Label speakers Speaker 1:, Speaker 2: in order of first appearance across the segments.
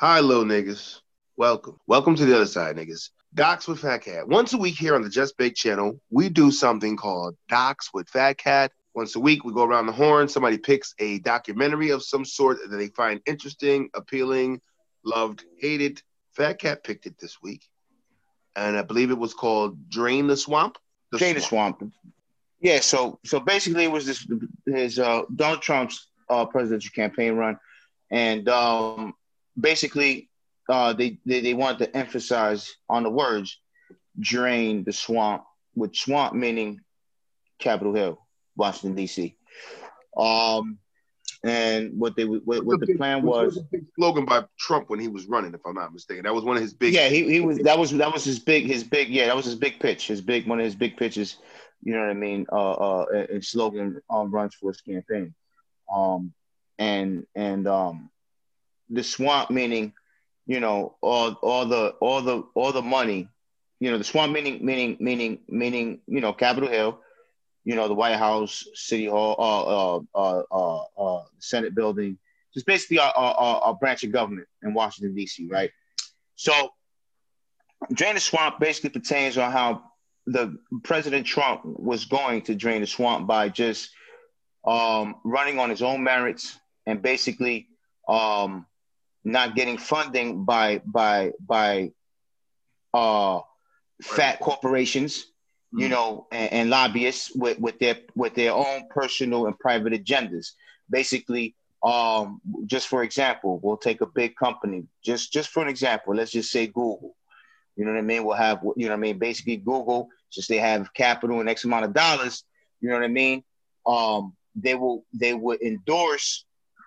Speaker 1: Hi, little niggas. Welcome. Welcome to the other side, niggas. Docs with Fat Cat. Once a week here on the Just Bake channel, we do something called Docs with Fat Cat. Once a week, we go around the horn. Somebody picks a documentary of some sort that they find interesting, appealing, loved, hated. Fat Cat picked it this week. And I believe it was called Drain the Swamp. The
Speaker 2: Drain the Swamp. Yeah, so so basically it was this his uh Donald Trump's uh presidential campaign run. And um basically uh they, they they wanted to emphasize on the words drain the swamp, with swamp meaning Capitol Hill, Washington, DC. Um and what they what, what the plan was, was
Speaker 1: big slogan by Trump when he was running, if I'm not mistaken. That was one of his big.
Speaker 2: Yeah, he, he was. That was that was his big his big. Yeah, that was his big pitch. His big one of his big pitches. You know what I mean? Uh, uh, and slogan um, runs for his campaign. Um, and and um, the swamp meaning, you know, all all the all the all the money, you know, the swamp meaning meaning meaning meaning you know Capitol Hill, you know, the White House, City Hall, uh, uh, uh, uh, uh Senate building, just basically our, our, our branch of government in Washington D.C. Right. So, drain the swamp basically pertains on how the President Trump was going to drain the swamp by just um, running on his own merits and basically um, not getting funding by by by uh, fat corporations, mm-hmm. you know, and, and, lobbyists with, with their with their own personal and private agendas. Basically, um, just for example, we'll take a big company. Just just for an example, let's just say Google. You know what I mean? We'll have you know what I mean. Basically, Google, since they have capital and X amount of dollars, you know what I mean. Um, they will they would endorse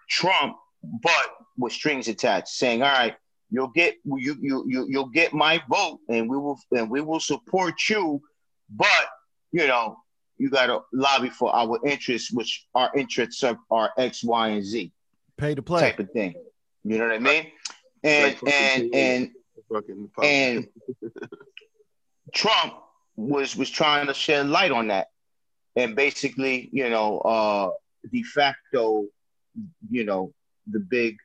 Speaker 2: Trump but with strings attached, saying, "All right, you'll get you you you you'll get my vote, and we will and we will support you, but you know you got to lobby for our interests, which our interests are, are X, Y, and Z,
Speaker 3: pay to play
Speaker 2: type of thing. You know what I mean? And and and and Trump was was trying to shed light on that, and basically, you know, uh, de facto, you know, the big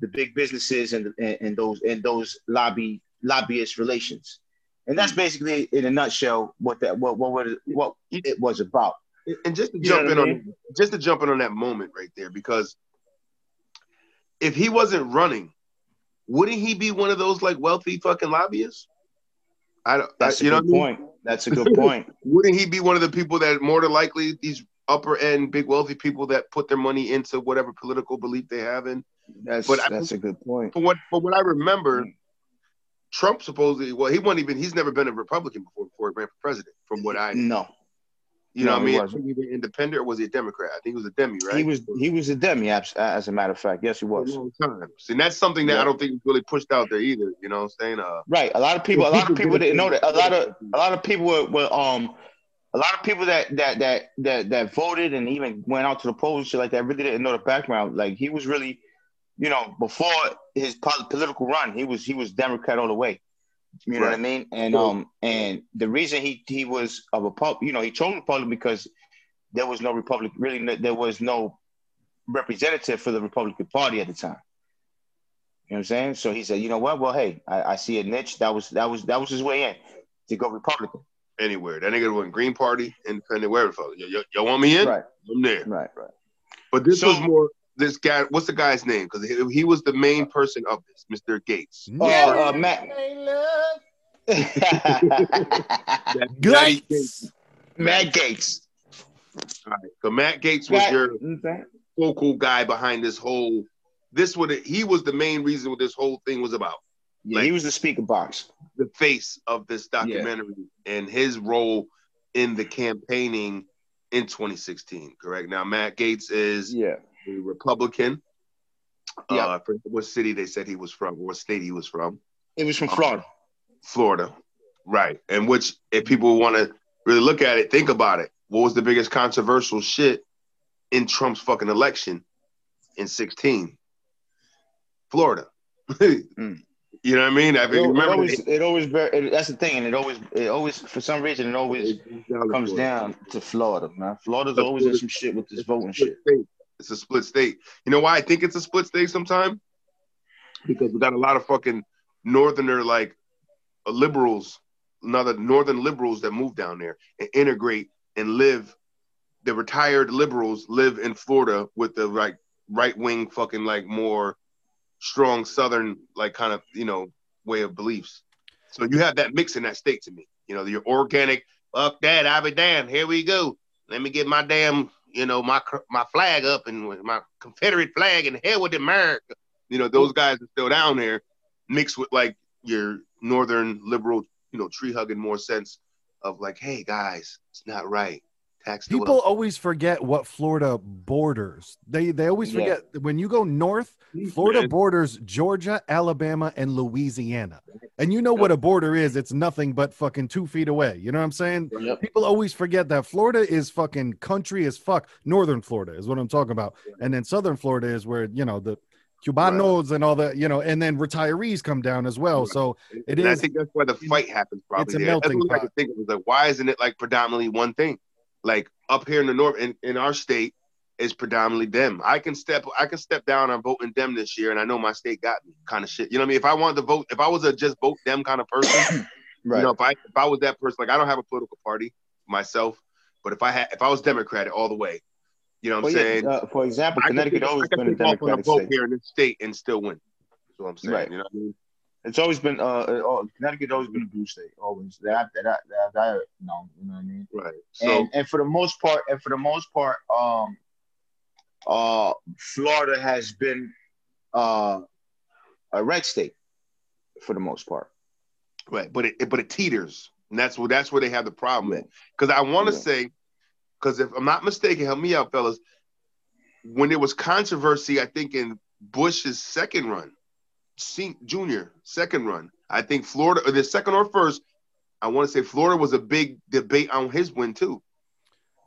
Speaker 2: the big businesses and, and, and those and those lobby lobbyist relations. And that's hmm. basically in a nutshell what that what what what, what it was about.
Speaker 1: And just to you jump in on mean? just to jump in on that moment right there, because if he wasn't running, wouldn't he be one of those like wealthy fucking lobbyists?
Speaker 2: I don't. That's I, a good point. Mean? That's a good point.
Speaker 1: wouldn't he be one of the people that more than likely these upper end, big wealthy people that put their money into whatever political belief they have in.
Speaker 2: That's but that's I, a good point.
Speaker 1: But what what I remember, mm. Trump supposedly well he wasn't even he's never been a Republican before before he ran for president. From what I
Speaker 2: no.
Speaker 1: You no, know what I mean? Was he was independent or was he a Democrat? I think he was a Demi, right?
Speaker 2: He was he was a Demi, as, as a matter of fact. Yes, he was.
Speaker 1: And that's something that yeah. I don't think was really pushed out there either. You know what I'm saying? Uh,
Speaker 2: right. A lot of people, a lot of people didn't know that. A lot of a lot of people were, were um a lot of people that that that that that voted and even went out to the polls and shit like that really didn't know the background. Like he was really, you know, before his political run, he was he was Democrat all the way. You know right. what I mean? And um and the reason he he was of a Republican, you know, he chose Republican because there was no Republic really there was no representative for the Republican Party at the time. You know what I'm saying? So he said, you know what? Well, hey, I, I see a niche. That was that was that was his way in to go Republican
Speaker 1: anywhere. That nigga went Green Party, Independent, wherever. Y'all, y'all want me in?
Speaker 2: Right.
Speaker 1: I'm there.
Speaker 2: Right, right.
Speaker 1: But this so, was more this guy. What's the guy's name? Because he, he, was the main person of this, Mr. Gaetz.
Speaker 2: Oh, uh, uh, Matt.
Speaker 3: Gaetz.
Speaker 2: Matt Gaetz.
Speaker 1: All right. So Matt Gaetz was your focal guy behind this whole. This would he was the main reason what this whole thing was about.
Speaker 2: Yeah, like, he was the speaker box
Speaker 1: the face of this documentary yeah. and his role in the campaigning in 2016. Correct. Now, Matt Gaetz is
Speaker 2: yeah
Speaker 1: a Republican. Yeah. Uh, what city they said he was from, or what state he was from.
Speaker 2: It was from Florida.
Speaker 1: Florida, right? And which, if people want to really look at it, think about it. What was the biggest controversial shit in Trump's fucking election in 16? Florida. mm. You know what I mean? I mean,
Speaker 2: it, remember it always, it always it, that's the thing, and it always, it always, for some reason, it always comes down to Florida, man. Florida's always in some shit with this voting shit.
Speaker 1: State. It's a split state. You know why I think it's a split state sometime? because we got a lot of fucking northerner like uh, liberals, another northern liberals that move down there and integrate and live. The retired liberals live in Florida with the like right wing fucking like more strong southern like kind of you know way of beliefs. So you have that mix in that state to me. You know, your organic, fuck that, I'll be damned. Here we go. Let me get my damn, you know, my my flag up and my Confederate flag and hell with America. You know, those guys are still down there, mixed with like your northern liberal, you know, tree hugging more sense of like, hey guys, it's not right.
Speaker 3: Tax People always forget what Florida borders. They they always forget yeah. when you go north, Florida borders Georgia, Alabama, and Louisiana. And you know what a border is? It's nothing but fucking two feet away. You know what I'm saying? Yep. People always forget that Florida is fucking country as fuck. Northern Florida is what I'm talking about, and then Southern Florida is where you know the Cubanos right. and all that, you know, and then retirees come down as well. Right. So it
Speaker 1: and
Speaker 3: is.
Speaker 1: I think that's why the fight happens. Probably it's a there. melting pot. Think like, why isn't it like predominantly one thing? Like up here in the north in, in our state is predominantly them. I can step I can step down on voting them this year, and I know my state got me kind of shit. You know what I mean? If I wanted to vote, if I was a just vote them kind of person, right? You know, if I if I was that person, like I don't have a political party myself, but if I had if I was Democratic all the way, you know what I'm well, saying?
Speaker 2: Uh, for example, Connecticut always been a Democratic
Speaker 1: state here in this state and still win. That's what I'm saying. Right. You know what I mean?
Speaker 2: It's always been uh, uh Connecticut always been a blue state. Always that that that, that, that no, you know what I mean.
Speaker 1: Right.
Speaker 2: So, and and for the most part, and for the most part, um, uh, Florida has been uh a red state for the most part.
Speaker 1: Right, but it but it teeters, and that's where that's where they have the problem yeah. Because I want to yeah. say, because if I'm not mistaken, help me out, fellas. When there was controversy, I think in Bush's second run, junior second run. I think Florida, or the second or first, I want to say Florida was a big debate on his win too.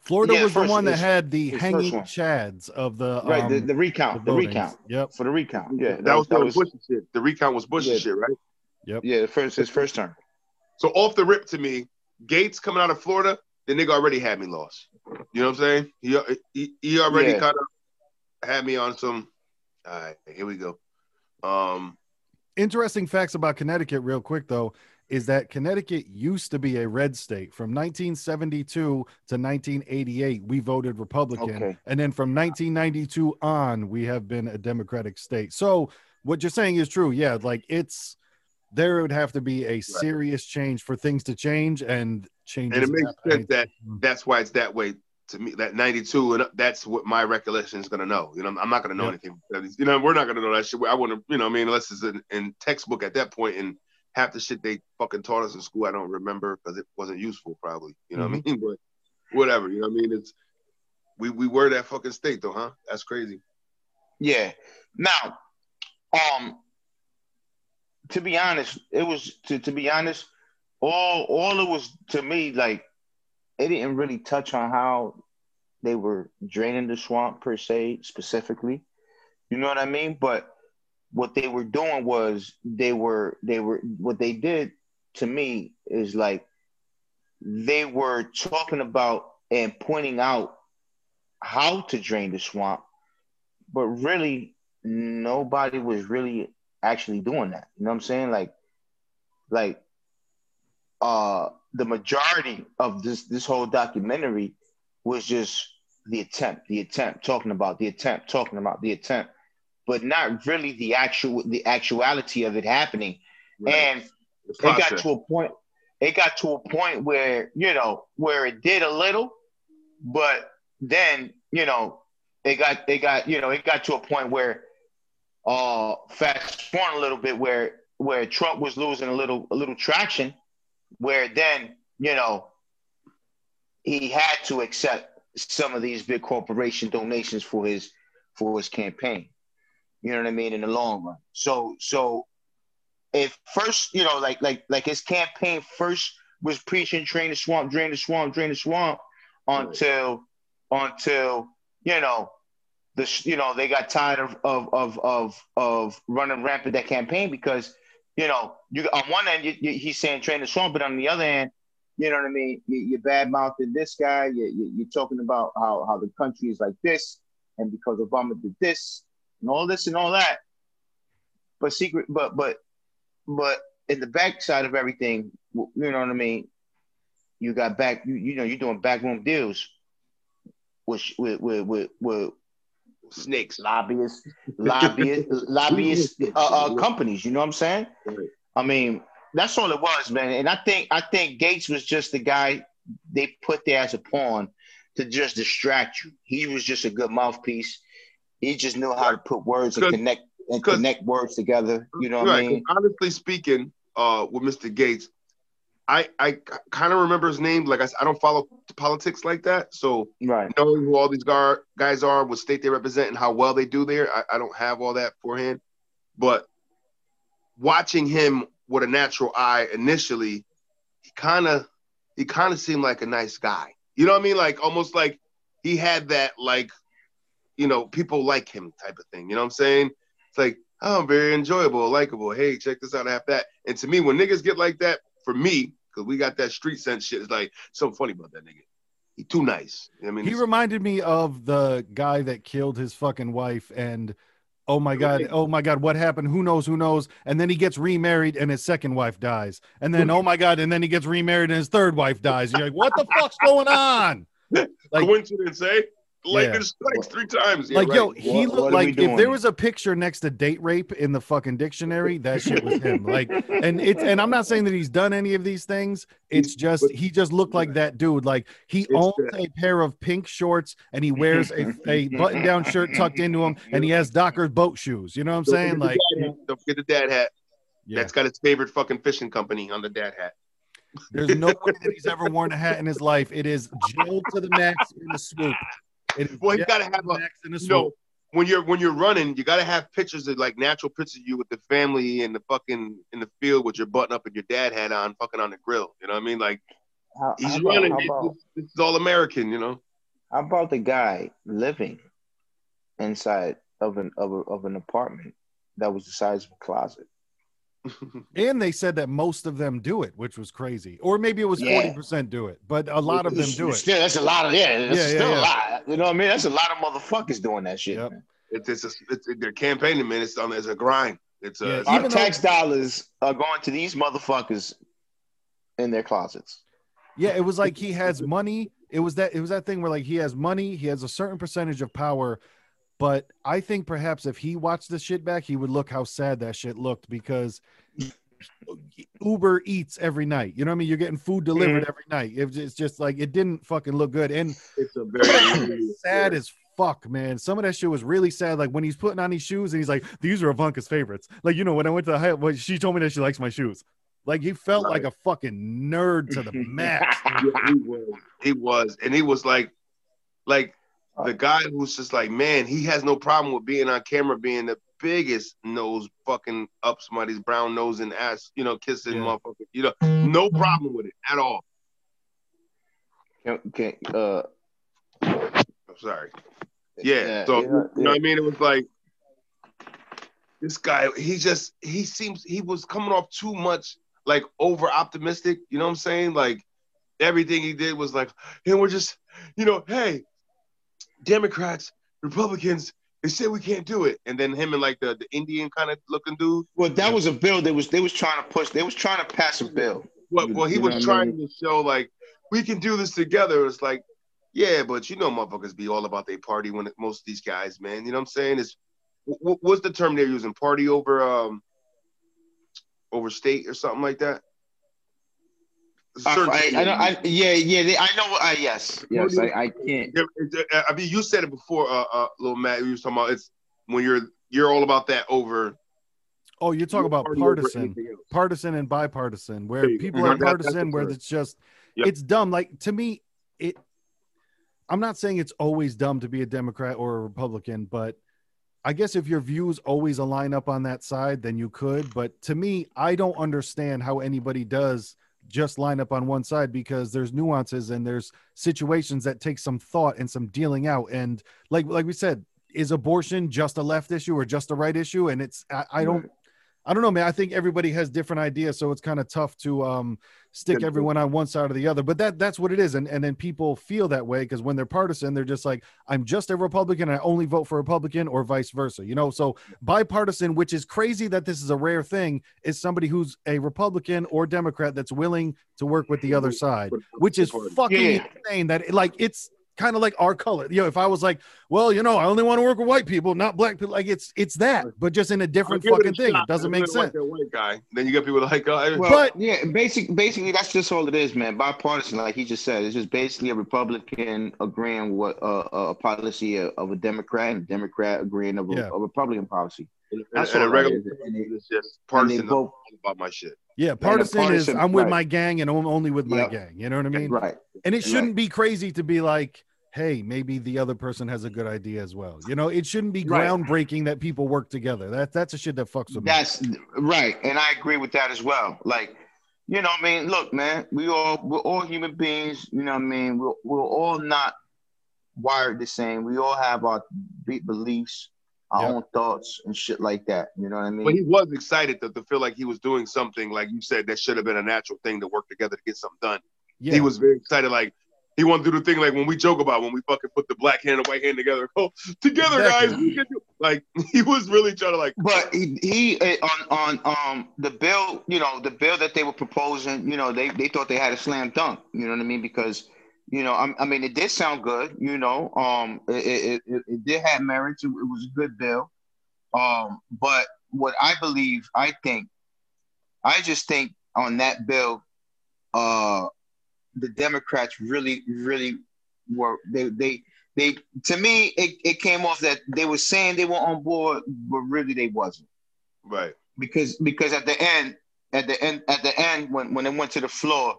Speaker 3: Florida yeah, was first, the one that had the hanging chads of the
Speaker 2: right um, the, the, recount, the, the, recount.
Speaker 3: Yep,
Speaker 2: for the recount. Yeah,
Speaker 1: that, that was, that was Bush's shit. The recount was Bush's yeah. shit, right?
Speaker 3: Yep.
Speaker 2: Yeah, the first his first term.
Speaker 1: So off the rip to me, Gaetz coming out of Florida, the nigga already had me lost. You know what I'm saying? He he, he already yeah. kind of had me on some. All right, here we go. Um,
Speaker 3: interesting facts about Connecticut, real quick though, is that Connecticut used to be a red state from 1972 to 1988. We voted Republican, okay. and then from 1992 on, we have been a Democratic state. So what you're saying is true. Yeah, like it's there would have to be a serious change for things to change and change.
Speaker 1: And it makes sense that mm-hmm. that's why it's that way to me that 92 and that's what my recollection is going to know. You know i'm not going to know yep. anything you know we're not going to know that shit. I want to you know i mean? Unless it's in, in, textbook at that point and half the shit they fucking taught us in school i don't remember because it wasn't useful probably. You know mm-hmm. what i mm-hmm. mean? But whatever you know what i mean? It's we we were that fucking state though huh? That's crazy.
Speaker 2: Yeah. Now um to be honest it was to, to be honest all all it was to me like it didn't really touch on how they were draining the swamp per se specifically. You know what I mean? But what they were doing was they were they were what they did to me is like they were talking about and pointing out how to drain the swamp, but really nobody was really actually doing that. You know what I'm saying? Like like uh the majority of this this whole documentary was just the attempt, the attempt, talking about the attempt, talking about the attempt, but not really the actual the actuality of it happening. Right. And it got to a point. It got to a point where you know where it did a little, but then you know it got it got you know it got to a point where uh fast forward a little bit where where Trump was losing a little a little traction where then, you know, he had to accept some of these big corporation donations for his for his campaign. You know what I mean? In the long run. So so if first, you know, like like like his campaign first was preaching drain the swamp, drain the swamp, drain the swamp until right. until, you know, the you know, they got tired of of of of, of running rampant that campaign because you know, you on one end you, you, he's saying train the swamp, but on the other end, you know what I mean. You, you bad mouthing this guy. You, you, are talking about how how the country is like this, and because Obama did this and all this and all that. but secret, but but but in the backside of everything, you know what I mean. You got back, you, you know, you're doing backroom deals with with with with, with
Speaker 1: snakes,
Speaker 2: lobbyists, lobbyists, lobbyists, uh, uh, companies. You know what I'm saying? I mean, that's all it was, man. And I think I think Gaetz was just the guy they put there as a pawn to just distract you. He was just a good mouthpiece. He just knew how to put words and connect and connect words together. You know what right. I mean?
Speaker 1: Honestly speaking, uh, with Mr. Gaetz, I I kind of remember his name. Like I, I don't follow politics like that, so
Speaker 2: right.
Speaker 1: knowing who all these gar- guys are, what state they represent, and how well they do there, I, I don't have all that forehand. But watching him with a natural eye initially, he kind of he kind of seemed like a nice guy. You know what I mean? Like almost like he had that like, you know, people like him type of thing. You know what I'm saying? It's like, oh, very enjoyable, likable. Hey, check this out, I have that. And to me, when niggas get like that, for me, because we got that street sense shit. It's like something funny about that nigga. He too nice. I mean,
Speaker 3: he reminded me of the guy that killed his fucking wife and. Oh my god! Oh my god! What happened? Who knows? Who knows? And then he gets remarried, and his second wife dies. And then, oh my god! And then he gets remarried, and his third wife dies. And you're like, what the fuck's going on?
Speaker 1: Like, Coincidence, eh? Lightning yeah. strikes three times.
Speaker 3: Yeah, like, right. yo, he what, looked what like if there was a picture next to date rape in the fucking dictionary, that shit was him. Like, and it's and I'm not saying that he's done any of these things. It's just but, he just looked like that dude. Like he owns a pair of pink shorts and he wears a, a button down shirt tucked into him and he has Dockers boat shoes. You know what I'm saying? Like,
Speaker 1: don't forget the dad hat. Yeah. That's got his favorite fucking fishing company on the dad hat.
Speaker 3: There's no way that he's ever worn a hat in his life. It is Jill to the max in the swoop.
Speaker 1: Well, you gotta have a, you know, when you're when you're running, you gotta have pictures of like natural pictures of you with the family and the fucking in the field with your button up and your dad hat on, fucking on the grill. You know what I mean? Like how, he's how running. About, this is all American, you know.
Speaker 2: How about the guy living inside of an of, a, of an apartment that was the size of a closet?
Speaker 3: and they said that most of them do it, which was crazy. Or maybe it was forty yeah. percent do it, but a lot of them do it.
Speaker 2: Still, that's a lot of yeah. That's yeah, still yeah, a lot. You know what I mean? That's a lot of motherfuckers doing that shit. Yep.
Speaker 1: It's it's, a, it's they're campaigning, man. It's on. It's a grind. It's a
Speaker 2: our tax though, dollars are going to these motherfuckers in their closets.
Speaker 3: Yeah, it was like he has money. It was that it was that thing where like he has money, he has a certain percentage of power, but I think perhaps if he watched the shit back, he would look how sad that shit looked because Uber eats every night. You know what I mean? You're getting food delivered mm-hmm. every night. It's just like it didn't fucking look good. And
Speaker 1: it's a very
Speaker 3: sad as fuck, man. Some of that shit was really sad. Like when he's putting on these shoes and he's like, these are Ivanka's favorites. Like, you know, when I went to the high, she told me that she likes my shoes. Like he felt right. like a fucking nerd to the max.
Speaker 1: yeah, he was. He was. And he was like, like the guy who's just like, man, he has no problem with being on camera, being the biggest nose fucking up somebody's brown nose and ass, you know, kissing yeah. motherfucker, you know, no problem with it at all.
Speaker 2: Okay, uh,
Speaker 1: I'm sorry. Yeah, yeah so yeah, you know what I mean? It was like this guy, he just he seems he was coming off too much like over optimistic, you know what I'm saying? Like everything he did was like, and we're just, you know, hey, Democrats, Republicans, they said we can't do it. And then him and like the, the Indian kind of looking dude.
Speaker 2: Well, that was a bill. They was they was trying to push. They was trying to pass a bill.
Speaker 1: Well, well he was trying I mean? to show like we can do this together. It's like, yeah, but you know, motherfuckers be all about their party when it, most of these guys, man. You know what I'm saying? Is what's the term they're using? Party over um over state or something like that.
Speaker 2: I, I, I, yeah, yeah, they, I know. Uh, yes, yes, I, I can't.
Speaker 1: I mean, you said it before, uh, uh, little Matt. You were talking about it's when you're you're all about that over.
Speaker 3: Oh, you're talking about partisan, partisan and bipartisan, where people are partisan, where it's just yep. it's dumb. Like to me, it. I'm not saying it's always dumb to be a Democrat or a Republican, but I guess if your views always align up on that side, then you could. But to me, I don't understand how anybody does just line up on one side because there's nuances and there's situations that take some thought and some dealing out. And like like we said, is abortion just a left issue or just a right issue? And it's I, I don't I don't know, man. I think everybody has different ideas, so it's kind of tough to um, stick everyone on one side or the other. But that that's what it is, and and then people feel that way because when they're partisan, they're just like, I'm just a Republican. I only vote for Republican, or vice versa. You know, so bipartisan, which is crazy that this is a rare thing, is somebody who's a Republican or Democrat that's willing to work with the other side, which is fucking
Speaker 2: Yeah.
Speaker 3: insane. That like it's kind of like our color. You know, if I was like, well, you know, I only want to work with white people, not black people, like it's it's that, but just in a different fucking
Speaker 1: a
Speaker 3: thing.
Speaker 1: shot.
Speaker 3: It doesn't
Speaker 1: I'm
Speaker 3: make
Speaker 1: gonna like
Speaker 3: sense.
Speaker 1: white guy. Then you got people like, oh,
Speaker 2: Well,
Speaker 3: But-
Speaker 2: yeah, basic, basically that's just all it is, man. Bipartisan, like he just said, it's just basically a Republican agreeing with uh, a policy of, of a Democrat and a Democrat agreeing of a,
Speaker 3: Yeah.
Speaker 2: a Republican policy.
Speaker 1: and,
Speaker 2: That's
Speaker 1: and a regular
Speaker 2: is. And they-
Speaker 1: it's just partisan
Speaker 2: both
Speaker 1: about my shit.
Speaker 3: Yeah, partisan, is I'm with
Speaker 2: right.
Speaker 3: my gang and I'm only with my
Speaker 2: Yep.
Speaker 3: gang. You know what I mean?
Speaker 2: right.
Speaker 3: And it
Speaker 2: Right.
Speaker 3: shouldn't be crazy to be like, hey, maybe the other person has a good idea as well. You know, it shouldn't be
Speaker 2: Right.
Speaker 3: groundbreaking that people work together. That that's a shit that fucks with me.
Speaker 2: That's right, and I agree with that as well. Like, you know, what I mean, look, man, we all we're all human beings. You know, what I mean, we're we're all not wired the same. We all have our be- beliefs, our
Speaker 3: Yep.
Speaker 2: own thoughts, and shit like that. You know what I mean?
Speaker 1: But he was excited to, to feel like he was doing something, like you said, that should have been a natural thing to work together to get something done.
Speaker 3: Yeah.
Speaker 1: He was very excited, like he wanted to do the thing like when we joke about when we fucking put the black hand and white hand together. Oh, together,
Speaker 3: Exactly.
Speaker 1: guys. we can do-" Like he was really trying to like
Speaker 2: But he, he uh, on on um the bill, you know, the bill that they were proposing, you know, they they thought they had a slam dunk. You know what I mean? Because you know, I, I mean, it did sound good. You know, um, it it, it, it did have. It, it was a good bill. Um, but what I believe, I think, I just think on that bill, uh, the Democrats really, really were they they they to me it, it came off that they were saying they were on board, but really they wasn't
Speaker 1: right.
Speaker 2: because because at the end at the end at the end when when it went to the floor,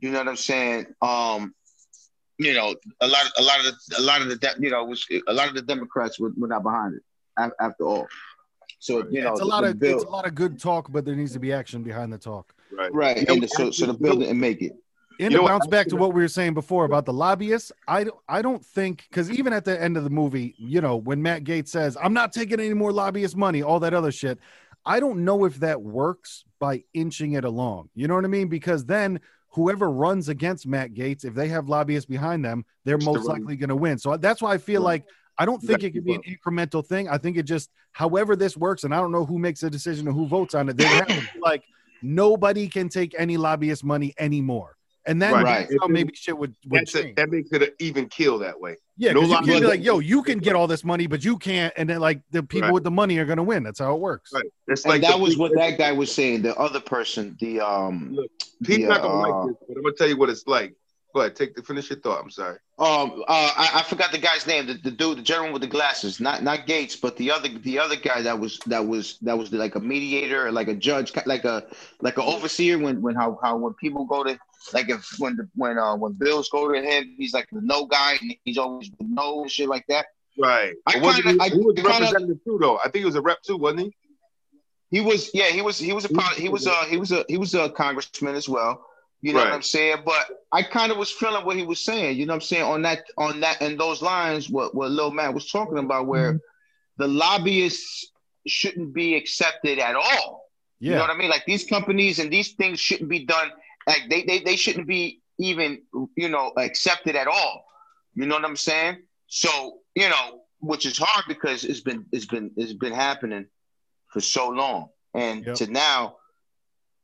Speaker 2: you know what I'm saying? Um, you know, a lot of a lot of the a lot of the de- you know was a lot of the Democrats were, were not behind it after all. So you know,
Speaker 3: it's a lot of
Speaker 2: bill-
Speaker 3: it's a lot of good talk, but there needs to be action behind the talk.
Speaker 1: Right.
Speaker 2: right, and the, so so the bill didn't make it.
Speaker 3: And
Speaker 1: You
Speaker 3: to bounce back to what we were saying before about the lobbyists, I don't, I don't think because even at the end of the movie, you know, when Matt Gaetz says, "I'm not taking any more lobbyist money," all that other shit, I don't know if that works by inching it along. You know what I mean? Because then whoever runs against Matt Gaetz, if they have lobbyists behind them, they're
Speaker 1: It's
Speaker 3: most
Speaker 1: run.
Speaker 3: likely going to win. So that's why I feel like I don't think it could be an incremental thing. I think it just, however this works, and I don't know who makes a decision or who votes on it. They have to be like nobody can take any lobbyist money anymore. And then
Speaker 1: Right.
Speaker 3: that's how maybe shit would, would
Speaker 1: a,
Speaker 3: change.
Speaker 1: that makes it even kill that way.
Speaker 3: yeah,
Speaker 1: no
Speaker 3: 'cause you can't be like, yo, you can get all this money, but you can't. And then like the people
Speaker 1: Right.
Speaker 3: with the money are gonna win. That's how it works.
Speaker 1: Right. It's
Speaker 2: And
Speaker 1: like
Speaker 2: that
Speaker 1: the-
Speaker 2: was what that guy was saying. The other person, the um,
Speaker 1: Look, He's
Speaker 2: the,
Speaker 1: not gonna
Speaker 2: uh,
Speaker 1: like this, but I'm gonna tell you what it's like. Go ahead, take the finish your thought. I'm sorry.
Speaker 2: Um, uh, I, I forgot the guy's name. The, the dude, the gentleman with the glasses, not not Gaetz, but the other the other guy that was that was that was like a mediator, like a judge, like a like an overseer. When when how how when people go to like if when the when uh when bills go to him, he's like the no guy, and he's always the no and shit like that.
Speaker 1: Right.
Speaker 2: I kinda-
Speaker 1: he,
Speaker 2: I
Speaker 1: he was representative too, though. I think he was a rep too, wasn't he?
Speaker 2: He was yeah, he was he was a he was a he was a he was a congressman as well. You know what I'm saying? But I kind of was feeling what he was saying. You know what I'm saying on that on that and those lines what what Lil Matt was talking about where the lobbyists shouldn't be accepted at all. You know what I mean? Like these companies and these things shouldn't be done. Like they they, they shouldn't be even you know accepted at all. You know what I'm saying? So you know, which is hard because it's been it's been it's been happening for so long, and
Speaker 3: Yep.
Speaker 2: to now,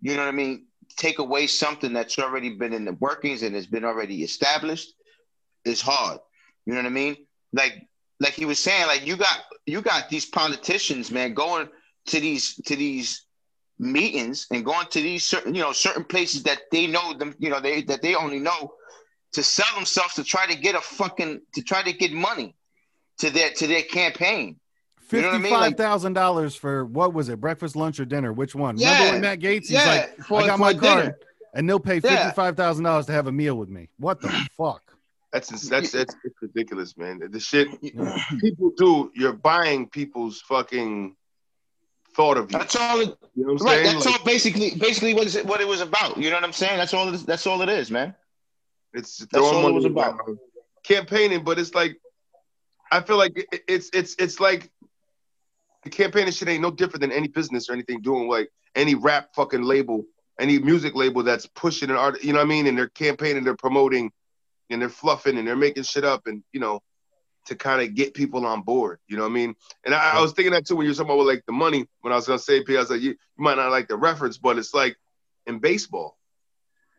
Speaker 2: you know what I mean? Take away something that's already been in the workings and has been already established is hard. You know what I mean? Like like he was saying, like you got you got these politicians, man, going to these to these meetings and going to these certain you know certain places that they know them you know they that they only know to sell themselves to try to get a fucking to try to get money to their to their campaign. You know what I mean? Like-
Speaker 3: thousand dollars for what was it? Breakfast, lunch, or dinner? Which one?
Speaker 2: Yeah.
Speaker 3: Remember when Matt Gaetz? He's
Speaker 2: yeah,
Speaker 3: like,
Speaker 2: for,
Speaker 3: I got
Speaker 2: for
Speaker 3: my
Speaker 2: dinner.
Speaker 3: card, and they'll pay
Speaker 2: Yeah.
Speaker 3: fifty-five thousand dollars to have a meal with me. What the fuck?
Speaker 1: That's that's that's it's ridiculous, man. The shit people do, you're buying people's fucking thought of you.
Speaker 2: That's all. It,
Speaker 1: You know what I'm
Speaker 2: right.
Speaker 1: saying?
Speaker 2: That's
Speaker 1: Like,
Speaker 2: all. Basically, basically what is it? What it was about. You know what I'm saying? That's all. It is, that's all it is, man.
Speaker 1: It's
Speaker 2: That's all it was about.
Speaker 1: Campaigning, but it's like I feel like it- it's it's it's like the campaigning shit ain't no different than any business or anything doing like any rap fucking label, any music label that's pushing an art. You know what I mean? And they're campaigning, they're promoting, and they're fluffing and they're making shit up, and you know, to kind of get people on board. You know what I mean? And I, I, was thinking that too when you were talking about like the money. When I was gonna say, P, I was like, you, you might not like the reference, but it's like in baseball,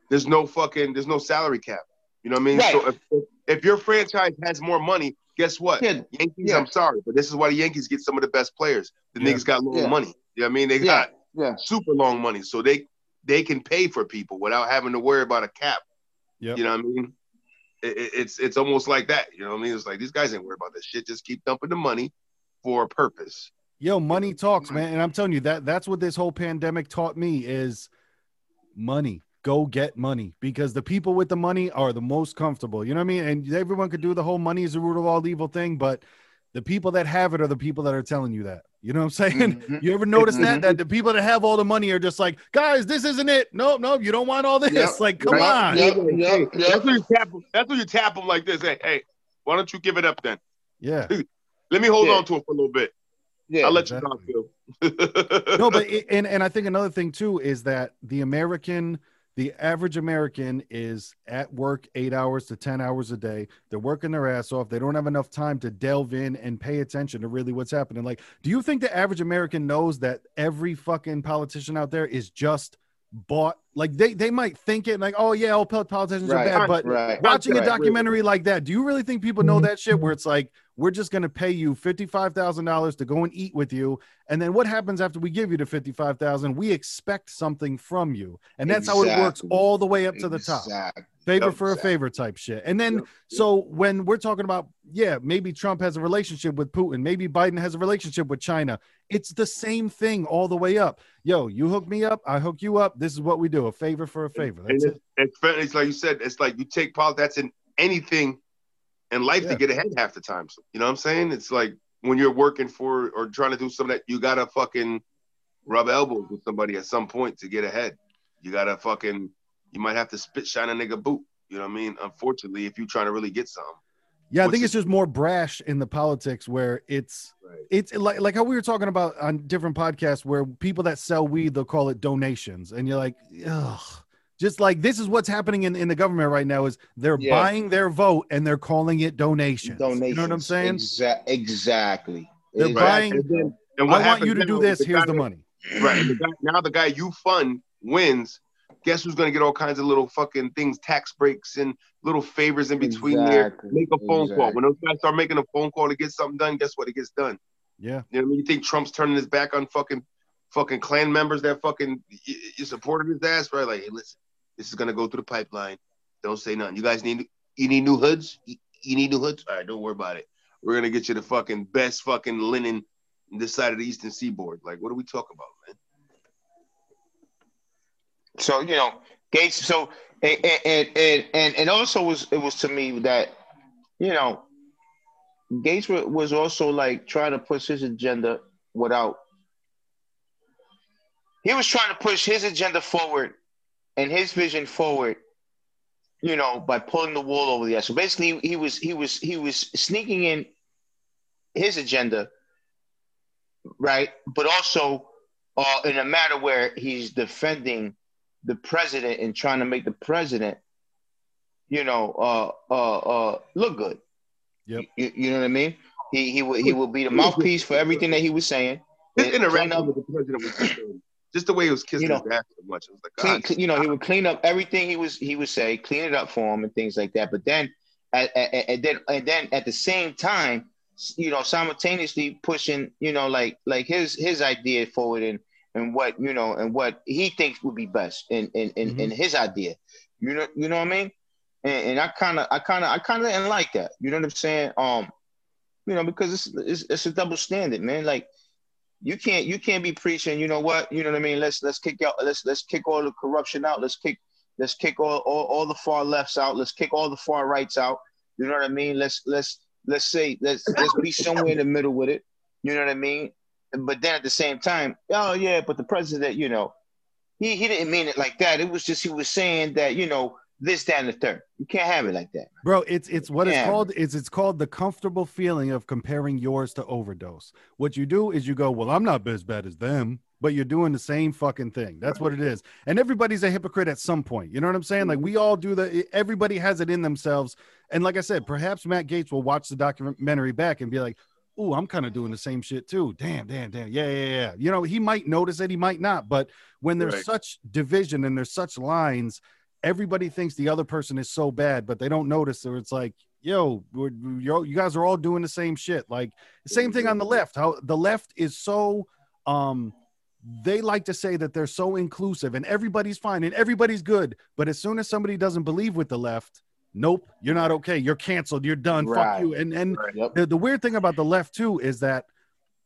Speaker 1: there's no fucking, there's no salary cap. You know what I mean? Right. So if, if your franchise has more money, guess what? Yeah. Yankees, yeah. I'm sorry, but this is why the Yankees get some of the best players. The yeah. niggas got long yeah. money. You know what I mean? They got yeah. super long money. So they they can pay for people without having to worry about a cap. Yep. You know what I mean? It, it's it's almost like that. You know what I mean? It's like these guys ain't worried about this shit. Just keep dumping the money for a purpose.
Speaker 3: Yo, money talks, man. And I'm telling you that that's what this whole pandemic taught me is money go get money because the people with the money are the most comfortable. You know what I mean? And everyone could do the whole money is the root of all evil thing, but the people that have it are the people that are telling you that. You know what I'm saying? Mm-hmm. You ever notice mm-hmm. that that the people that have all the money are just like, guys, this isn't it. Nope, nope, you don't want all this. Yep. Like, come on. Yep.
Speaker 1: Yep. That's when you tap them. That's when you tap them like this. Hey, hey, why don't you give it up then?
Speaker 3: Yeah.
Speaker 1: Let me hold yeah. on to it for a little bit. Yeah, I'll let exactly. you
Speaker 3: feel. no, but it, and and I think another thing too is that the American the average American is at work eight hours to 10 hours a day. They're working their ass off. They don't have enough time to delve in and pay attention to really what's happening. Like, do you think the average American knows that every fucking politician out there is just bought like they they might think it like oh yeah all politicians right, are bad but right, watching right, a documentary like that do you really think people know mm-hmm. that shit where it's like we're just going to pay you $55,000 to go and eat with you and then what happens after we give you the 55,000 we expect something from you and that's exactly. how it works all the way up to the top favor for a favor type shit. And then, so when we're talking about, yeah, maybe Trump has a relationship with Putin, maybe Biden has a relationship with China. It's the same thing all the way up. Yo, you hook me up, I hook you up. This is what we do a favor for a favor. That's
Speaker 1: it. It's, it's like you said, it's like you take politics that's in anything in life yeah. to get ahead half the time. So, you know what I'm saying? It's like when you're working for or trying to do something that you gotta fucking rub elbows with somebody at some point to get ahead. You gotta fucking you might have to spit shine a nigga boot. You know what I mean? Unfortunately, if you're trying to really get some.
Speaker 3: Yeah, I think it's just more brash in the politics where it's right. it's like like how we were talking about on different podcasts where people that sell weed they'll call it donations, and you're like, ugh. Just like this is what's happening in, in the government right now is they're yeah. buying their vote and they're calling it donations. Donations. You know what I'm saying?
Speaker 2: Exa- exactly.
Speaker 3: They're exactly. buying. And, then, and I want you to do this. The here's guy, the money.
Speaker 1: Right. The guy, now the guy you fund wins guess who's going to get all kinds of little fucking things, tax breaks and little favors in between exactly. there. Make a phone exactly. call. When those guys start making a phone call to get something done, guess what? It gets done.
Speaker 3: Yeah.
Speaker 1: You know what I mean? You think Trump's turning his back on fucking fucking Klan members that fucking you supported his ass, right? Like, hey, listen, this is gonna go through the pipeline. Don't say nothing. You guys need you need new hoods. You, you need new hoods. All right, don't worry about it. We're gonna get you the fucking best fucking linen this side of the Eastern Seaboard. Like, what are we talking about, man?
Speaker 2: So you know, Gaetz. So and and and and, also was it was to me that you know Gaetz was also like trying to push his agenda without. He was trying to push his agenda forward and his vision forward, you know, by pulling the wool over the eyes. So basically, he was he was he was sneaking in his agenda, right? But also uh, in a matter where he's defending the president and trying to make the president, you know, uh, uh, uh, look good.
Speaker 3: Yep.
Speaker 2: You, you know what I mean? He he will he will be the mouthpiece for everything that he was saying.
Speaker 1: His interaction with the president was just, just the way he was kissing you know, his ass so much. It was
Speaker 2: like, clean, you know, he would clean up everything he was he would say, clean it up for him and things like that. But then, and then and then at the same time, you know, simultaneously pushing, you know, like like his his idea forward and and what you know and what he thinks would be best in in in, mm-hmm. in his idea. You know, you know what I mean? And, and I kind of, I kind of, I kind of didn't like that. You know what I'm saying? Um, you know, because it's, it's it's a double standard, man. Like you can't you can't be preaching. You know what? You know what I mean? Let's let's kick out. Let's let's kick all the corruption out. Let's kick let's kick all, all, all the far lefts out. Let's kick all the far rights out. You know what I mean? Let's let's let's say let's let's be somewhere in the middle with it. You know what I mean? but then at the same time, oh yeah, but the president, you know, he, he didn't mean it like that. It was just he was saying that, you know, this, that, and the third. You can't have it like that,
Speaker 3: bro. It's it's what it's called. It's it's called the comfortable feeling of comparing yours to overdose. What you do is you go, well, I'm not as bad as them, but you're doing the same fucking thing. That's what it is. And everybody's a hypocrite at some point. You know what I'm saying? Like we all do the. Everybody has it in themselves. And like I said, perhaps Matt Gaetz will watch the documentary back and be like. Oh, I'm kind of doing the same shit too. Damn, damn, damn. Yeah, yeah, yeah. You know, he might notice it, he might not. But when there's
Speaker 1: Right.
Speaker 3: such division and there's such lines, everybody thinks the other person is so bad, but they don't notice. Or it's like, yo, we're, you're, you guys are all doing the same shit. Like same thing on the left. How the left is so, um, they like to say that they're so inclusive and everybody's fine and everybody's good. But as soon as somebody doesn't believe with the left, nope, you're not okay. You're canceled. You're done. Fuck you. And and
Speaker 2: Yep.
Speaker 3: the, the weird thing about the left too is that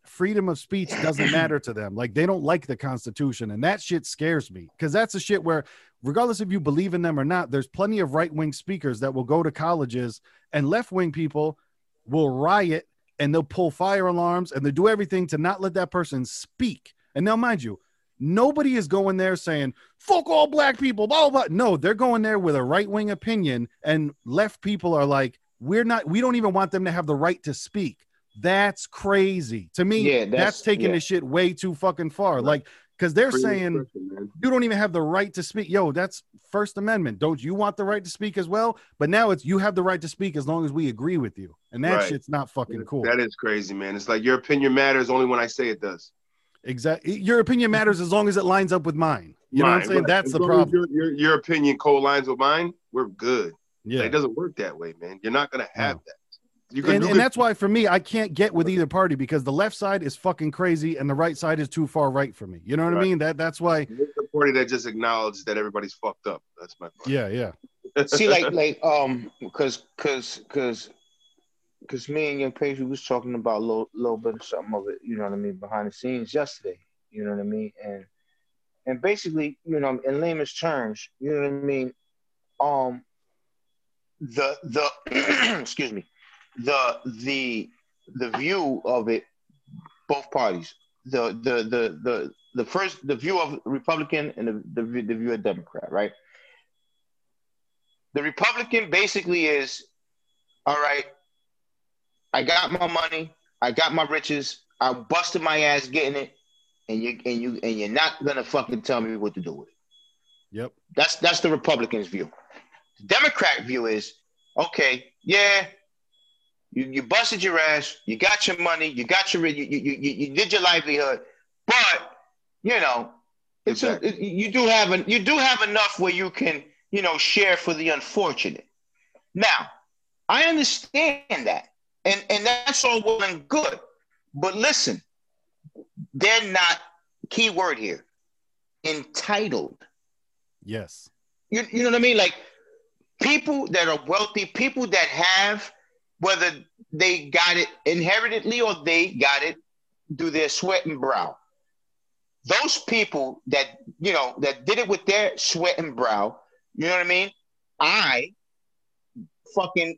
Speaker 3: freedom of speech doesn't matter to them. Like they don't like the Constitution, and that shit scares me because that's a shit where, regardless if you believe in them or not, there's plenty of right wing speakers that will go to colleges, and left wing people will riot and they'll pull fire alarms and they do everything to not let that person speak. And now, mind you. Nobody is going there saying "fuck all black people." Blah blah. blah. No, they're going there with a right wing opinion, and left people are like, "We're not. We don't even want them to have the right to speak." That's crazy to me.
Speaker 2: Yeah,
Speaker 3: that's,
Speaker 2: that's-
Speaker 3: taking
Speaker 2: yeah.
Speaker 3: the shit way too fucking far. Like, because they're
Speaker 1: of
Speaker 3: saying you don't even have the right to speak. Yo, that's First Amendment. Don't you want the right to speak as well? But now it's you have the right to speak as long as we agree with you, and that
Speaker 1: Right.
Speaker 3: shit's not fucking cool.
Speaker 1: That is crazy, man. It's like your opinion matters only when I say it does.
Speaker 3: Exactly. Your opinion matters as long as it lines up with mine. You know what I'm saying?
Speaker 1: right.
Speaker 3: That's
Speaker 1: As
Speaker 3: the problem.
Speaker 1: Your, your, your opinion co-lines with mine. We're good.
Speaker 3: Yeah.
Speaker 1: It doesn't work that way, man. You're not gonna have that. You can
Speaker 3: and,
Speaker 1: you
Speaker 3: and that's why for me i can't get with either party because the left side is fucking crazy and the right side is too far right for me. You know what i mean? That that's why
Speaker 1: the party that just acknowledges that everybody's fucked up. That's my part.
Speaker 3: yeah yeah.
Speaker 2: See, like, like, um, because, because, because, because me and your page, we was talking about a little, little bit of something of it, you know what I mean, behind the scenes yesterday, you know what I mean, and, and basically, you know, in layman's terms, you know what I mean, um, the, the, excuse me, the, the, the view of it, both parties, the, the, the, the, the first, the view of Republican and the, the, the view of Democrat, right? The Republican basically is, all right, I got my money, I got my riches, I busted my ass getting it, and you and you and you're not gonna fucking tell me what to do with it.
Speaker 3: yep
Speaker 2: That's that's the Republicans' view. The Democrat view is, okay, yeah, you, you busted your ass, you got your money, you got your you you, you, you did your livelihood, but you know, it's a, it- you do have an, you do have enough where you can you know share for the unfortunate. Now, I understand that, and and that's all well and good, but listen, they're not key word here entitled.
Speaker 3: yes.
Speaker 2: You, you know what I mean? Like people that are wealthy, people that have, whether they got it inheritedly or they got it through their sweat and brow. Those people that, you know, that did it with their sweat and brow, you know what I mean? I fucking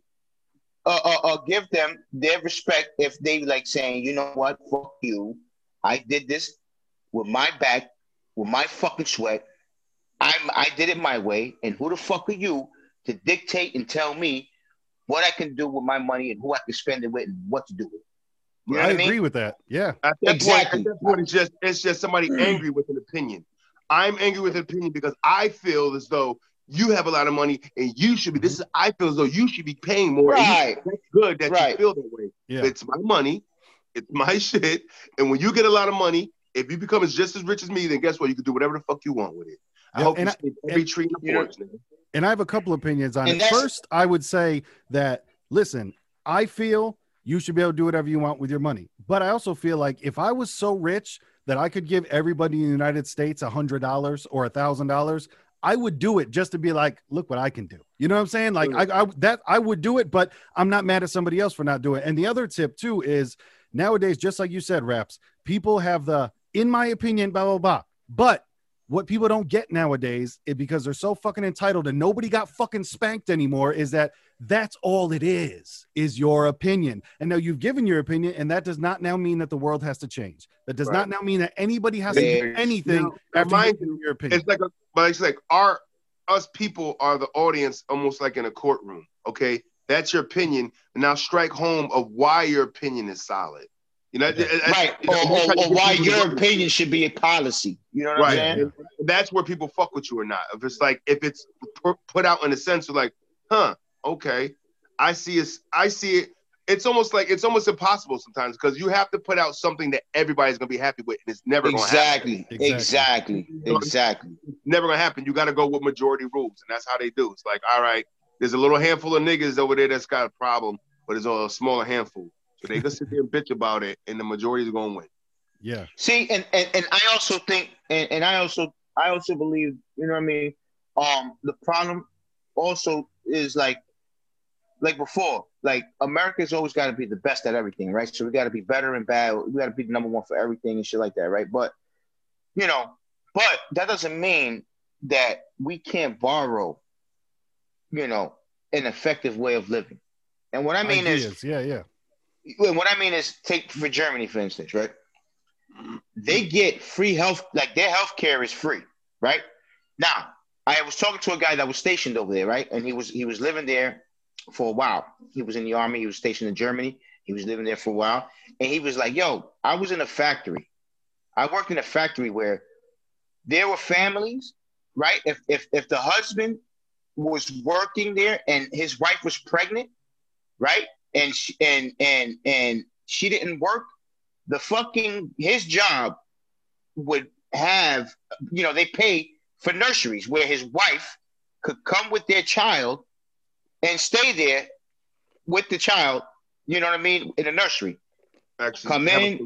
Speaker 2: uh, uh, uh, give them their respect if they like saying, you know what, fuck you. I did this with my back, with my fucking sweat. I'm I did it my way, and who the fuck are you to dictate and tell me what I can do with my money and who I can spend it with and what to do with? it? You know
Speaker 3: i
Speaker 2: what I
Speaker 3: agree
Speaker 2: mean?
Speaker 3: with that yeah
Speaker 1: At that
Speaker 2: Exactly.
Speaker 1: point, at that point, it's just it's just somebody mm. angry with an opinion. I'm angry with an opinion because I feel as though you have a lot of money and you should be. This mm-hmm. is I feel as though you should be paying more. and you-
Speaker 2: Right.
Speaker 1: that's good that
Speaker 2: Right.
Speaker 1: you feel that way.
Speaker 3: yeah
Speaker 1: It's my money, it's my shit, and when you get a lot of money, if you become as just as rich as me, then guess what? You can do whatever the fuck you want with it. I
Speaker 3: Yeah,
Speaker 1: hope you
Speaker 3: and I-
Speaker 1: every
Speaker 3: and-
Speaker 1: tree in the forest.
Speaker 3: And I have a couple opinions on
Speaker 2: And
Speaker 3: it. First, I would say that listen, I feel you should be able to do whatever you want with your money. But I also feel like if I was so rich that I could give everybody in the United States a hundred dollars or a thousand dollars, I would do it just to be like, look what I can do. You know what I'm saying? Like I, I that I would do it, but I'm not mad at somebody else for not doing it. And the other tip too is nowadays, just like you said, raps, people have the, in my opinion, blah blah blah. But what people don't get nowadays is because they're so fucking entitled and nobody got fucking spanked anymore is that that's all it is is your opinion and now you've given your opinion and that does not now mean that the world has to change that does not now mean that anybody has to do anything
Speaker 1: now
Speaker 3: after your opinion
Speaker 1: It's like a, but it's like our us people are the audience, almost like in a courtroom. Okay, that's your opinion. Now strike home of why your opinion is solid. You know,
Speaker 2: right? Or, or, or why your opinion should be a policy. You know what right. I'm saying?
Speaker 1: That's where people fuck with you or not. If it's like if it's put out in a sense of like, huh, okay, I see it. I see it. It's almost like it's almost impossible sometimes because you have to put out something that everybody's gonna be happy with, and it's never
Speaker 2: exactly, gonna happen. Exactly, exactly, exactly.
Speaker 1: never gonna happen. You got to go with majority rules, and that's how they do. It's like, all right, there's a little handful of niggas over there that's got a problem, but it's a smaller handful. So they can sit there and bitch about it, and the majority is gonna win.
Speaker 3: Yeah.
Speaker 2: See, and and, and I also think, and, and I also I also believe, you know what I mean. Um, the problem also is like, like before, like America's always got to be the best at everything, right? So we got to be better and bad. We got to be the number one for everything and shit like that, right? But you know, but that doesn't mean that we can't borrow, you know, an effective way of living. And what I mean Ideas. is,
Speaker 3: yeah, yeah
Speaker 2: what I mean is take for Germany, for instance, right? They get free health, like their health care is free, right? Now, I was talking to a guy that was stationed over there, right? And he was he was living there for a while. He was in the army, he was stationed in Germany, he was living there for a while. And he was like, Yo, I was in a factory. I worked in a factory where there were families, right? If if if the husband was working there and his wife was pregnant, right? And she, and and and she didn't work, the fucking his job would have you know they pay for nurseries where his wife could come with their child and stay there with the child. You know what I mean in a nursery.
Speaker 1: Actually, come in.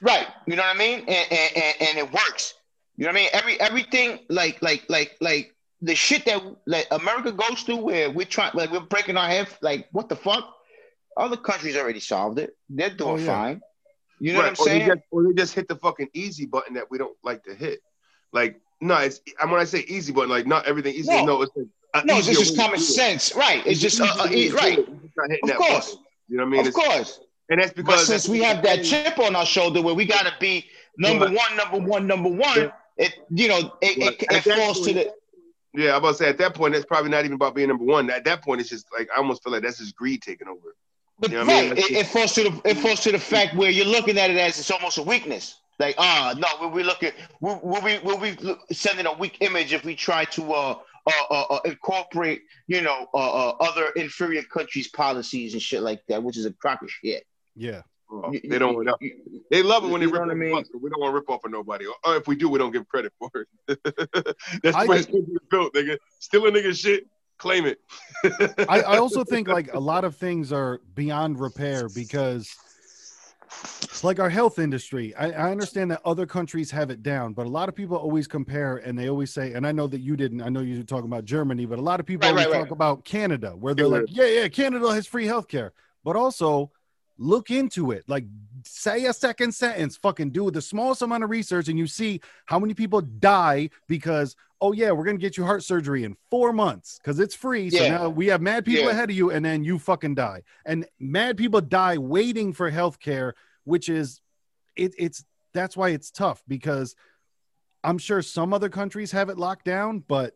Speaker 2: Right. You know what I mean, and, and, and, and it works. You know what I mean? Every everything like like like like the shit that like America goes through where we're trying like we're breaking our head like what the fuck? Other countries already solved it. They're doing oh, yeah. fine. You know right. what I'm saying?
Speaker 1: Or they, just, or they just hit the fucking easy button that we don't like to hit. Like, no, it's I'm when I say easy button, like not everything easy. No, no it's
Speaker 2: like no, it's just common sense, right? It's, just uh, uh, right. Of course,
Speaker 1: button. you know what I mean?
Speaker 2: Of
Speaker 1: it's,
Speaker 2: course.
Speaker 1: And that's because
Speaker 2: but since we have that chip on our shoulder where we got to be number one, number one, number one, it you know it, it, it falls point, to the
Speaker 1: yeah, I'm about to say at that point, it's probably not even about being number one. At that point, it's just like I almost feel like that's just greed taking over.
Speaker 2: But you know right, I mean? it, it, falls to the it falls to the fact where you're looking at it as it's almost a weakness. Like, ah, uh, no, we'll be looking, we'll, we'll be we'll be sending a weak image if we try to uh, uh, uh, uh incorporate, you know, uh, uh, other inferior countries' policies and shit like that, which is a crock of shit.
Speaker 3: Yeah.
Speaker 1: Oh, they don't. they love it when they rip off I mean? us, we don't want to rip off of nobody. Or if we do, we don't give credit for it. That's the way it's built, nigga. Stealing nigga shit, claim it.
Speaker 3: I, I also think like a lot of things are beyond repair because it's like our health industry I, I, understand that other countries have it down but a lot of people always compare and they always say and i know that you didn't i know you were talking about germany but a lot of people right, always right, talk right. about canada where they're like yeah yeah canada has free health care but also look into it. Like say a second sentence, fucking do the smallest amount of research, and you see how many people die because oh yeah, we're gonna get you heart surgery in four months because it's free. So yeah. now we have mad people yeah. ahead of you, and then you fucking die. And mad people die waiting for health care, which is it, it's that's why it's tough because I'm sure some other countries have it locked down, but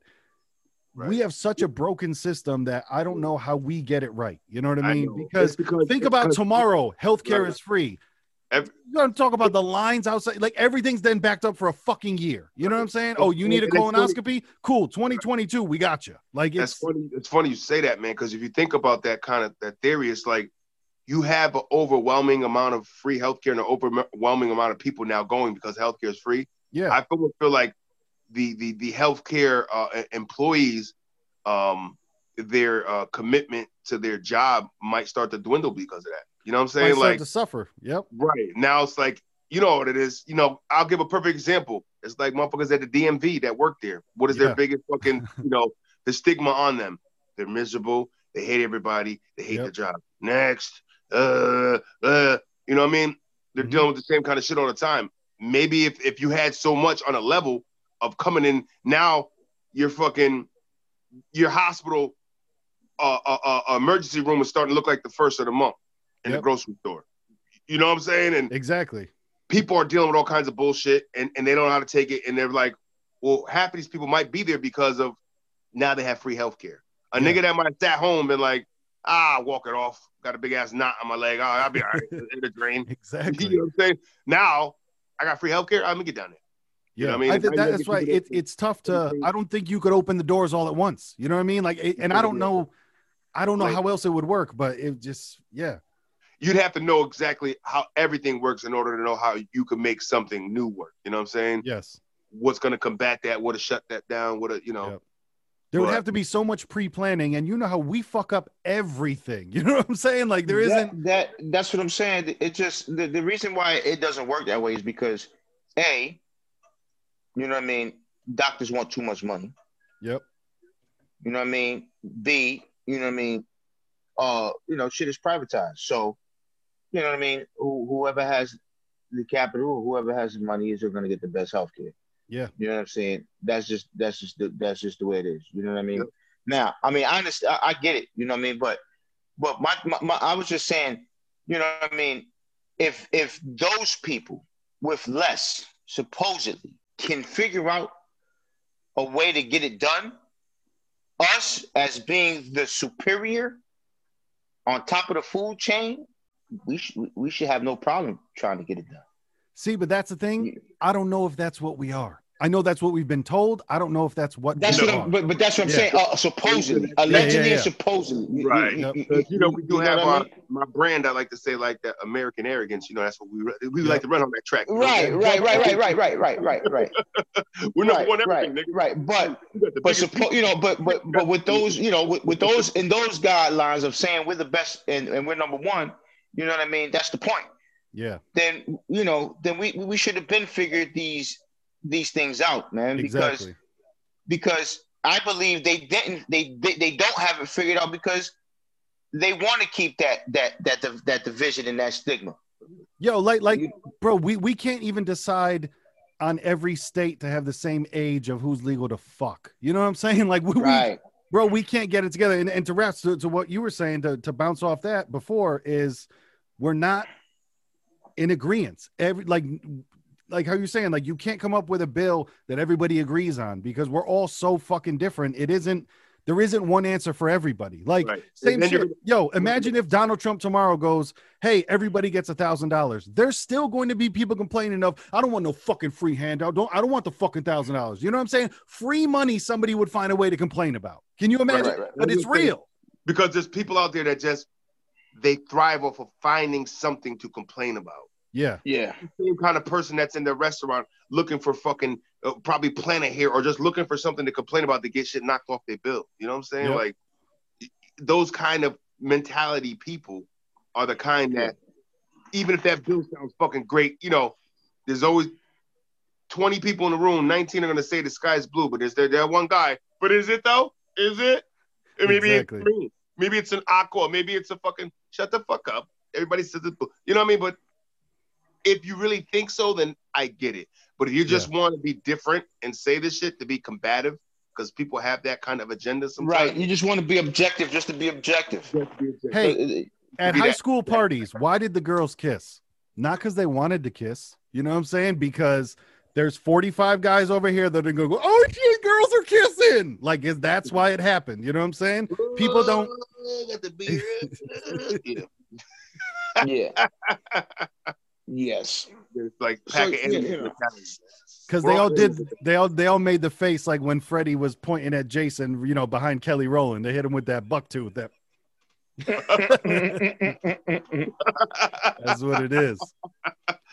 Speaker 3: Right. We have such a broken system that I don't know how we get it right. You know what I mean? I because, because, think about because, tomorrow, healthcare right. is free. Every, You're gonna talk about the lines outside, like everything's then backed up for a fucking year. You know what I'm saying? Oh, you need a colonoscopy? Cool, 2022, we got you. Like it's
Speaker 1: funny. It's funny you say that, man, because if you think about that kind of that theory, it's like you have an overwhelming amount of free healthcare and an overwhelming amount of people now going because healthcare is free.
Speaker 3: Yeah,
Speaker 1: I feel, feel like the the the healthcare uh, employees, um, their uh, commitment to their job might start to dwindle because of that. You know what I'm saying?
Speaker 3: Like to suffer. Yep.
Speaker 1: Right now, it's like you know what it is. You know, I'll give a perfect example. It's like motherfuckers at the DMV that work there. What is yeah. their biggest fucking you know the stigma on them? They're miserable. They hate everybody. They hate yep. the job. Next, uh, uh, you know what I mean? They're mm-hmm. dealing with the same kind of shit all the time. Maybe if if you had so much on a level of coming in now your fucking your hospital uh, uh, uh, emergency room is starting to look like the first of the month in yep. the grocery store. You know what I'm saying? And
Speaker 3: exactly,
Speaker 1: people are dealing with all kinds of bullshit, and, and they don't know how to take it, and they're like, well, half of these people might be there because of now they have free healthcare. A
Speaker 3: Yeah.
Speaker 1: nigga that might sat home and like, ah, walk it off. Got a big ass knot on my leg. Oh, I'll be all right. In the drain.
Speaker 3: Exactly.
Speaker 1: You know what I'm saying? Now I got free healthcare. I'm gonna get down there.
Speaker 3: Yeah,
Speaker 1: know what I
Speaker 3: I,
Speaker 1: mean?
Speaker 3: think that, that's why
Speaker 1: people
Speaker 3: it, it's tough to. I don't think you could open the doors all at once. You know what I mean? Like, and I don't know, I don't know
Speaker 1: Right.
Speaker 3: how else it would work, but it just, yeah,
Speaker 1: You'd have to know exactly how everything works in order to know how you can make something new work. You know what I'm saying?
Speaker 3: yes.
Speaker 1: What's gonna combat that? What to shut that down? What to, you know?
Speaker 3: Yep. There would have to be so much pre-planning, and you know how we fuck up everything. You know what I'm saying? Like, there isn't.
Speaker 2: that, that that's what I'm saying. It just the, the reason why it doesn't work that way is because a, you know what I mean. Doctors want too much money.
Speaker 3: Yep.
Speaker 2: You know what I mean. B, you know what I mean. Uh, you know, shit is privatized. So, you know what I mean. Who, whoever has the capital, whoever has the money, is going to get the best healthcare.
Speaker 3: Yeah.
Speaker 2: You know what I'm saying? That's just that's just the, that's just the way it is. You know what I mean?
Speaker 1: Yep.
Speaker 2: Now, I mean, I understand. I, I get it. You know what I mean? But but my, my, my I was just saying. You know what I mean? If if those people with less supposedly can figure out a way to get it done, us as being the superior on top of the food chain, we should we should have no problem trying to get it done.
Speaker 3: See, but that's the thing. I don't know if that's what we are. I know that's what we've been told. I don't know if that's what
Speaker 2: That's what. I'm, but, but that's what I'm
Speaker 3: Yeah.
Speaker 2: saying. Uh, supposedly,
Speaker 1: Yeah, yeah,
Speaker 2: allegedly,
Speaker 3: yeah.
Speaker 2: supposedly.
Speaker 1: Right.
Speaker 2: You,
Speaker 3: Yep.
Speaker 2: you,
Speaker 1: You know, we do
Speaker 2: you
Speaker 1: have
Speaker 2: what I
Speaker 1: our,
Speaker 2: mean?
Speaker 1: my brand. I like to say like that American arrogance. You know, that's what we we
Speaker 3: Yep.
Speaker 1: like to run on that track. you?
Speaker 2: Right, right, right, right, right, right, right, right, right.
Speaker 1: We're number
Speaker 2: right,
Speaker 1: one
Speaker 2: right,
Speaker 1: everything, nigga.
Speaker 2: right. But
Speaker 1: We got the
Speaker 2: but
Speaker 1: biggest
Speaker 2: suppo- you know, but but but with those, you know, with, with those in those guidelines of saying we're the best and, and we're number one, you know what I mean? That's the point.
Speaker 3: Yeah,
Speaker 2: Then you know, then we we should have been figured these these things out, man. Because
Speaker 3: exactly.
Speaker 2: because I believe they didn't they they, they don't have it figured out because they want to keep that that that that division and that stigma.
Speaker 3: Yo, like, like, bro, we we can't even decide on every state to have the same age of who's legal to fuck. You know what I'm saying? Like, we, we bro, we can't get it together. And, and to wrap to, to what you were saying to, to bounce off that before is we're not in agreement. Every like like how you're saying, like you can't come up with a bill that everybody agrees on because we're all so fucking different. It isn't there isn't one answer for everybody. Like
Speaker 1: Right.
Speaker 3: same shit. Yo, imagine if Donald Trump tomorrow goes, Hey, everybody gets a thousand dollars. There's still going to be people complaining of, I don't want no fucking free handout. Don't I don't want the fucking thousand dollars. You know what I'm saying? Free money somebody would find a way to complain about. Can you imagine?
Speaker 2: right, right.
Speaker 3: But it's real.
Speaker 1: because there's people out there that just they thrive off of finding something to complain about.
Speaker 3: Yeah.
Speaker 2: Yeah.
Speaker 1: Same kind of person that's in the restaurant looking for fucking uh, probably planet here or just looking for something to complain about to get shit knocked off their bill. You know what I'm saying?
Speaker 3: Yep.
Speaker 1: Like those kind of mentality people are the kind that even if that bill sounds fucking great, you know, there's always 20 people in the room, 19 are gonna say the sky's blue, but is there that one guy? But is it though? Is it? And maybe
Speaker 3: Exactly.
Speaker 1: it's green. Maybe it's an aqua. Maybe it's a fucking shut the fuck up. Everybody says it. You know what I mean? But if you really think so, then I get it. But if you just want to be different and say this shit to be combative, because people have that kind of agenda sometimes.
Speaker 2: Right. You just want to be objective just to be objective.
Speaker 3: Hey, uh,
Speaker 1: at
Speaker 3: high
Speaker 1: that-
Speaker 3: school parties, why did the girls kiss? Not because they wanted to kiss. You know what I'm saying? Because there's 45 guys over here that are going to go, oh shit, girls are kissing. Like, is that's why it happened. You know what I'm saying? People don't-
Speaker 1: got the beer. yeah.
Speaker 2: yeah. yes.
Speaker 1: It's like
Speaker 2: So,
Speaker 1: pack of
Speaker 2: yeah,
Speaker 1: enemies
Speaker 2: you know.
Speaker 3: Because they
Speaker 1: all
Speaker 3: all did, they all, they all made the face like when Freddy was pointing at Jason, you know, behind Kelly Rowland. They hit him with that buck tooth. That that's what it is.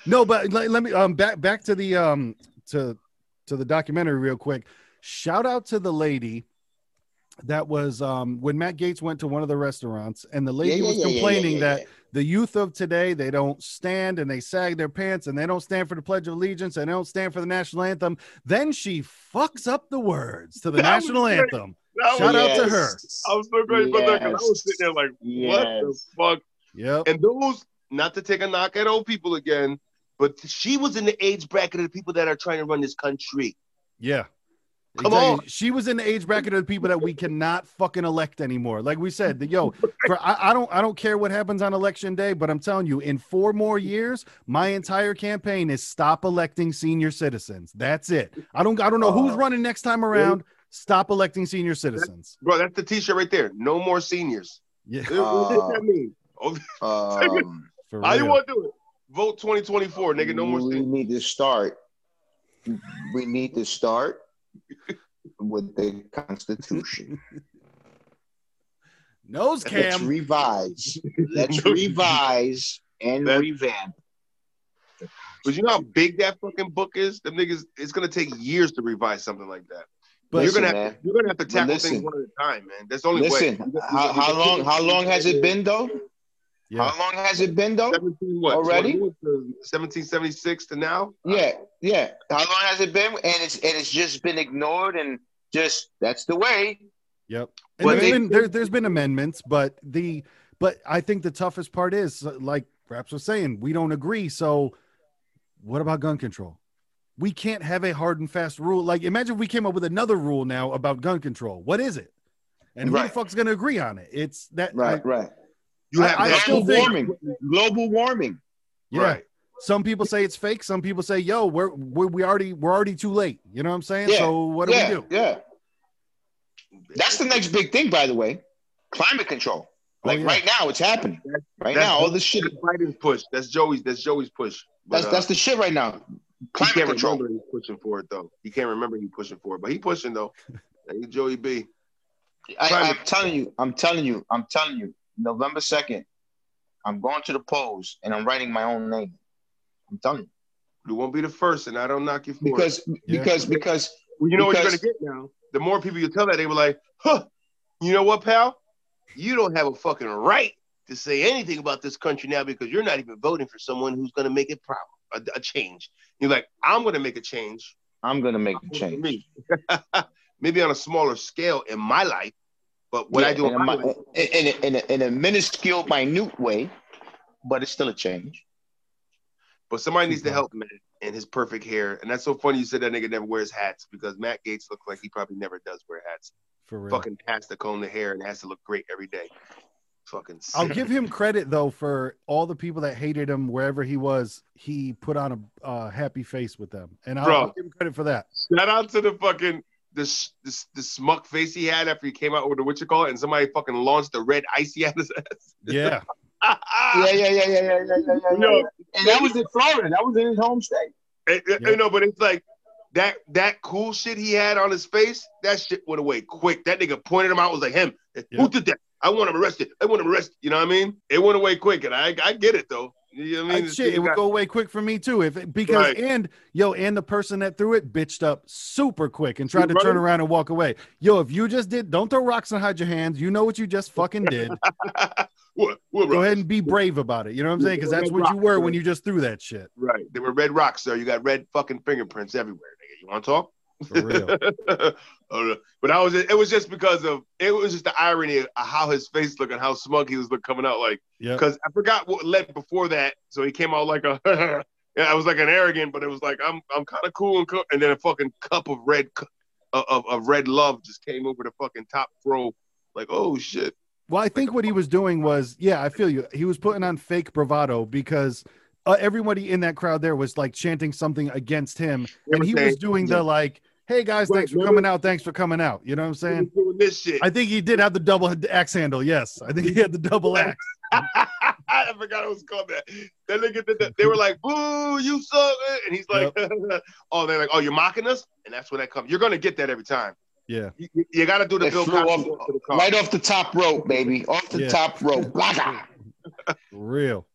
Speaker 3: No, but let, let me um back back to the um to to the documentary real quick. Shout out to the lady that was um when Matt Gaetz went to one of the restaurants and the lady was complaining that the youth of today they don't stand and they sag their pants and they don't stand for the pledge of allegiance and they don't stand for the national anthem. Then she fucks up the words to the
Speaker 1: That
Speaker 3: national anthem.
Speaker 1: That
Speaker 3: Shout
Speaker 1: was-
Speaker 3: out to her.
Speaker 1: I was so grateful for that 'cause I was sitting there like, what the fuck?
Speaker 3: yep.
Speaker 1: And those, not to take a knock at old people again, but she was in the age bracket of the people that are trying to run this country.
Speaker 3: yeah
Speaker 1: Come on.
Speaker 3: She was in the age bracket of the people that we cannot fucking elect anymore. Like we said, the- yo, for I, I don't I don't care what happens on election day, but I'm telling you, in four more years, my entire campaign is stop electing senior citizens. That's it. I don't I don't know who's running next time around. Stop electing senior citizens.
Speaker 1: Bro, that's the t-shirt right there. No more seniors.
Speaker 3: Yeah,
Speaker 1: what does
Speaker 2: Uh,
Speaker 1: that mean? Oh,
Speaker 2: Um,
Speaker 3: for
Speaker 1: how you want to do it? Vote 2024, nigga. No more
Speaker 2: we
Speaker 1: seniors.
Speaker 2: need to start. We need to start with the Constitution.
Speaker 3: Nose
Speaker 2: Let's revise. Let's revise and
Speaker 1: That-
Speaker 2: revamp.
Speaker 1: But you know how big that fucking book is? Them niggas, it's gonna take years to revise something like that.
Speaker 3: But
Speaker 1: you're gonna have to, you're gonna have to tackle
Speaker 2: listen.
Speaker 1: things one at a time, man. That's the only
Speaker 2: Listen,
Speaker 1: way.
Speaker 2: how, how long? How long has it been though?
Speaker 3: Yeah.
Speaker 2: How long has it been though?
Speaker 1: 17 what?
Speaker 2: Already?
Speaker 1: 1776 to now?
Speaker 2: Yeah, yeah. How long has it been? And it's and it's just been ignored and just that's the way.
Speaker 3: Yep. And
Speaker 1: Well,
Speaker 3: there's
Speaker 1: they-
Speaker 3: been there, there's been amendments, but the but I think the toughest part is like perhaps was saying we don't agree. So what about gun control? We can't have a hard and fast rule. Like imagine we came up with another rule now about gun control. What is it? And who the fuck's gonna agree on it? It's that
Speaker 2: Right, right.
Speaker 1: You have
Speaker 3: I
Speaker 1: that-
Speaker 3: still
Speaker 2: Global
Speaker 3: think-
Speaker 2: warming. Global warming.
Speaker 3: yeah.
Speaker 1: Right.
Speaker 3: Some people say it's fake. Some people say, "Yo, we're, we're we already we're already too late." You know what I'm saying?
Speaker 2: Yeah,
Speaker 3: So what do
Speaker 2: yeah,
Speaker 3: we do?
Speaker 2: yeah. That's the next big thing, by the way. Climate control.
Speaker 3: Oh,
Speaker 2: Like
Speaker 3: yeah.
Speaker 2: right now, it's happening. Right
Speaker 1: That's-
Speaker 2: now, all this shit.
Speaker 1: That's Biden's push. That's Joey's. That's Joey's push. But,
Speaker 2: That's
Speaker 1: uh,
Speaker 2: that's the shit right now.
Speaker 1: he
Speaker 2: Climate
Speaker 1: can't
Speaker 2: control.
Speaker 1: remember he's pushing for it though. He can't remember he pushing for it, but he pushing though. Hey, Joey B.
Speaker 2: I,
Speaker 1: Climate-
Speaker 2: I'm telling you, I'm telling you, I'm telling you. November second, I'm going to the polls and I'm writing my own name. I'm telling you
Speaker 1: You won't be the first, and I don't knock you for it.
Speaker 2: because
Speaker 3: Yeah.
Speaker 2: because because
Speaker 1: Well, you know what you're gonna get now. The more people you tell that, they were like, "Huh, you know what, pal? You don't have a fucking right to say anything about this country now because you're not even voting for someone who's gonna make it proud, a, a change." You're like, "I'm gonna make a change,
Speaker 2: I'm gonna make a
Speaker 1: Vote for
Speaker 2: change.
Speaker 1: me. maybe on a smaller scale in my life, but what I do
Speaker 2: in
Speaker 1: in
Speaker 2: a,
Speaker 1: my
Speaker 2: in, in, a, in, a, in a minuscule, minute way, but it's still a change.
Speaker 1: but somebody needs to help Matt and his perfect hair, and that's so funny. You said that nigga never wears hats because Matt Gaetz looks like he probably never does wear hats.
Speaker 3: For real.
Speaker 1: Fucking has to comb the hair and has to look great every day. Fucking.
Speaker 3: I'll give him credit though for all the people that hated him wherever he was. He put on a uh, happy face with them, and I'll,
Speaker 1: Bro.
Speaker 3: I'll give him credit for that.
Speaker 1: Shout out to the fucking this this the smuck face he had after he came out with the what you call it, and somebody fucking launched the red icy at his ass.
Speaker 3: Yeah,
Speaker 2: Yeah, yeah, yeah, yeah, yeah, yeah, yeah, yeah.
Speaker 1: You know,
Speaker 2: And that was in Florida. That was in his home state.
Speaker 3: Yeah.
Speaker 1: you know, but it's like that that cool shit he had on his face. That shit went away quick. That nigga pointed him out. Was like him.
Speaker 3: Yeah.
Speaker 1: Who did that? I want him arrested. I want him arrested. You know what I mean? It went away quick, and I I get it though. You know what I mean?
Speaker 3: Shit, it would
Speaker 1: got-
Speaker 3: go away quick for me too. If it, because
Speaker 1: Right.
Speaker 3: and yo, and the person that threw it bitched up super quick and tried to
Speaker 1: Right.
Speaker 3: turn around and walk away. Yo, if you just did, don't throw rocks and hide your hands. You know what you just fucking did.
Speaker 1: what, what
Speaker 3: Go ahead and be brave about it. You know what I'm saying? Because that's what you were
Speaker 1: right.
Speaker 3: when you just threw that shit.
Speaker 1: Right. There were red rocks, sir. You got red fucking fingerprints everywhere, nigga. You want to talk?
Speaker 3: For real.
Speaker 1: Oh, but I was it was just because of it was just the irony of how his face looked and how smug he was look coming out like
Speaker 3: Yeah.
Speaker 1: because I forgot what led before that so he came out like a yeah I was like an arrogant but it was like I'm I'm kind of cool and cool and then a fucking cup of red of, uh, of of red love just came over the fucking top row like oh shit
Speaker 3: Well, I think what he was doing was, yeah, I feel you. He was putting on fake bravado because uh, everybody in that crowd there was like chanting something against him, and he was doing the like, "Hey guys,
Speaker 1: Right,
Speaker 3: thanks for coming out. Thanks for coming out." You know what I'm saying?
Speaker 1: doing this shit
Speaker 3: I think he did have the double axe handle. Yes, I think he had the double axe.
Speaker 1: I forgot it was called that. That nigga did that. They were like, "Boo, you suck!" And he's like, "Oh, they're like, oh, you're mocking us," and that's when that comes. You're gonna get that every time.
Speaker 3: Yeah,
Speaker 1: You, you got to do the
Speaker 2: It
Speaker 1: Bill
Speaker 2: flew
Speaker 1: Cosby
Speaker 2: off,
Speaker 1: to the car.
Speaker 2: right off the top rope, baby. Off the
Speaker 3: Yeah.
Speaker 2: top rope. Blacka.
Speaker 3: real.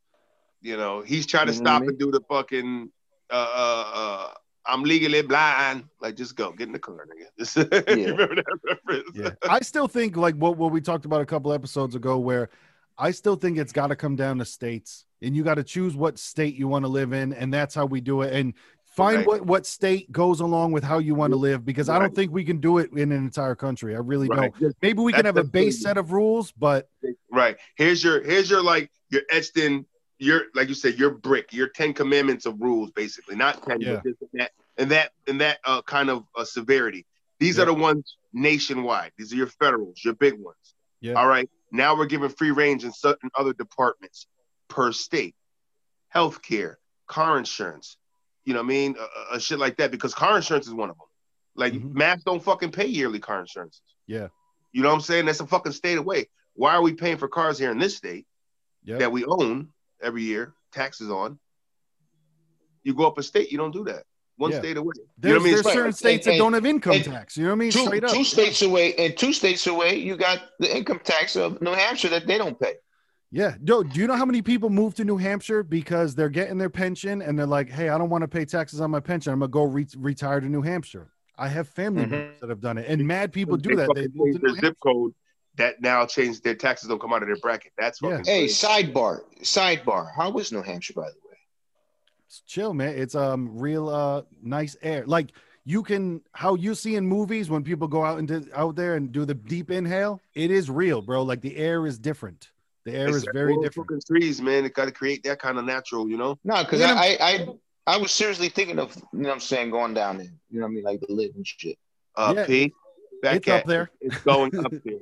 Speaker 1: You know, he's trying to
Speaker 2: You know
Speaker 1: stop
Speaker 2: I
Speaker 1: and do the fucking. Uh, uh, uh, I'm legally blind. Like, just go, get in the car, nigga. Just, you remember that reference?
Speaker 3: Yeah, I still think like what what we talked about a couple episodes ago, where I still think it's got to come down to states, and you got to choose what state you want to live in, and that's how we do it. And find
Speaker 1: Right.
Speaker 3: what what state goes along with how you want to live, because I don't think we can do it in an entire country. I really
Speaker 1: Right.
Speaker 3: don't. Maybe we can have a base
Speaker 1: thing.
Speaker 3: set of rules, but
Speaker 1: Right. Here's your here's your like your etched in your like you said your brick your Ten Commandments of rules basically not ten
Speaker 3: Yeah.
Speaker 1: and that and that and that uh, kind of uh, severity. These
Speaker 3: Yeah.
Speaker 1: are the ones nationwide. These are your federals, your big ones.
Speaker 3: Yeah.
Speaker 1: All right. Now we're giving free range in certain other departments per state. Healthcare, car insurance, you know what I mean? Uh, uh, shit like that because car insurance is one of them. Like
Speaker 3: Mhm.
Speaker 1: mass don't fucking pay yearly car insurances.
Speaker 3: Yeah.
Speaker 1: You know what I'm saying? That's a fucking state away. Why are we paying for cars here in this state
Speaker 3: Yeah.
Speaker 1: that we own every year, taxes on? You go up a state, you don't do that. One
Speaker 3: Yeah.
Speaker 1: state away. You know
Speaker 3: There's,
Speaker 1: what I mean?
Speaker 3: there's
Speaker 1: It's like-
Speaker 3: certain
Speaker 2: and-
Speaker 3: states that
Speaker 2: and-
Speaker 3: don't have income
Speaker 2: and
Speaker 3: tax. You know what I mean?
Speaker 2: Two,
Speaker 3: Straight up.
Speaker 2: two states away, and two states away, you got the income tax of New Hampshire that they don't pay.
Speaker 3: Yeah. Do, do you know how many people move to New Hampshire because they're getting their pension and they're like, hey, I don't want to pay taxes on my pension. I'm going to go re- retire to New Hampshire. I have family
Speaker 2: Mhm.
Speaker 3: members that have done it. And mad people do that. They
Speaker 1: fucking
Speaker 3: move to
Speaker 1: changed
Speaker 3: New
Speaker 1: their
Speaker 3: Hampshire.
Speaker 1: zip code that now changed their taxes don't come out of their bracket. That's
Speaker 3: Yeah.
Speaker 1: fucking
Speaker 2: Hey, sidebar, sidebar. How was New Hampshire, by the way?
Speaker 3: It's chill, man. It's um real uh nice air. Like you can how you see in movies when people go out into out there and do the deep inhale. It is real, bro. Like the air is different. The air
Speaker 1: It's
Speaker 3: is very
Speaker 1: old
Speaker 3: different.
Speaker 1: fucking trees, man. It got to create that kind of natural, you know.
Speaker 2: No, because
Speaker 3: Yeah.
Speaker 2: I, I, I, I was seriously thinking of, you know what I'm saying, going down there. You know what I mean? Like the live and shit.
Speaker 1: Uh,
Speaker 3: Yeah.
Speaker 1: P, that
Speaker 3: It's
Speaker 1: cat,
Speaker 3: up there.
Speaker 1: It's going up there.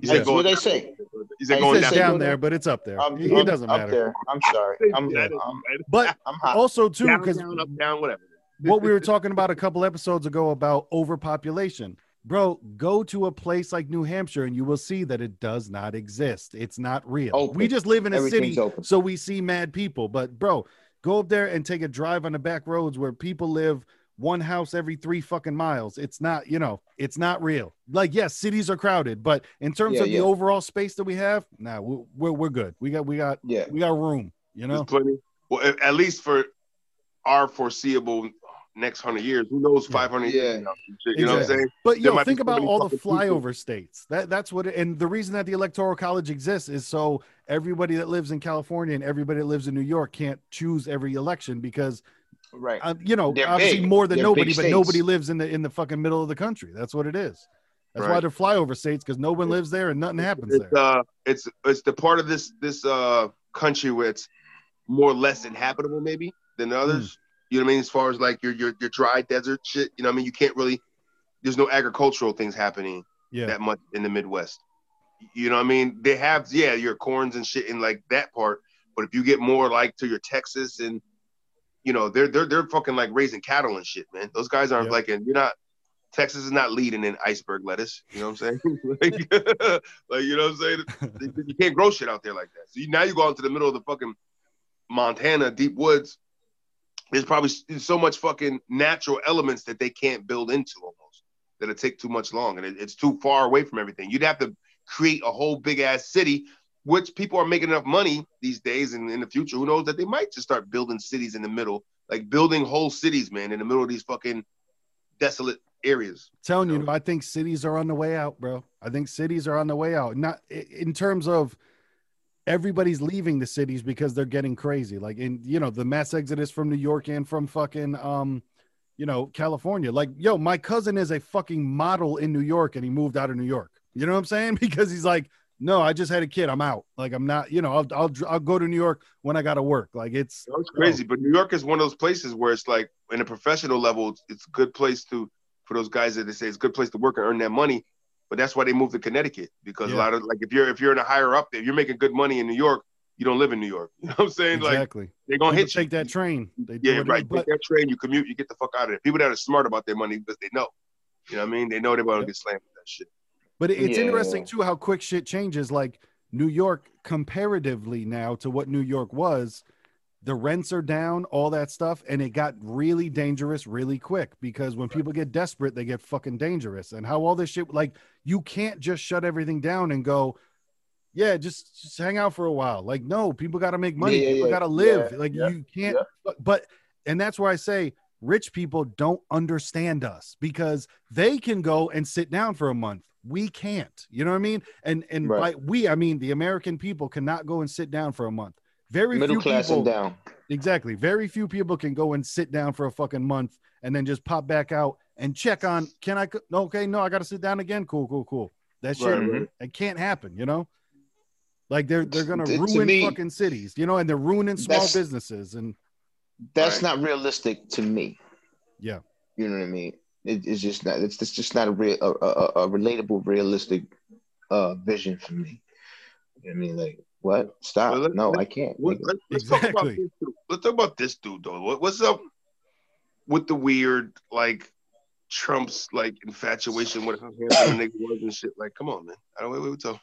Speaker 1: you
Speaker 2: That's
Speaker 1: said going
Speaker 2: what they
Speaker 1: down.
Speaker 2: say.
Speaker 1: You said
Speaker 2: They
Speaker 1: going
Speaker 3: It's
Speaker 2: said
Speaker 1: down.
Speaker 3: down
Speaker 2: go
Speaker 3: there,
Speaker 2: down.
Speaker 3: but it's up there.
Speaker 2: I'm,
Speaker 3: it,
Speaker 2: I'm
Speaker 3: doesn't
Speaker 2: up
Speaker 3: matter.
Speaker 2: there. I'm sorry. I'm,
Speaker 1: Yeah,
Speaker 2: I'm,
Speaker 3: But
Speaker 2: I'm hot.
Speaker 3: also too, because
Speaker 1: down, up, down, whatever.
Speaker 3: what we were talking about a couple episodes ago about overpopulation. Bro, go to a place like New Hampshire and you will see that it does not exist. It's not real.
Speaker 2: Open.
Speaker 3: We just live in a city,
Speaker 2: open.
Speaker 3: so we see mad people. But bro, go up there and take a drive on the back roads where people live one house every three fucking miles. It's not, you know, it's not real. Like, yes, cities are crowded, but in terms
Speaker 2: Yeah,
Speaker 3: of
Speaker 2: yeah.
Speaker 3: the overall space that we have, nah, we- we're we're good. We got we got
Speaker 2: Yeah.
Speaker 3: we got room. You know,
Speaker 1: plenty. Well, at- at least for our foreseeable next hundred years, who knows? Five hundred
Speaker 2: Yeah.
Speaker 1: years. from shit, You know what I'm saying?
Speaker 3: But
Speaker 1: There
Speaker 3: yo,
Speaker 1: might be
Speaker 3: think about all the
Speaker 1: fucking people.
Speaker 3: flyover states. That that's what, it, and the reason that the electoral college exists is so everybody that lives in California and everybody that lives in New York can't choose every election because,
Speaker 2: Right.
Speaker 3: uh, you know,
Speaker 2: They're
Speaker 3: obviously
Speaker 2: big.
Speaker 3: more than
Speaker 2: They're
Speaker 3: nobody, but
Speaker 2: states.
Speaker 3: nobody lives in the in the fucking middle of the country. That's what it is. That's why they're flyover states because no one lives there and nothing happens
Speaker 1: It's
Speaker 3: there.
Speaker 1: uh, it's it's the part of this this uh country where it's more or less inhabitable maybe than the others. You know what I mean? As far as like your your your dry desert shit. You know what I mean? You can't really. There's no agricultural things happening
Speaker 3: Yeah,
Speaker 1: that much in the Midwest. You know what I mean? They have yeah your corns and shit in like that part, but if you get more like to your Texas and you know they're they're they're fucking like raising cattle and shit, man. Those guys aren't
Speaker 3: Yeah.
Speaker 1: like and you're not. Texas is not leading in iceberg lettuce. You know what I'm saying? like, like, you know what I'm saying? You can't grow shit out there like that. So you, now you go out into the middle of the fucking Montana deep woods. There's probably so much fucking natural elements that they can't build into almost. That it take too much long and it, it's too far away from everything. You'd have to create a whole big ass city, which people are making enough money these days and in the future. Who knows that they might just start building cities in the middle, like building whole cities, man, in the middle of these fucking desolate areas.
Speaker 3: telling you, I think cities are on the way out, bro. I think cities are on the way out. Not in terms of everybody's leaving the cities because they're getting crazy. Like in you know the mass exodus from New York and from fucking um, you know California. Like yo, my cousin is a fucking model in New York and he moved out of New York. You know what I'm saying? Because he's like, no, I just had a kid. I'm out. Like I'm not. You know, I'll I'll I'll go to New York when I got to work. Like it's
Speaker 1: crazy, but New York is one of those places where it's like, in a professional level, it's, it's a good place to for those guys that they say it's a good place to work and earn that money. But that's why they moved to Connecticut because
Speaker 3: Yeah.
Speaker 1: a lot of like if you're if you're in a higher up, if you're making good money in New York, you don't live in New York. You know what I'm saying? Like
Speaker 3: exactly.
Speaker 1: they're gonna
Speaker 3: People
Speaker 1: hit you.
Speaker 3: take that train. They
Speaker 1: Yeah, right.
Speaker 3: But
Speaker 1: Take that train, you commute, you get the fuck out of there. People that are smart about their money because they know. You know what I mean? They know they're gonna
Speaker 3: Yep.
Speaker 1: get slammed with that shit.
Speaker 3: But it's
Speaker 2: Yeah.
Speaker 3: interesting too how quick shit changes. Like New York, comparatively now to what New York was, the rents are down, all that stuff, and it got really dangerous really quick because when people get desperate, they get fucking dangerous. And how all this shit, like you can't just shut everything down and go, yeah, just just hang out for a while. Like no, people got to make money.
Speaker 2: Yeah, yeah,
Speaker 3: people got to live. Like you can't. but and that's why I say rich people don't understand us because they can go and sit down for a month. We can't. You know what I mean? And and
Speaker 2: Right.
Speaker 3: by we, I mean the American people cannot go and sit down for a month. Very
Speaker 2: Middle
Speaker 3: few
Speaker 2: class
Speaker 3: people,
Speaker 2: and down.
Speaker 3: exactly. Very few people can go and sit down for a fucking month and then just pop back out and check on. Can I? Okay, no, I got to sit down again. Cool, cool, cool. That shit,
Speaker 1: Right,
Speaker 2: right.
Speaker 3: it can't happen. You know, like they're they're gonna
Speaker 2: To- to
Speaker 3: ruin
Speaker 2: me,
Speaker 3: fucking cities. You know, and they're ruining small businesses and
Speaker 2: That's
Speaker 1: Right.
Speaker 2: not realistic to me.
Speaker 3: yeah.
Speaker 2: You know what I mean? It, it's just not. It's, it's just not a real, a, a, a relatable, realistic uh, vision for me. You know what I mean, like what? Stop!
Speaker 1: Well, let-
Speaker 2: no,
Speaker 1: let-
Speaker 2: I can't.
Speaker 1: What- let- let's talk about
Speaker 3: Exactly.
Speaker 1: this dude. Let's talk about this dude though. What, what's up with the weird like Trump's like infatuation with how handsome the nigga was and shit? Like, come on, man. I don't wait, wait, wait, talk.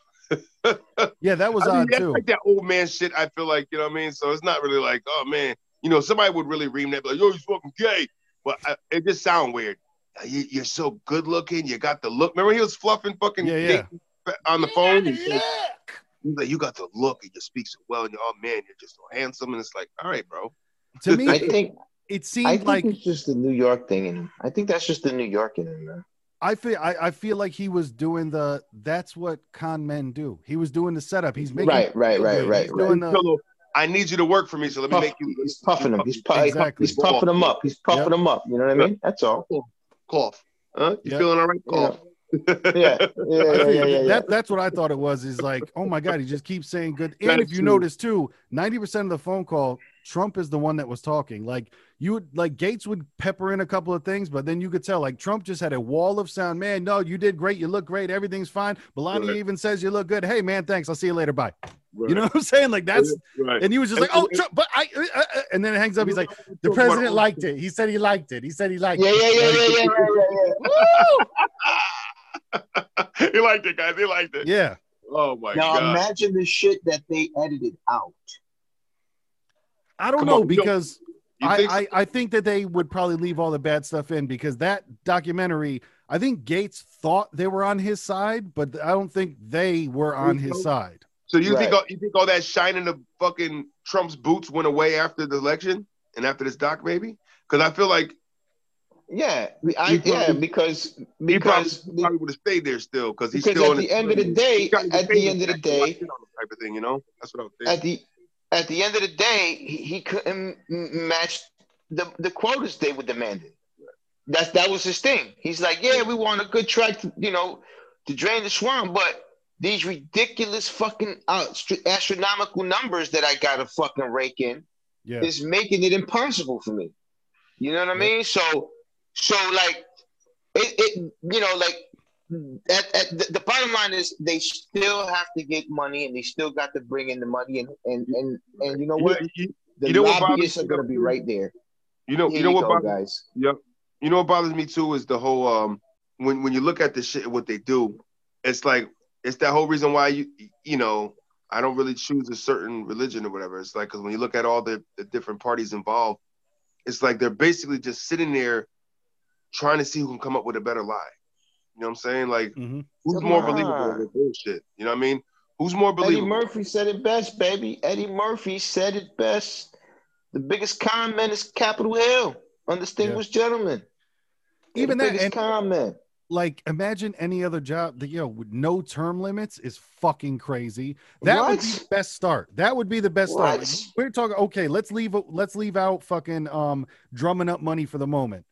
Speaker 3: Yeah, that was
Speaker 1: I mean,
Speaker 3: odd
Speaker 1: that's
Speaker 3: too.
Speaker 1: like that old man shit. I feel like you know what I mean. So it's not really like, oh man, you know, somebody would really ream that, be like, yo, he's fucking gay. But I, it just sound weird. Uh, You, you're so good looking. You got the look. Remember he was fluffing fucking
Speaker 3: Yeah, yeah.
Speaker 1: On the phone. He's like, he's like, you got the look. and you speak so well. And you're, oh man, you're just so handsome. And it's like, all right, bro.
Speaker 3: To me,
Speaker 2: I think
Speaker 3: it
Speaker 2: I think
Speaker 3: like
Speaker 2: it's just the New York thing, and I think that's just the New York in him.
Speaker 3: I feel I, I feel like he was doing the that's what con men do. He was doing the setup. He's making
Speaker 2: Right, right,
Speaker 3: feel
Speaker 2: right, right,
Speaker 3: He's
Speaker 2: right.
Speaker 3: doing the
Speaker 1: I need you to work for me, so let me
Speaker 2: Puff-
Speaker 1: make you.
Speaker 2: he's puffing him. He's, pu-
Speaker 3: Exactly.
Speaker 2: he's puffing him up. He's puffing
Speaker 3: Yep.
Speaker 2: him up. You know what I mean? That's all.
Speaker 1: Cough. Huh? You
Speaker 3: Yeah.
Speaker 1: feeling all right? Cough.
Speaker 2: Yeah, yeah,
Speaker 3: I
Speaker 2: yeah, yeah, yeah. yeah.
Speaker 3: That that's what I thought it was. Is like, oh my god, he just keeps saying good. And if you
Speaker 1: true.
Speaker 3: notice too, ninety percent of the phone call, Trump is the one that was talking. Like you would like Gaetz would pepper in a couple of things, but then you could tell like Trump just had a wall of sound. Man, no, you did great. You look great. Everything's fine. Melania
Speaker 1: Right.
Speaker 3: even says you look good. Hey man, thanks. I'll see you later. Bye. You know what I'm saying? Like that's
Speaker 1: right.
Speaker 3: and he was just like,
Speaker 1: And-
Speaker 3: oh, Trump, but I, uh, uh, uh," and then it hangs up. He's like, the president liked it. He said he liked it. He said he liked
Speaker 2: Yeah,
Speaker 3: it.
Speaker 2: yeah, yeah, yeah, yeah, yeah, yeah,
Speaker 1: he liked it, guys. He liked it.
Speaker 3: Yeah.
Speaker 1: Oh my
Speaker 2: Now
Speaker 1: god.
Speaker 2: Now imagine the shit that they edited out.
Speaker 3: I don't
Speaker 1: Come
Speaker 3: know
Speaker 1: on, you don't-
Speaker 3: because I,
Speaker 1: think
Speaker 3: I, I think that they would probably leave all the bad stuff in because that documentary, I think Gaetz thought they were on his side, but I don't think they were on his side.
Speaker 1: so? You think all, you think all that shining of fucking Trump's boots went away after the election and after this doc, maybe? Because I feel like
Speaker 2: Yeah, I,
Speaker 1: probably-
Speaker 2: yeah, because
Speaker 1: he probably,
Speaker 2: because
Speaker 1: he probably would have stayed there still because he's still
Speaker 2: at
Speaker 1: in
Speaker 2: the end of the day,
Speaker 1: he's got his
Speaker 2: at the end of the
Speaker 1: back to watch
Speaker 2: day,
Speaker 1: it on him type of thing. You know, that's what I was
Speaker 2: at
Speaker 1: thinking.
Speaker 2: the at the end of the day, he, he couldn't match the the quotas they were demanding. That's that was his thing. He's like, yeah, we want a good track, to, you know, to drain the swamp, but these ridiculous fucking uh, str- astronomical numbers that I gotta fucking rake in
Speaker 3: Yeah.
Speaker 2: is making it impossible for me. You know what I mean? So, so like, it, it you know, like, at, at the, the bottom line is they still have to get money and they still got to bring in the money and and and, and you know what?
Speaker 1: you-
Speaker 2: The
Speaker 1: you know what
Speaker 2: lobbyists
Speaker 1: bothers
Speaker 2: are gonna be right there.
Speaker 1: you know,
Speaker 2: Here
Speaker 1: you know what
Speaker 2: go,
Speaker 1: bothers
Speaker 2: guys.
Speaker 1: Yep. You know what bothers me too is the whole um when when you look at the shit what they do, it's like it's that whole reason why you you know I don't really choose a certain religion or whatever. It's like because when you look at all the, the different parties involved, it's like they're basically just sitting there trying to see who can come up with a better lie. You know what I'm saying? Like
Speaker 3: Mhm.
Speaker 1: who's
Speaker 2: Come
Speaker 1: more
Speaker 2: on.
Speaker 1: believable than bullshit? You know what I mean? Who's more believable? Eddie?
Speaker 2: Murphy said it best, baby. Eddie Murphy said it best. The biggest con man is Capitol Hill. Undistinguished gentlemen. They're
Speaker 3: Even
Speaker 2: the
Speaker 3: that,
Speaker 2: biggest
Speaker 3: and-
Speaker 2: con man.
Speaker 3: Like, imagine any other job that, you know, with no term limits is fucking crazy. That would be the best start. That would be the best start. We're talking, okay, let's leave, let's leave out fucking um drumming up money for the moment.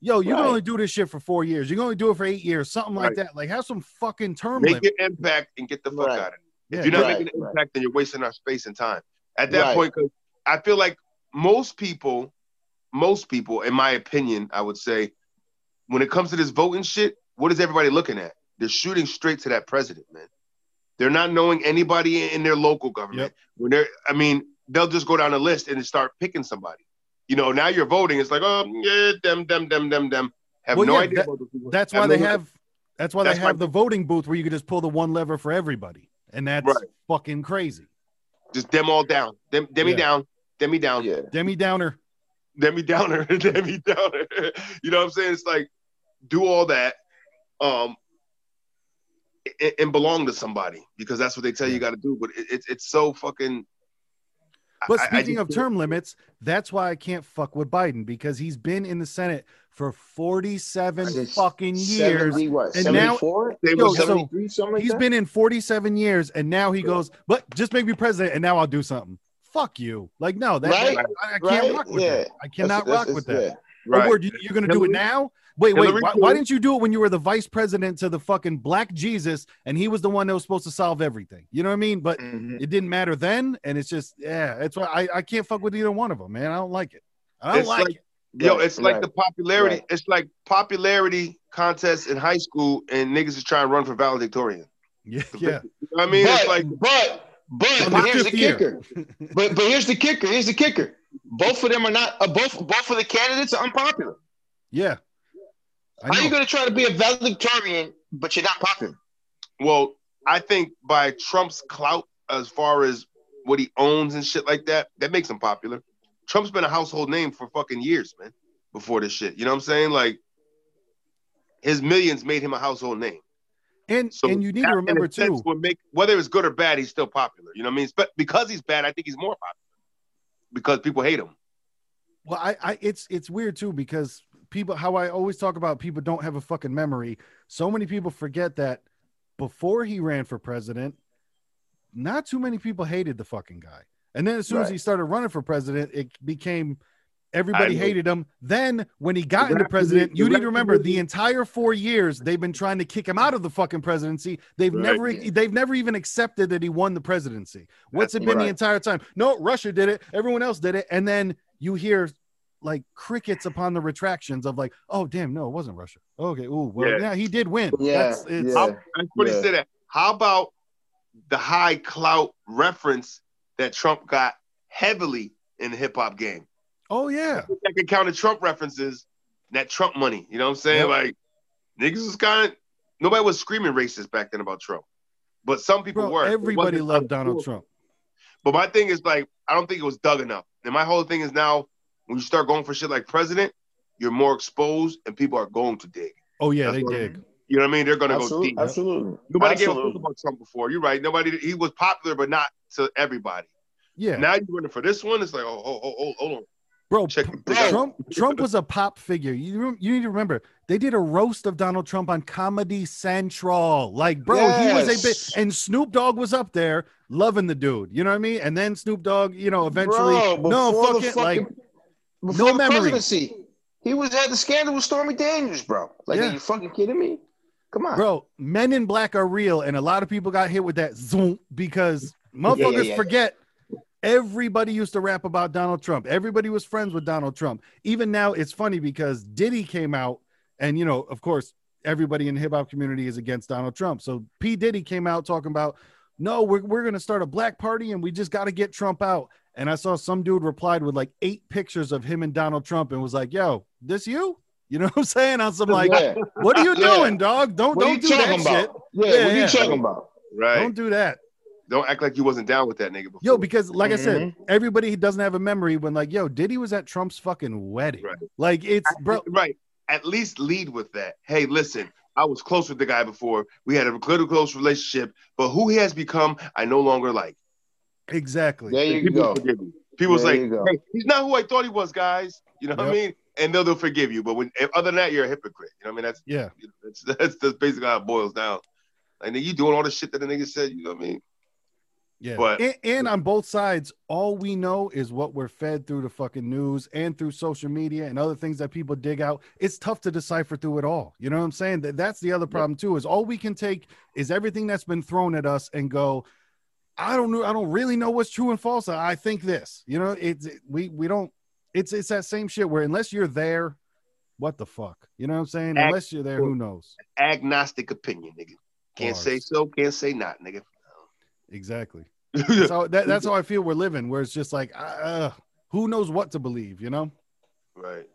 Speaker 3: Yo, you can only do this shit for four years. You can only do it for eight years, something like
Speaker 1: Right.
Speaker 3: that. Like, have some fucking term
Speaker 1: Make
Speaker 3: limit.
Speaker 1: your impact and get the fuck
Speaker 2: Right.
Speaker 1: out of it.
Speaker 3: Yeah,
Speaker 1: If you're not
Speaker 2: Right,
Speaker 1: making an
Speaker 2: right.
Speaker 1: impact, then you're wasting our space and time. At that
Speaker 2: Right.
Speaker 1: point, because I feel like most people, most people, in my opinion, I would say, when it comes to this voting shit, what is everybody looking at? They're shooting straight to that president, man. They're not knowing anybody in their local government.
Speaker 3: Yep.
Speaker 1: When they're, I mean, they'll just go down the list and start picking somebody. You know, now you're voting. It's like, oh, yeah, them, them, them, them, them. Have
Speaker 3: Well,
Speaker 1: no
Speaker 3: yeah,
Speaker 1: idea.
Speaker 3: that-
Speaker 1: about the people.
Speaker 3: That's
Speaker 1: Have
Speaker 3: why they have. That's why
Speaker 1: That's
Speaker 3: they
Speaker 1: my-
Speaker 3: have the voting booth where you can just pull the one lever for everybody, and that's
Speaker 1: Right.
Speaker 3: fucking crazy.
Speaker 1: just them all down. Them, Demi
Speaker 3: Yeah.
Speaker 1: down. Demi down.
Speaker 2: Yeah.
Speaker 3: Demi Downer.
Speaker 1: Demi Downer, Demi Downer. You know what I'm saying? It's like do all that, um, and, and belong to somebody because that's what they tell you got to do. But it, it's it's so fucking.
Speaker 3: But
Speaker 1: I- I
Speaker 3: speaking of
Speaker 1: feel-
Speaker 3: term limits, that's why I can't fuck with Biden because he's been in the Senate for 47
Speaker 2: Since
Speaker 3: fucking years.
Speaker 2: 70 what?
Speaker 3: and now-
Speaker 2: 74?
Speaker 1: They
Speaker 3: Yo, so
Speaker 2: 73, something like
Speaker 3: He's
Speaker 2: that?
Speaker 3: been in 47 years and now he goes, but just make me president and now I'll do something. Fuck you. Like, no, that,
Speaker 2: Right,
Speaker 3: I, I can't
Speaker 2: right,
Speaker 3: rock with
Speaker 2: yeah.
Speaker 3: that. I cannot
Speaker 2: That's-
Speaker 3: rock with
Speaker 2: that's-
Speaker 3: that.
Speaker 1: Right.
Speaker 3: You, you're going to do it now? Wait, wait. Why, why didn't you do it when you were the vice president to the fucking black Jesus and he was the one that was supposed to solve everything? You know what I mean? But
Speaker 2: Mhm.
Speaker 3: it didn't matter then. And it's just, yeah, it's why I, I can't fuck with either one of them, man. I don't like it. I don't
Speaker 1: It's
Speaker 3: like,
Speaker 1: like-
Speaker 3: it.
Speaker 1: Yo,
Speaker 2: Right,
Speaker 1: it's like the popularity.
Speaker 2: right.
Speaker 1: It's like popularity contests in high school, and niggas is trying to run for valedictorian.
Speaker 3: Yeah, yeah.
Speaker 1: You know what I mean,
Speaker 2: but,
Speaker 1: it's like
Speaker 2: but but but here's the
Speaker 3: fifth year.
Speaker 2: kicker. But but here's the kicker. Here's the kicker. Both of them are not. Uh, both both of the candidates are unpopular.
Speaker 3: Yeah. I
Speaker 2: How are you going to try to be a valedictorian but you're not popular?
Speaker 1: Well, I think by Trump's clout as far as what he owns and shit like that, that makes him popular. Trump's been a household name for fucking years, man, before this shit. You know what I'm saying? Like his millions made him a household name.
Speaker 3: And
Speaker 1: So
Speaker 3: and you need to remember too.
Speaker 1: make whether it's good or bad, he's still popular. You know what I mean? But because he's bad, I think he's more popular because people hate him.
Speaker 3: Well, I, I it's it's weird too because people how I always talk about people don't have a fucking memory. So many people forget that before he ran for president, not too many people hated the fucking guy. And then as soon as he started running for president, it became everybody
Speaker 1: I
Speaker 3: hated him. Then when he got into president, you need to remember the entire four years they've been trying to kick him out of the fucking presidency. They've
Speaker 1: Right.
Speaker 3: never they've never even accepted that he won the presidency. What's
Speaker 1: That's
Speaker 3: it been the entire time? No, Russia did it. Everyone else did it. And then you hear like crickets upon the retractions of like, oh damn, no, it wasn't Russia. Okay, ooh, well,
Speaker 1: Yeah.
Speaker 3: yeah, he did win.
Speaker 2: Yeah,
Speaker 3: That's, it's,
Speaker 2: yeah.
Speaker 1: That's what he
Speaker 2: Yeah.
Speaker 1: said. That. How about the high clout reference that Trump got heavily in the hip hop game?
Speaker 3: Oh yeah,
Speaker 1: I can count the Trump references, that Trump money. You know what I'm saying?
Speaker 3: Yep.
Speaker 1: Like niggas was kind of nobody was screaming racist back then about Trump, but some people
Speaker 3: bro.
Speaker 1: were.
Speaker 3: Everybody loved Donald
Speaker 1: uncool.
Speaker 3: Trump.
Speaker 1: But my thing is like, I don't think it was dug enough. And my whole thing is now, when you start going for shit like president, you're more exposed, and people are going to dig.
Speaker 3: Oh yeah,
Speaker 1: That's
Speaker 3: they
Speaker 1: what-
Speaker 3: dig.
Speaker 1: You know what I mean? They're gonna go
Speaker 2: Absolutely,
Speaker 1: deep.
Speaker 2: absolutely.
Speaker 1: Nobody gave a
Speaker 2: Absolutely.
Speaker 1: fuck about Trump before. You're right. Nobody. He was popular, but not to everybody.
Speaker 3: Yeah,
Speaker 1: Now you're running for this one. It's like, oh, oh, oh, oh hold on.
Speaker 3: Bro.
Speaker 1: Check
Speaker 3: P- Trump Trump was a pop figure. You you need to remember they did a roast of Donald Trump on Comedy Central. Like, bro, he was a bit, and Snoop Dogg was up there loving the dude. You know what I mean? And then Snoop Dogg, you know, eventually,
Speaker 2: Bro,
Speaker 3: no, fuck it, like,
Speaker 2: fucking- before
Speaker 3: no memory.
Speaker 2: presidency, he was at the scandal with Stormy Daniels, bro. Like,
Speaker 3: Yeah.
Speaker 2: are you fucking kidding me? Come on,
Speaker 3: bro, Men in Black are real, and a lot of people got hit with that zoom because motherfuckers
Speaker 2: yeah.
Speaker 3: forget. Everybody used to rap about Donald Trump. Everybody was friends with Donald Trump. Even now, it's funny because Diddy came out, and you know, of course, everybody in the hip hop community is against Donald Trump. So P Diddy came out talking about, no, we're we're gonna start a black party, and we just got to get Trump out. And I saw some dude replied with like eight pictures of him and Donald Trump, and was like, "Yo, this you?" You know what I'm saying? On some like,
Speaker 2: yeah.
Speaker 3: what are you
Speaker 2: Yeah.
Speaker 3: doing, dog? Don't
Speaker 2: What
Speaker 3: don't do that
Speaker 2: talking
Speaker 3: shit.
Speaker 2: Yeah,
Speaker 3: Yeah,
Speaker 2: what are
Speaker 3: yeah.
Speaker 2: you talking about?
Speaker 1: Right.
Speaker 3: Don't do that.
Speaker 1: Don't act like you wasn't down with that nigga before.
Speaker 3: Yo, because like I said,
Speaker 2: Mm-hmm.
Speaker 3: everybody doesn't have a memory when like, yo, Diddy was at Trump's fucking wedding.
Speaker 1: Right.
Speaker 3: Like it's bro.
Speaker 1: right. At least lead with that. Hey, listen, I was close with the guy before. We had a good close relationship, but who he has become, I no longer like.
Speaker 3: Exactly.
Speaker 2: There you
Speaker 1: People
Speaker 2: go.
Speaker 1: forgive me. People's
Speaker 2: There
Speaker 1: like, hey, he's not who I thought he was, guys. You know what I mean? And they'll, they'll forgive you. But when other than that, you're a hypocrite. You know what I mean? That's
Speaker 3: Yeah.
Speaker 1: you know, that's, that's that's basically how it boils down. Like nigga, you doing all the shit that the nigga said. You know what I mean?
Speaker 3: Yeah.
Speaker 1: But-
Speaker 3: and, and on both sides, all we know is what we're fed through the fucking news and through social media and other things that people dig out. It's tough to decipher through it all. You know what I'm saying? That that's the other problem too, is all we can take is everything that's been thrown at us and go, I don't know, I don't really know what's true and false. I think this. You know, it's we we don't it's it's that same shit where unless you're there, what the fuck? You know what I'm saying?
Speaker 1: Act-
Speaker 3: Unless you're there, who knows?
Speaker 1: Agnostic opinion, nigga. Can't say so, can't say not, nigga.
Speaker 3: Exactly. That's how, that, that's how I feel we're living, where it's just like, uh, who knows what to believe, you know?
Speaker 1: right.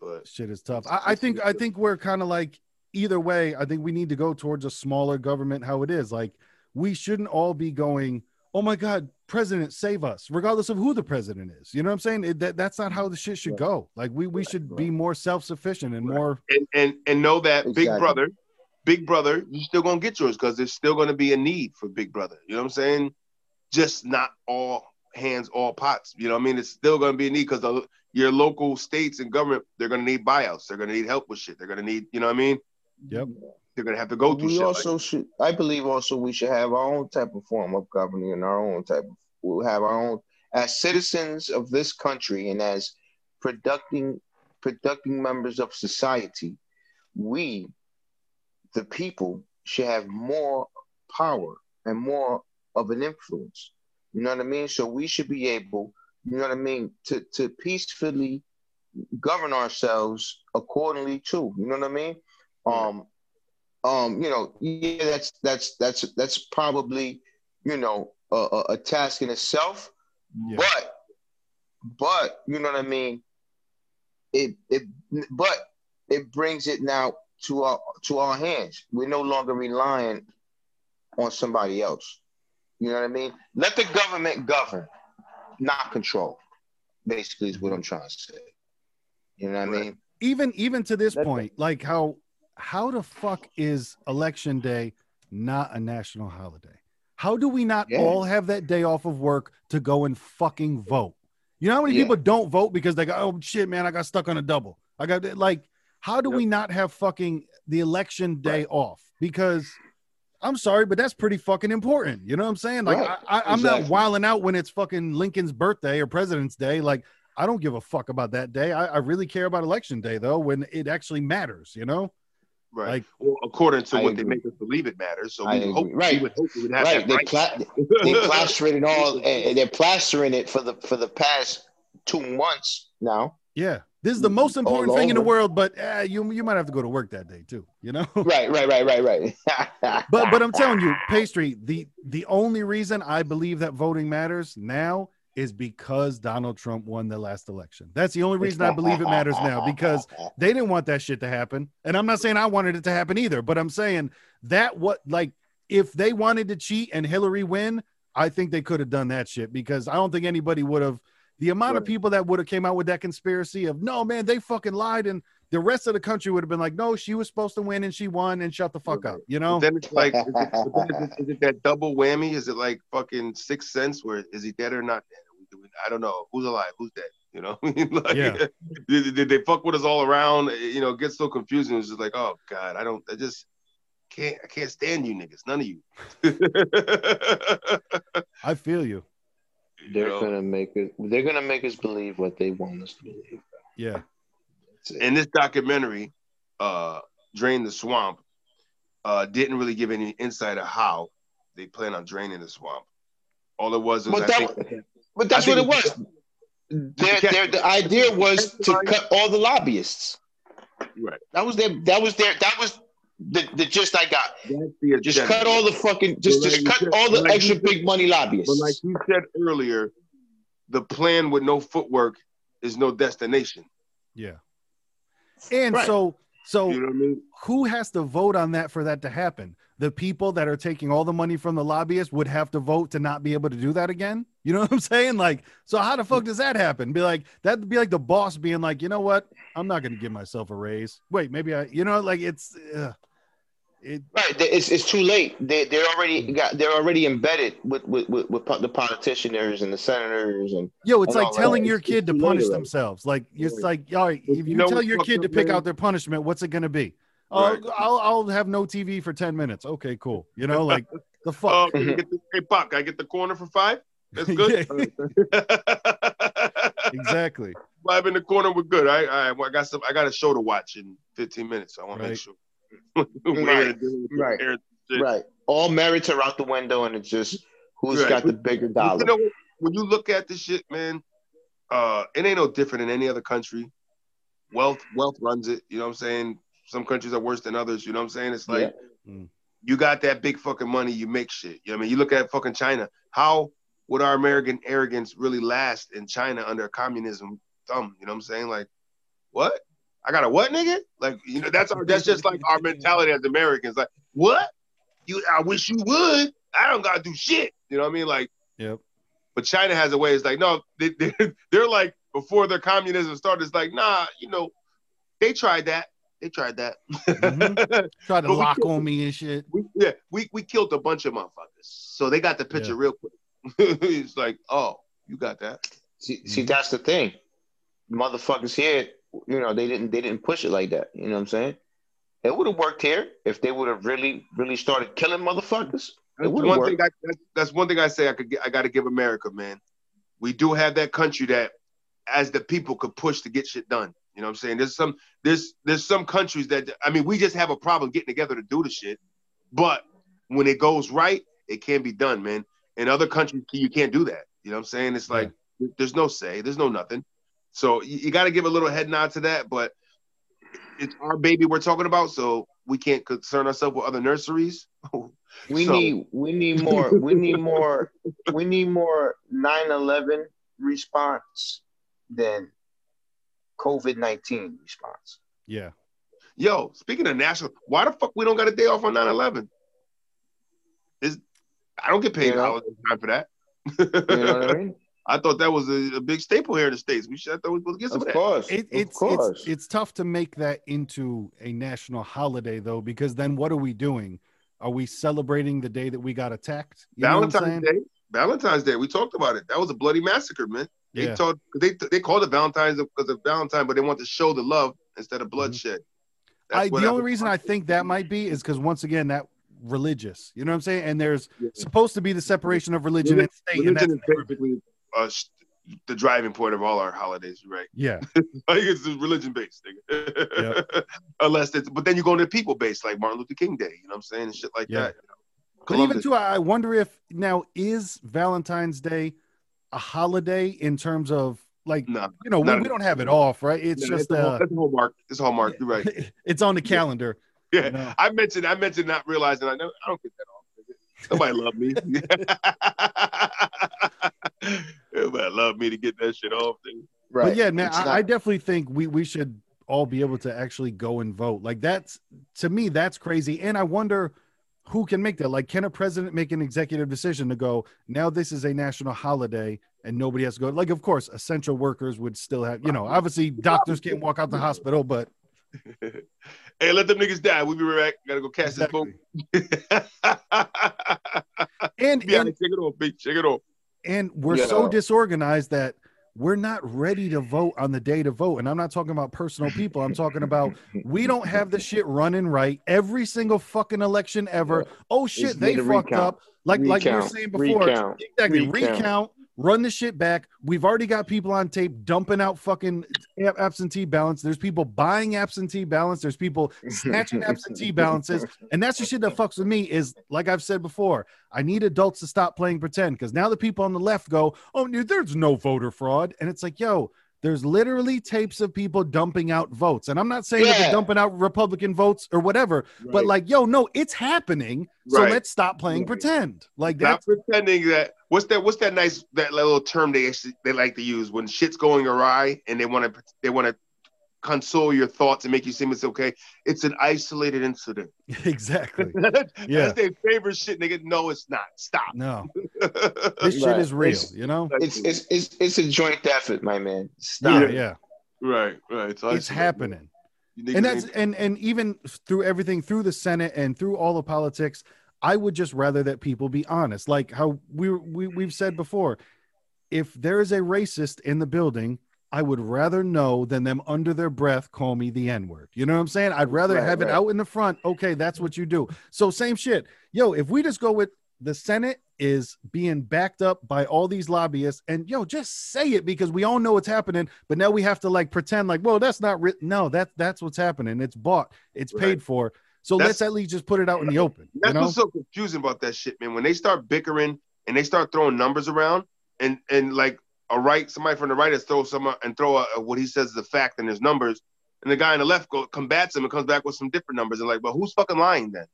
Speaker 1: But
Speaker 3: Shit is tough. I, I think I think we're kind of like either way. I think we need to go towards a smaller government. How it is, like we shouldn't all be going. Oh my God, president, save us, regardless of who the president is. You know what I'm saying? It, that that's not how the shit should go. Like we we should be more self sufficient and
Speaker 1: Right.
Speaker 3: more.
Speaker 1: and and and know that Big Brother, Big Brother, you're still gonna get yours because there's still gonna be a need for Big Brother. You know what I'm saying? Just not all hands, all pots. You know what I mean? It's still gonna be a need because your local states and government they're gonna need buyouts. They're gonna need help with shit. They're gonna need, you know what I mean?
Speaker 3: Yep.
Speaker 1: They're gonna have to go through
Speaker 2: we
Speaker 1: shit. like-
Speaker 2: should i believe also we should have our own type of form of governing and our own type of we'll have our own as citizens of this country and as producing producing members of society we the people should have more power and more of an influence you know what i mean so we should be able you know what i mean to to peacefully govern ourselves accordingly too. You know what I mean? Um, um, you know, yeah, that's that's that's that's probably you know a, a task in itself, yeah. but but you know what I mean. It it but it brings it now to our to our hands. We're no longer relying on somebody else. You know what I mean? Let the government govern, not control. Basically, is what I'm trying to say. You know what I mean?
Speaker 3: Even even to this That's point, like how how the fuck is election day not a national holiday? How do we not yeah. all have that day off of work to go and fucking vote? You know how many yeah. people don't vote because they go, oh shit, man, I got stuck on a double. I got like, how do yep. we not have fucking the election day right. off? Because I'm sorry, but that's pretty fucking important. You know what I'm saying? Like, right. I, am exactly. not wilding out when it's fucking Lincoln's birthday or President's Day. Like, I don't give a fuck about that day. I, I really care about election day though, when it actually matters. You know?
Speaker 1: Right. Like, well, according to I what agree. they make us believe it matters. So we hope, right. We would hope we would have right.
Speaker 2: They right. Pla- they plastering it all. and they're plastering it for the for the past two months now.
Speaker 3: Yeah. This is the most important thing in the world, but uh, you you might have to go to work that day too. You know.
Speaker 2: Right, right, right, right, right.
Speaker 3: but but I'm telling you, pastry. The the only reason I believe that voting matters now is because Donald Trump won the last election. That's the only reason I believe it matters now because they didn't want that shit to happen. And I'm not saying I wanted it to happen either, but I'm saying that what like if they wanted to cheat and Hillary win, I think they could have done that shit because I don't think anybody would have the amount right. of people that would have came out with that conspiracy of no man, they fucking lied, and the rest of the country would have been like, no, she was supposed to win and she won, and shut the fuck up, you know.
Speaker 1: But then it's like, is it, is, it, it that double whammy? Is it like fucking Sixth Sense, where is he dead or not dead? I don't know who's alive, who's dead. You know, like, yeah. did, did, they fuck with us all around? You know, get so confusing. It's just like, oh god, I don't, I just can't, I can't stand you niggas, none of you.
Speaker 3: I feel you.
Speaker 2: They're know? gonna make it. They're gonna make us believe what they want us to believe.
Speaker 3: Yeah.
Speaker 1: In this documentary, uh, "Drain the Swamp," uh, didn't really give any insight of how they plan on draining the swamp. All it was was,
Speaker 2: but, that, think, but that's what it was. Their, their, the idea was to cut all the lobbyists.
Speaker 1: Right.
Speaker 2: That was their. That was their. That was the, the gist I got. Just cut all the fucking just like just cut said, all the like extra said, big money lobbyists.
Speaker 1: But like you said earlier, the plan with no footwork is no destination.
Speaker 3: Yeah. And right. so so you know I mean? who has to vote on that for that to happen? The people that are taking all the money from the lobbyists would have to vote to not be able to do that again. You know what I'm saying? Like, so how the fuck does that happen? Be like, that'd be like the boss being like, you know what? I'm not going to give myself a raise. Wait, maybe I, you know, like it's, uh,
Speaker 2: it, right, it's, it's too late. They they're already mm. got they're already embedded with with, with, with the politicians and the senators and
Speaker 3: yo. It's like telling that. your kid it's to punish themselves. Like it's like all right, if you, you know tell your kid to pick out their punishment, what's it gonna be? Oh, right. I'll I'll have no TV for ten minutes. Okay, cool. You know, like the fuck. Oh,
Speaker 1: get the, hey, Buck, I get the corner for five. That's good.
Speaker 3: exactly.
Speaker 1: Five in the corner, we're good. I, I I got some. I got a show to watch in fifteen minutes. So I want right. to make sure
Speaker 2: right, right, right. All merits are out the window, and it's just who's right. got the bigger dollar.
Speaker 1: You know, when you look at this shit, man, uh, it ain't no different in any other country. Wealth, wealth runs it. You know what I'm saying? Some countries are worse than others. You know what I'm saying? It's like yeah. Mm. you got that big fucking money, you make shit. You know what I mean? You look at fucking China. How would our American arrogance really last in China under communism thumb? You know what I'm saying? Like, what? I got a what, nigga? Like, you know, that's our that's just like our mentality as Americans. Like, what? You I wish you would. I don't gotta do shit. You know what I mean? Like,
Speaker 3: yep.
Speaker 1: But China has a way, it's like, no, they, they're, they're like before their communism started, it's like, nah, you know, they tried that. They tried that.
Speaker 3: Mm-hmm. Tried to lock killed, on me and shit.
Speaker 1: We, yeah, we, we killed a bunch of motherfuckers. So they got the picture yeah. real quick. it's like, oh, you got that.
Speaker 2: See, see, that's the thing. Motherfuckers here you know, they didn't they didn't push it like that. You know what I'm saying? It would have worked here if they would have really really started killing motherfuckers. It
Speaker 1: that's one thing I, that's, that's one thing I say I could I got to give America, man. We do have that country that, as the people, could push to get shit done. You know what I'm saying? There's some there's there's some countries that I mean we just have a problem getting together to do the shit, but when it goes right, it can be done, man. In other countries, you can't do that. You know what I'm saying? It's like yeah. there's no say, there's no nothing. So you, you got to give a little head nod to that, but it's our baby we're talking about, so we can't concern ourselves with other nurseries.
Speaker 2: We
Speaker 1: So-
Speaker 2: need we need more we need more we need more 9/11 response than COVID 19 response.
Speaker 3: Yeah.
Speaker 1: Yo, speaking of national, why the fuck we don't got a day off on 9-11? Is I don't get paid
Speaker 2: You know?
Speaker 1: holiday time for that.
Speaker 2: You know what I mean?
Speaker 1: I thought that was a, a big staple here in the states. We should I thought we were supposed to get some
Speaker 2: Of
Speaker 1: of, that.
Speaker 2: course.
Speaker 3: It,
Speaker 2: of
Speaker 3: it's
Speaker 2: course.
Speaker 3: it's it's tough to make that into a national holiday though, because then what are we doing? Are we celebrating the day that we got attacked? You know what I'm
Speaker 1: Valentine's? Day. Valentine's Day. We talked about it. That was a bloody massacre, man. They
Speaker 3: Yeah.
Speaker 1: told they they called it Valentine's because of Valentine, but they want to show the love instead of bloodshed.
Speaker 3: Mm-hmm. I, the only reason I think that might be is because once again that religious, you know what I'm saying? And there's
Speaker 1: Yeah.
Speaker 3: supposed to be the separation of religion and state, and that's
Speaker 1: religion is basically uh, the driving point of all our holidays, right?
Speaker 3: yeah,
Speaker 1: Like it's religion based, nigga. Unless it's, but then you go into people based, like Martin Luther King Day. You know what I'm saying? And shit like that.
Speaker 3: But even too, I wonder if now is Valentine's Day a holiday in terms of like
Speaker 1: no,
Speaker 3: you know we, we don't have it off, right? It's
Speaker 1: no,
Speaker 3: just
Speaker 1: a,
Speaker 3: uh,
Speaker 1: it's a hallmark. It's a hallmark. You're right.
Speaker 3: it's on the calendar.
Speaker 1: Yeah,
Speaker 3: you know?
Speaker 1: I mentioned I mentioned not realizing I know I don't get that off. Somebody love me. Everybody love me to get that shit off. Nigga.
Speaker 2: right.
Speaker 3: But yeah, man, I,
Speaker 2: not-
Speaker 3: I definitely think we we should all be able to actually go and vote. Like that's to me, that's crazy. And I wonder who can make that. Like, can a president make an executive decision to go, now this is a national holiday and nobody has to go? Like, of course, essential workers would still have, you know, obviously doctors can't walk out the hospital, but
Speaker 1: hey, let them niggas die. We'll be right back. Gotta go catch this boat.
Speaker 3: and
Speaker 1: yeah,
Speaker 3: and
Speaker 1: shake it off, bitch. It off.
Speaker 3: and we're so disorganized that we're not ready to vote on the day to vote. And I'm not talking about personal people. I'm talking about we don't have the shit running right every single fucking election ever. Oh shit, they fucked
Speaker 2: recount.
Speaker 3: up. Like like you were saying before.
Speaker 2: Recount.
Speaker 3: Exactly.
Speaker 2: Recount.
Speaker 3: Recount. Run the shit back. We've already got people on tape dumping out fucking absentee ballots. There's people buying absentee ballots. There's people snatching absentee balances. And that's the shit that fucks with me is like I've said before, I need adults to stop playing pretend because now the people on the left go, oh, no, there's no voter fraud. And it's like, yo, there's literally tapes of people dumping out votes. And I'm not saying that they're dumping out Republican votes or whatever, but like, yo, no, it's happening. So
Speaker 1: Right.
Speaker 3: let's stop playing
Speaker 1: Right.
Speaker 3: pretend. Like
Speaker 1: Not
Speaker 3: that's
Speaker 1: pretending that what's that what's that nice that little term they actually they like to use when shit's going awry and they want to they want to console your thoughts and make you seem it's okay. It's an isolated incident.
Speaker 3: exactly.
Speaker 1: That's
Speaker 3: Yeah.
Speaker 1: their favorite shit, nigga. No, it's not. Stop.
Speaker 3: No, this shit
Speaker 2: Right.
Speaker 3: is real,
Speaker 2: It's-
Speaker 3: you know?
Speaker 2: it's, it's it's it's a joint effort, my man.
Speaker 3: Yeah,
Speaker 2: Stop.
Speaker 3: yeah.
Speaker 1: right, right.
Speaker 3: It's
Speaker 1: isolated.
Speaker 3: happening. And that's
Speaker 1: ain't-
Speaker 3: and and even through everything through the senate and through all the politics i would just rather that people be honest like how we, we we've said before if there is a racist in the building i would rather know than them under their breath call me the n-word you know what i'm saying? I'd rather
Speaker 2: Right,
Speaker 3: have it out in the front okay that's what you do. So same shit. Yo if we just go with the senate is being backed up by all these lobbyists and yo just say it because we all know what's happening but now we have to like pretend like well that's not written no that that's what's happening. It's bought. It's
Speaker 1: Right.
Speaker 3: paid for. So
Speaker 1: That's-
Speaker 3: let's at least just put it out in the open you
Speaker 1: That's
Speaker 3: know?
Speaker 1: what's so confusing about that shit, man. When they start bickering and they start throwing numbers around, and and like a right, somebody from the right is throw some and throw a, what he says is a fact and his numbers, and the guy on the left go combats him and comes back with some different numbers. And like, but who's fucking lying then?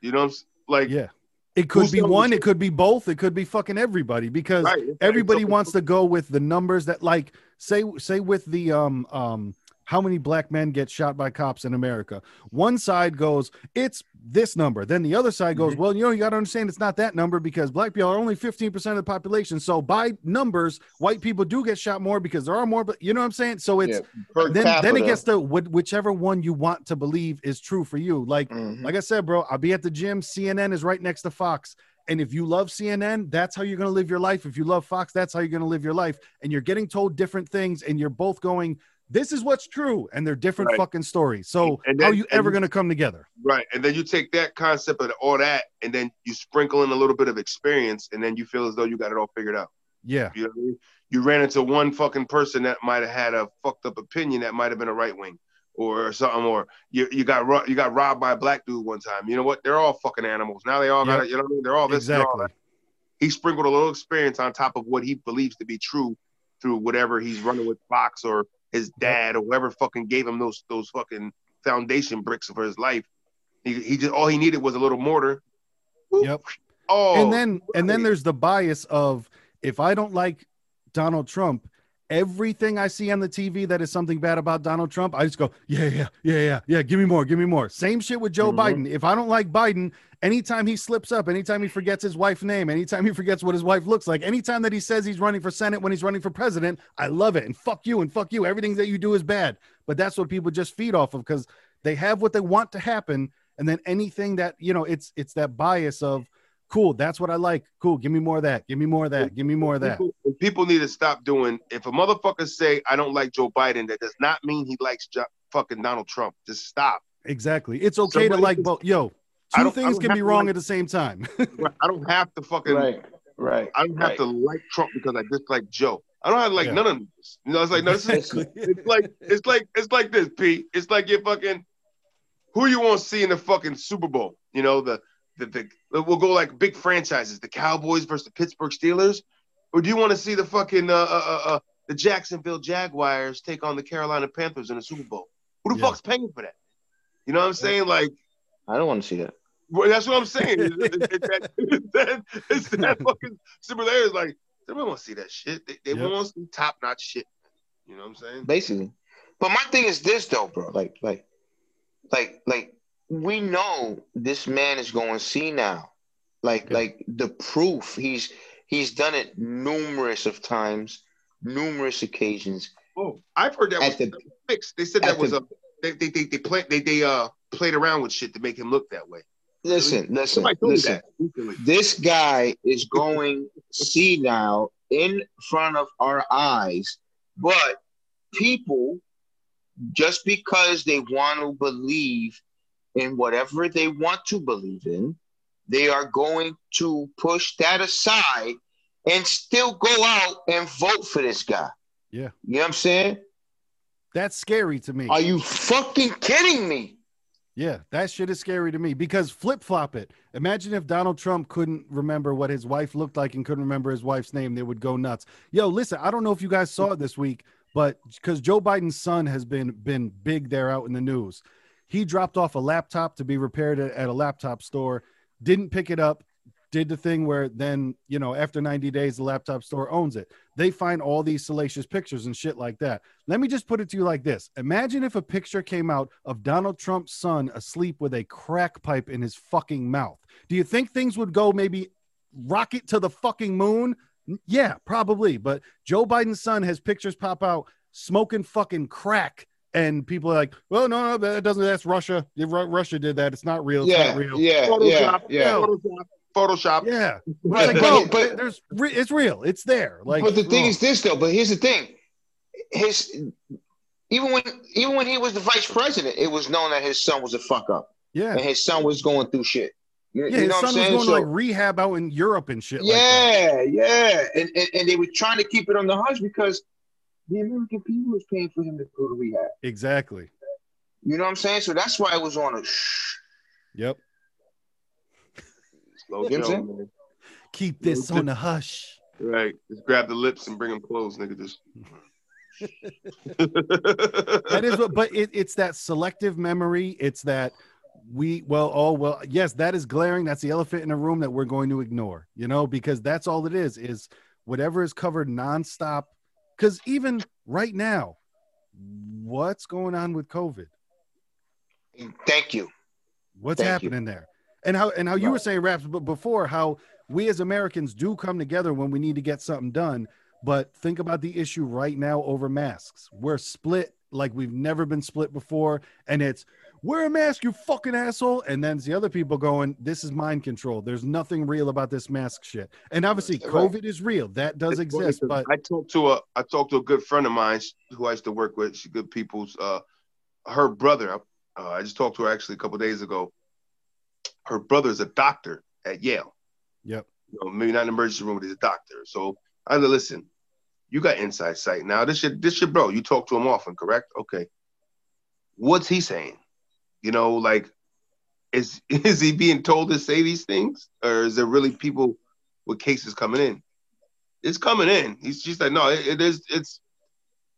Speaker 1: You know, like
Speaker 3: yeah. It could be one it could be both it could be fucking everybody because
Speaker 1: right,
Speaker 3: everybody wants to go with the numbers that like say say with the um um how many black men get shot by cops in America. One side goes, it's this number. Then the other side goes,
Speaker 1: Mhm.
Speaker 3: well, you know, you got to understand it's not that number because black people are only 15% of the population. So by numbers, white people do get shot more because there are more, but you know what I'm saying? So it's
Speaker 2: Yeah,
Speaker 3: then, then it gets to wh- whichever one you want to believe is true for you. Like,
Speaker 2: Mhm.
Speaker 3: like I said, bro, I'll be at the gym. CNN is right next to Fox. And if you love CNN, that's how you're going to live your life. If you love Fox, that's how you're going to live your life. And you're getting told different things, and you're both going, this is what's true. And they're different
Speaker 1: Right.
Speaker 3: fucking stories. So,
Speaker 1: And
Speaker 3: how are you ever going to come together?
Speaker 1: right, and then you take that concept of all that, and then you sprinkle in a little bit of experience, and then you feel as though you got it all figured out.
Speaker 3: Yeah.
Speaker 1: You know I mean? You ran into one fucking person that might have had a fucked up opinion that might have been a right wing or something, or you, you got ro- you got robbed by a black dude one time. You know what? They're all fucking animals. Now they all got it. You know what I mean? They're all this. they're all
Speaker 3: Exactly.
Speaker 1: that. He sprinkled a little experience on top of what he believes to be true through whatever he's running with Fox or his dad or whoever fucking gave him those those fucking foundation bricks for his life. He, he just all he needed was a little mortar.
Speaker 3: Yep. Oh, and then and then there's the bias of if I don't like Donald Trump, everything I see on the TV that is something bad about Donald Trump, I just go, yeah, yeah, yeah, yeah, yeah. Give me more, give me more. Same shit with Joe mm-hmm. Biden. If I don't like Biden, anytime he slips up, anytime he forgets his wife's name, anytime he forgets what his wife looks like, anytime that he says he's running for Senate when he's running for president, I love it. And fuck you and fuck you. Everything that you do is bad. But that's what people just feed off of because they have what they want to happen. And then anything that, you know, it's it's that bias of Cool. That's what I like. Cool. Give me more of that. Give me more of that. Give me more of that.
Speaker 1: People, people need to stop doing. If a motherfucker say I don't like Joe Biden, that does not mean he likes jo- fucking Donald Trump. Just stop.
Speaker 3: Exactly. It's okay Somebody to like both. Yo, two things can be wrong like, at the same time.
Speaker 1: I don't have to fucking.
Speaker 2: Right. Right.
Speaker 1: I don't have
Speaker 2: right.
Speaker 1: to like Trump because I dislike Joe. I don't have to like yeah. none of this. You know, it's like no, this is, it's like it's like it's like this, Pete. It's like you're fucking who you want to see in the fucking Super Bowl. You know the the, the we'll go like big franchises, the Cowboys versus the Pittsburgh Steelers, or do you want to see the fucking uh, uh, uh, uh, the Jacksonville Jaguars take on the Carolina Panthers in the Super Bowl? Who the yeah. fuck's paying for that? You know what I'm saying? Like,
Speaker 2: I don't want to see that.
Speaker 1: Well, that's what I'm saying. it's, it's, that, it's, that, it's that fucking similar. like they don't want to see that shit. They, they yep. want some top notch shit. You know what I'm saying?
Speaker 2: Basically. But my thing is this though, bro. Like, like, like, like we know this man is going to see now. Like yeah. like the proof he's he's done it numerous of times, numerous occasions.
Speaker 1: Oh, I've heard that was the, fixed. They said that was the, a they they they, they play they they uh played around with shit to make him look that way.
Speaker 2: Listen, listen, listen. This guy is going see now in front of our eyes, but people just because they want to believe in whatever they want to believe in, they are going to push that aside and still go out and vote for this guy.
Speaker 3: Yeah.
Speaker 2: You know what I'm saying?
Speaker 3: That's scary to me.
Speaker 2: Are you fucking kidding me?
Speaker 3: Yeah, that shit is scary to me because flip flop it. Imagine if Donald Trump couldn't remember what his wife looked like and couldn't remember his wife's name, they would go nuts. Yo, listen, I don't know if you guys saw it this week, but because Joe Biden's son has been been big there out in the news. He dropped off a laptop to be repaired at, a laptop store, didn't pick it up, did the thing where then, you know, after 90 days, the laptop store owns it. They find all these salacious pictures and shit like that. Let me just put it to you like this Imagine if a picture came out of Donald Trump's son asleep with a crack pipe in his fucking mouth. Do you think things would go maybe rocket to the fucking moon? Yeah, probably. But Joe Biden's son has pictures pop out smoking fucking crack and people are like, "Well, no, no, that doesn't. That's Russia. Russia did that. It's not real. It's
Speaker 2: yeah,
Speaker 3: not real.
Speaker 2: Yeah, Photoshop, yeah, yeah.
Speaker 1: Photoshop, Photoshop.
Speaker 3: Yeah, like, but, but there's it's real. It's there. Like,
Speaker 2: but the thing is this though. But here's the thing: his even when even when he was the vice president, it was known that his son was a fuck up.
Speaker 3: Yeah,
Speaker 2: and his son was going through shit.
Speaker 3: You, yeah, you know his son was going so, to like rehab out in Europe and shit.
Speaker 2: Yeah, like yeah, and, and and they were trying to keep it on the hush because the American people was paying for him to go to rehab.
Speaker 3: Exactly.
Speaker 2: You know what I'm saying? So that's why it was on a shh.
Speaker 3: Yep.
Speaker 1: Slow you know
Speaker 3: Keep this on the hush.
Speaker 1: Right. Just grab the lips and bring them close, nigga. Just.
Speaker 3: that is what, but it, it's that selective memory. It's that we, well, oh, well, yes, that is glaring. That's the elephant in the room that we're going to ignore, you know, because that's all it is, is whatever is covered nonstop because even right now, what's going on with COVID?
Speaker 2: Thank you.
Speaker 3: What's Thank happening you. there? And how and how right. you were saying raps but before how we as Americans do come together when we need to get something done. But think about the issue right now over masks. We're split like we've never been split before, and it's wear a mask, you fucking asshole. And then the other people going, this is mind control. There's nothing real about this mask shit. And obviously, COVID right. is real. That does it's exist. But
Speaker 1: I talked to a I talked to a good friend of mine who I used to work with. She's good people's. Uh, her brother. Uh, I just talked to her actually a couple days ago. Her brother is a doctor at Yale.
Speaker 3: Yep.
Speaker 1: You know, maybe not in the emergency room, but he's a doctor. So I said, listen, you got inside sight. Now this your this your bro. You talk to him often, correct? Okay. What's he saying? You know, like is is he being told to say these things, or is there really people with cases coming in? it's coming in. He's just like, no, it, it is. It's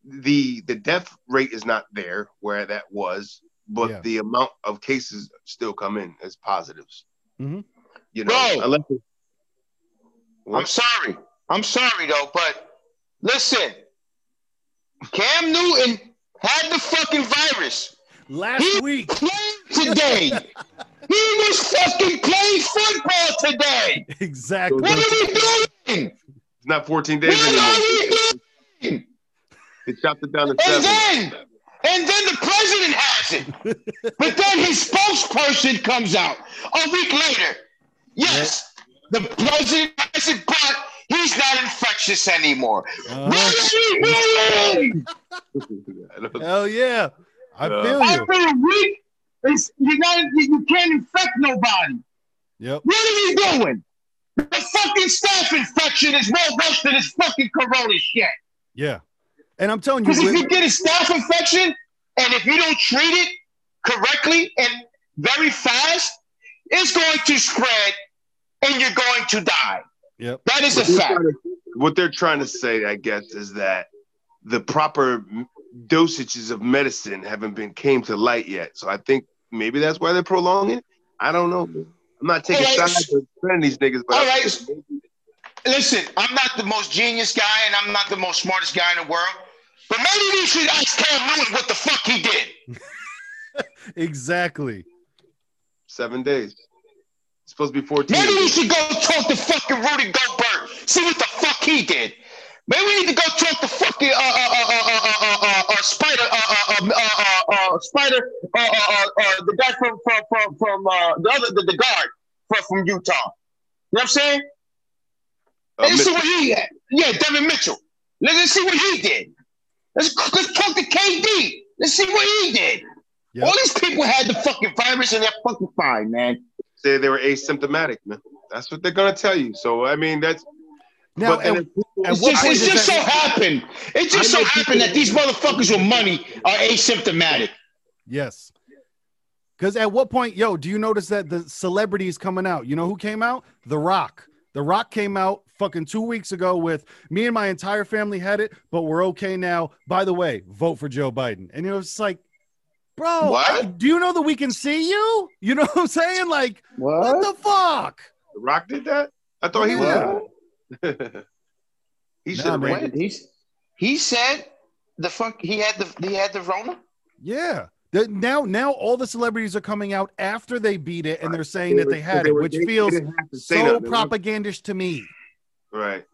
Speaker 1: the the death rate is not there where that was, but
Speaker 3: Yeah.
Speaker 1: the amount of cases still come in as positives.
Speaker 3: Mhm.
Speaker 1: You know,
Speaker 2: Bro.
Speaker 1: unless it-
Speaker 2: I'm sorry. I'm sorry though, but listen, Cam Newton had the fucking virus.
Speaker 3: Last
Speaker 2: He
Speaker 3: week.
Speaker 2: played today. he was fucking playing football today.
Speaker 3: Exactly.
Speaker 2: What are we doing?
Speaker 1: it's not 14 days
Speaker 2: What
Speaker 1: anymore.
Speaker 2: are we doing?
Speaker 1: They chopped it down to
Speaker 2: And
Speaker 1: seven.
Speaker 2: then, and then the president has it. But then his spokesperson comes out a week later. Yes, the president has it, but he's not infectious anymore.
Speaker 3: Uh,
Speaker 2: what are we doing?
Speaker 3: Hell yeah. I
Speaker 1: Yeah.
Speaker 3: feel you.
Speaker 2: After a week, it's, you, got, you, you can't infect nobody.
Speaker 3: Yep.
Speaker 2: What are we doing? The fucking staph infection is more worse than this fucking corona shit.
Speaker 3: Yeah. And I'm telling you,
Speaker 2: Because if you get a staph infection and if you don't treat it correctly and very fast, it's going to spread and you're going to die.
Speaker 3: Yep.
Speaker 2: That is a
Speaker 1: What they're
Speaker 2: fact.
Speaker 1: to- What they're trying to say, I guess, is that the proper m- dosages of medicine haven't been came to light yet. So I think maybe that's why they're prolonging. it. I don't know. I'm not taking
Speaker 2: All right.
Speaker 1: sides or defending these niggas, but
Speaker 2: All
Speaker 1: I-
Speaker 2: right. Listen, I'm not the most genius guy and I'm not the most smartest guy in the world, but maybe we should ask Cam Newton what the fuck he did.
Speaker 3: exactly.
Speaker 1: seven days. It's supposed to be 14.
Speaker 2: Maybe we should go talk to fucking Rudy Gobert, see what the fuck he did. Maybe we need to go talk to fucking uh uh uh uh uh uh, uh, uh Spider uh uh uh uh, uh, uh Spider uh, uh uh uh the guy from from from from uh the other the, the guard from from Utah. You know what I'm saying?
Speaker 1: Uh,
Speaker 2: Let's see what he had. Yeah, Devin Mitchell. Let's, let's see what he did. Let's let's talk to KD. Let's see what he did.
Speaker 3: Yep.
Speaker 2: All these people had the fucking virus and they're fucking fine, man.
Speaker 1: say they were asymptomatic, man. That's what they're gonna tell you. So I mean, that's
Speaker 3: Now,
Speaker 1: but then
Speaker 3: and- and
Speaker 2: It's
Speaker 3: what
Speaker 2: just,
Speaker 3: point
Speaker 2: it's
Speaker 3: does
Speaker 2: just so happened. It just so happened that these motherfuckers with money are asymptomatic.
Speaker 3: Yes. Because at what point, yo, do you notice that the celebrities coming out? You know who came out? The Rock. The Rock came out fucking two weeks ago with me and my entire family had it, but we're okay now. By the way, vote for Joe Biden. And it was like, bro,
Speaker 2: What?
Speaker 3: Do you know that we can see you? You know what I'm saying? Like, what the fuck?
Speaker 1: The Rock did that. I thought he
Speaker 3: Yeah.
Speaker 1: was. He
Speaker 3: Nah,
Speaker 1: should have
Speaker 3: man.
Speaker 2: he said the fuck he had the he had the Rona.
Speaker 3: Yeah. The- now, now all the celebrities are coming out after they beat it, and they're saying that they had
Speaker 1: They
Speaker 3: it,
Speaker 1: were-
Speaker 3: which
Speaker 1: they- they
Speaker 3: feels
Speaker 1: didn't have to say
Speaker 3: so
Speaker 1: nothing. They were-
Speaker 3: propagandish to me.
Speaker 1: Right.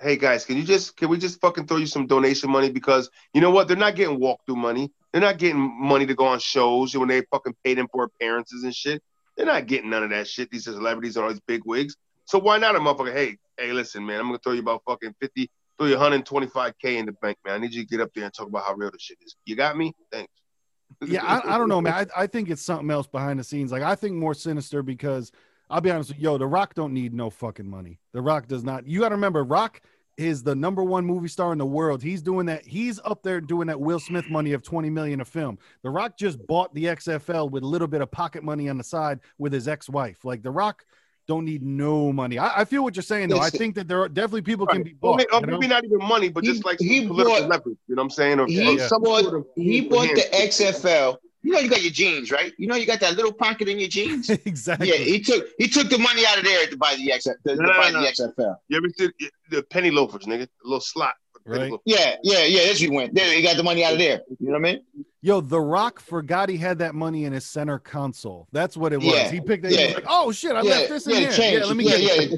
Speaker 1: Hey guys, can you just can we just fucking throw you some donation money because you know what? They're not getting walkthrough money. They're not getting money to go on shows when they fucking pay them for appearances and shit. They're not getting none of that shit. These celebrities and all these big wigs. So why not a motherfucker? Hey, hey, listen, man, I'm gonna throw you about fucking 50, throw you 125k in the bank, man. I need you to get up there and talk about how real the shit is. You got me? Thanks.
Speaker 3: yeah, I, I don't know, man. I, I think it's something else behind the scenes. Like I think more sinister because I'll be honest with you, yo, The Rock don't need no fucking money. The Rock does not. You got to remember, Rock is the number one movie star in the world. He's doing that. He's up there doing that Will Smith money of 20 million a film. The Rock just bought the XFL with a little bit of pocket money on the side with his ex-wife. Like The Rock don't need no money. I, I feel what you're saying though. I think that there are definitely people can be bought.
Speaker 1: may- or
Speaker 3: you know?
Speaker 1: maybe not even money, but
Speaker 2: He-
Speaker 1: just like
Speaker 2: he
Speaker 1: political
Speaker 2: bought-
Speaker 1: leverage. You know what I'm saying? Or,
Speaker 2: He
Speaker 1: or some
Speaker 2: bought
Speaker 1: sort of
Speaker 2: he bought the XFL. You know you got your jeans, right? You know you got that little pocket in your jeans.
Speaker 3: exactly.
Speaker 2: Yeah, he took he took the money out of there to buy the XFL. To, to
Speaker 1: No, no,
Speaker 2: buy
Speaker 1: no.
Speaker 2: the XFL.
Speaker 1: You ever see the penny loafers, nigga? A little slot. For
Speaker 3: Right.
Speaker 2: Yeah, yeah, yeah. That's you went. There, he got the money out of there. You know what I mean?
Speaker 3: Yo, The Rock forgot he had that money in his center console. That's what it was.
Speaker 2: Yeah,
Speaker 3: He picked it. He
Speaker 2: yeah.
Speaker 3: like, "Oh shit, I
Speaker 2: yeah,
Speaker 3: left this in
Speaker 2: yeah,
Speaker 3: here.
Speaker 2: the change.
Speaker 3: Yeah, let me
Speaker 2: yeah,
Speaker 3: get
Speaker 2: yeah.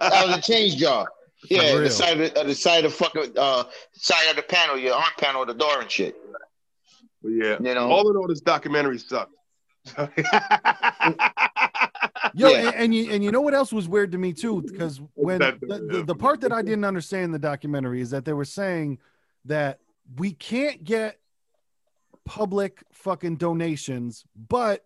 Speaker 2: that was a change jar. Yeah,
Speaker 3: real.
Speaker 2: the side of the, uh, the side of fucking uh side of the panel, your arm panel, the door and shit.
Speaker 1: But yeah.
Speaker 2: You know.
Speaker 1: All in all, this documentary sucked.
Speaker 3: Yo,
Speaker 2: Yeah.
Speaker 3: and, and you and you know what else was weird to me too? Because when the, the, the part that I didn't understand in the documentary is that they were saying that we can't get public fucking donations, but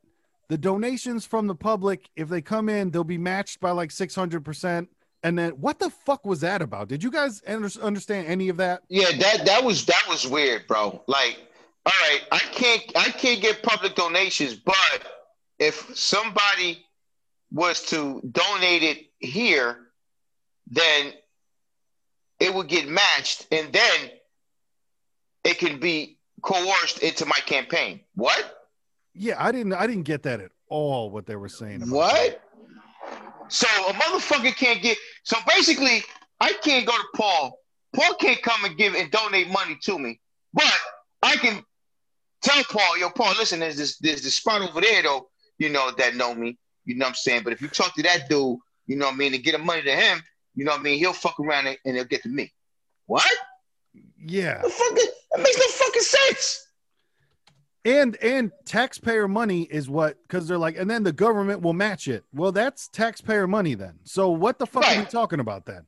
Speaker 3: the donations from the public, if they come in, they'll be matched by like six hundred percent. And then what the fuck was that about? Did you guys under- understand any of that?
Speaker 2: Yeah, that that was that was weird, bro. Like, all right, I can't I can't get public donations, but if somebody was to donate it here, then it would get matched, and then it can be coerced into my campaign. What?
Speaker 3: Yeah, I didn't. I didn't get that at all. What they were saying.
Speaker 2: what? That. So a motherfucker can't get. So basically, I can't go to Paul. Paul can't come and give and donate money to me, but I can tell Paul, yo, Paul, listen, there's this there's this spot over there though, you know, that know me. You know what I'm saying? But if you talk to that dude, you know what I mean, and get the money to him, you know what I mean, he'll fuck around and, and he'll get to me. What?
Speaker 3: Yeah.
Speaker 2: The fuck, that makes no fucking sense.
Speaker 3: And and taxpayer money is what because they're like, and then the government will match it. Well, that's taxpayer money then. So what the fuck right. are we talking about then?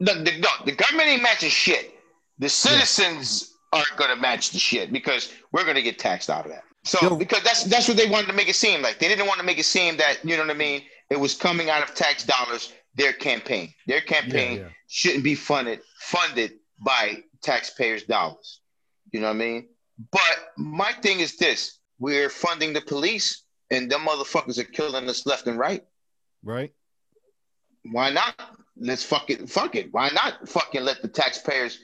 Speaker 2: The, the, no, the government ain't matching shit. The citizens yeah. Aren't gonna match the shit because we're gonna get taxed out of that. So Yo, because that's that's what they wanted to make it seem like. They didn't want to make it seem that you know what I mean. It was coming out of tax dollars. Their campaign, their campaign yeah, yeah. shouldn't be funded funded by taxpayers' dollars. You know what I mean? But my thing is this: we're funding the police, and them motherfuckers are killing us left and right.
Speaker 3: Right.
Speaker 2: Why not? Let's fuck it. Fuck it. Why not fucking let the taxpayers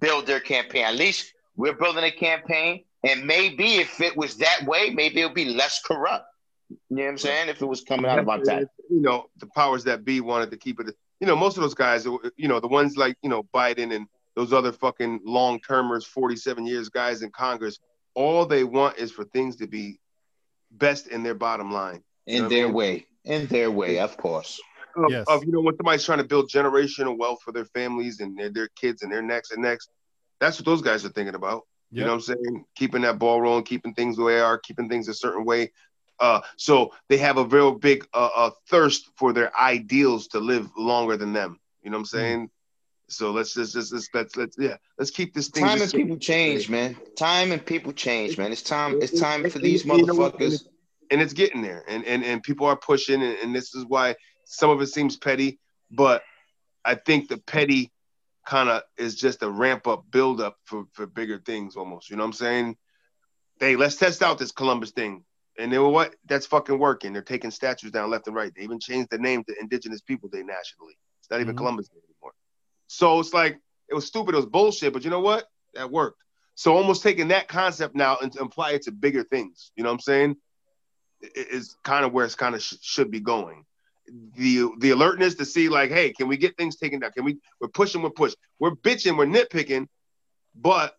Speaker 2: build their campaign? At least we're building a campaign, and maybe if it was that way, maybe it would be less corrupt. You know what I'm saying? If it was coming out about that,
Speaker 1: you know, the powers that be wanted to keep it. You know, most of those guys, you know, the ones like you know Biden and those other fucking long termers, 47 years guys in Congress, all they want is for things to be best in their bottom line.
Speaker 2: In their I mean? way. In their way, of course.
Speaker 1: Of, yes. of, you know when somebody's trying to build generational wealth for their families and their, their kids and their next and next. That's what those guys are thinking about. Yep. You know what I'm saying? Keeping that ball rolling, keeping things the way they are, keeping things a certain way. Uh, so they have a real big uh, uh, thirst for their ideals to live longer than them. You know what I'm hmm. saying? Mm. So let's just, just, just let's let's yeah let's keep this thing.
Speaker 2: Time and people change, man. Time and people change, man. It's time. It's time for these motherfuckers.
Speaker 1: And it's getting there, and and and people are pushing, and, and this is why some of it seems petty, but I think the petty kind of is just a ramp up, build up for for bigger things, almost. You know what I'm saying? Hey, let's test out this Columbus thing. And they were what? That's fucking working. They're taking statues down left and right. They even changed the name to Indigenous People Day nationally. It's not even mm-hmm. Columbus Day anymore. So it's like it was stupid, it was bullshit, but you know what? That worked. So almost taking that concept now and to apply it to bigger things, you know what I'm saying? Is kind of where it's kind of sh- should be going. The the alertness to see like, hey, can we get things taken down? Can we? We're pushing, we're pushing, we're bitching, we're nitpicking, but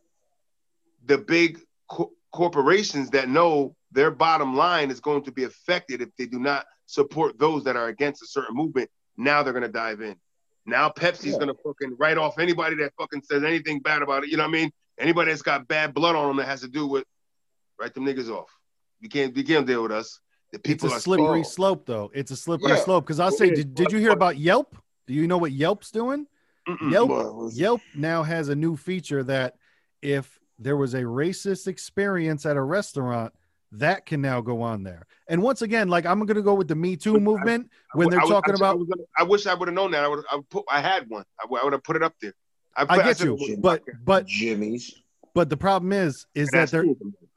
Speaker 1: the big co- corporations that know their bottom line is going to be affected if they do not support those that are against a certain movement. Now they're going to dive in. Now Pepsi's yeah. gonna fucking write off anybody that fucking says anything bad about it. You know what I mean? Anybody that's got bad blood on them that has to do with write them niggas off. You can't you can't deal with us.
Speaker 3: The people it's a slippery slope though. It's a slippery yeah. slope. Because I'll say, did, did you hear about Yelp? Do you know what Yelp's doing? Mm-mm. Yelp Yelp now has a new feature that if there was a racist experience at a restaurant, that can now go on there. And once again, like I'm going to go with the Me Too movement when they're I, talking I, about.
Speaker 1: Gonna, I wish I would have known that. I would. I put. I had one. I would have put it up there.
Speaker 3: I, put, get you, but but
Speaker 2: Jimmy's.
Speaker 3: But the problem is, is that they're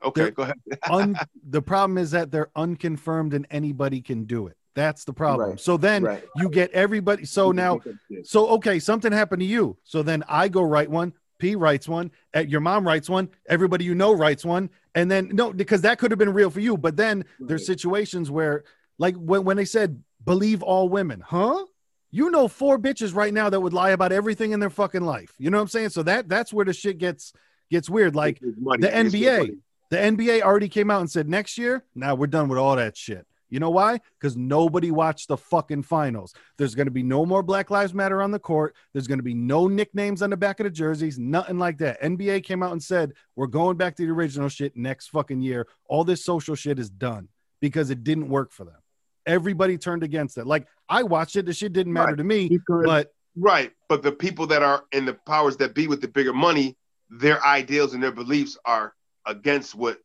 Speaker 1: okay. They're go ahead.
Speaker 3: un, the problem is that they're unconfirmed and anybody can do it. That's the problem. Right. So then right. you get everybody. So now, so okay, something happened to you. So then I go write one. P writes one, eh, your mom writes one, everybody you know writes one, and then no, because that could have been real for you. But then right. there's situations where, like when, when they said believe all women, huh? You know four bitches right now that would lie about everything in their fucking life. You know what I'm saying? So that that's where the shit gets gets weird. Like the NBA, the NBA already came out and said next year, now nah, we're done with all that shit. You know why? Because nobody watched the fucking finals. There's going to be no more Black Lives Matter on the court. There's going to be no nicknames on the back of the jerseys, nothing like that. NBA came out and said, we're going back to the original shit next fucking year. All this social shit is done because it didn't work for them. Everybody turned against it. Like I watched it, the shit didn't matter right. to me. Because, but
Speaker 1: right, but the people that are in the powers that be with the bigger money, their ideals and their beliefs are against what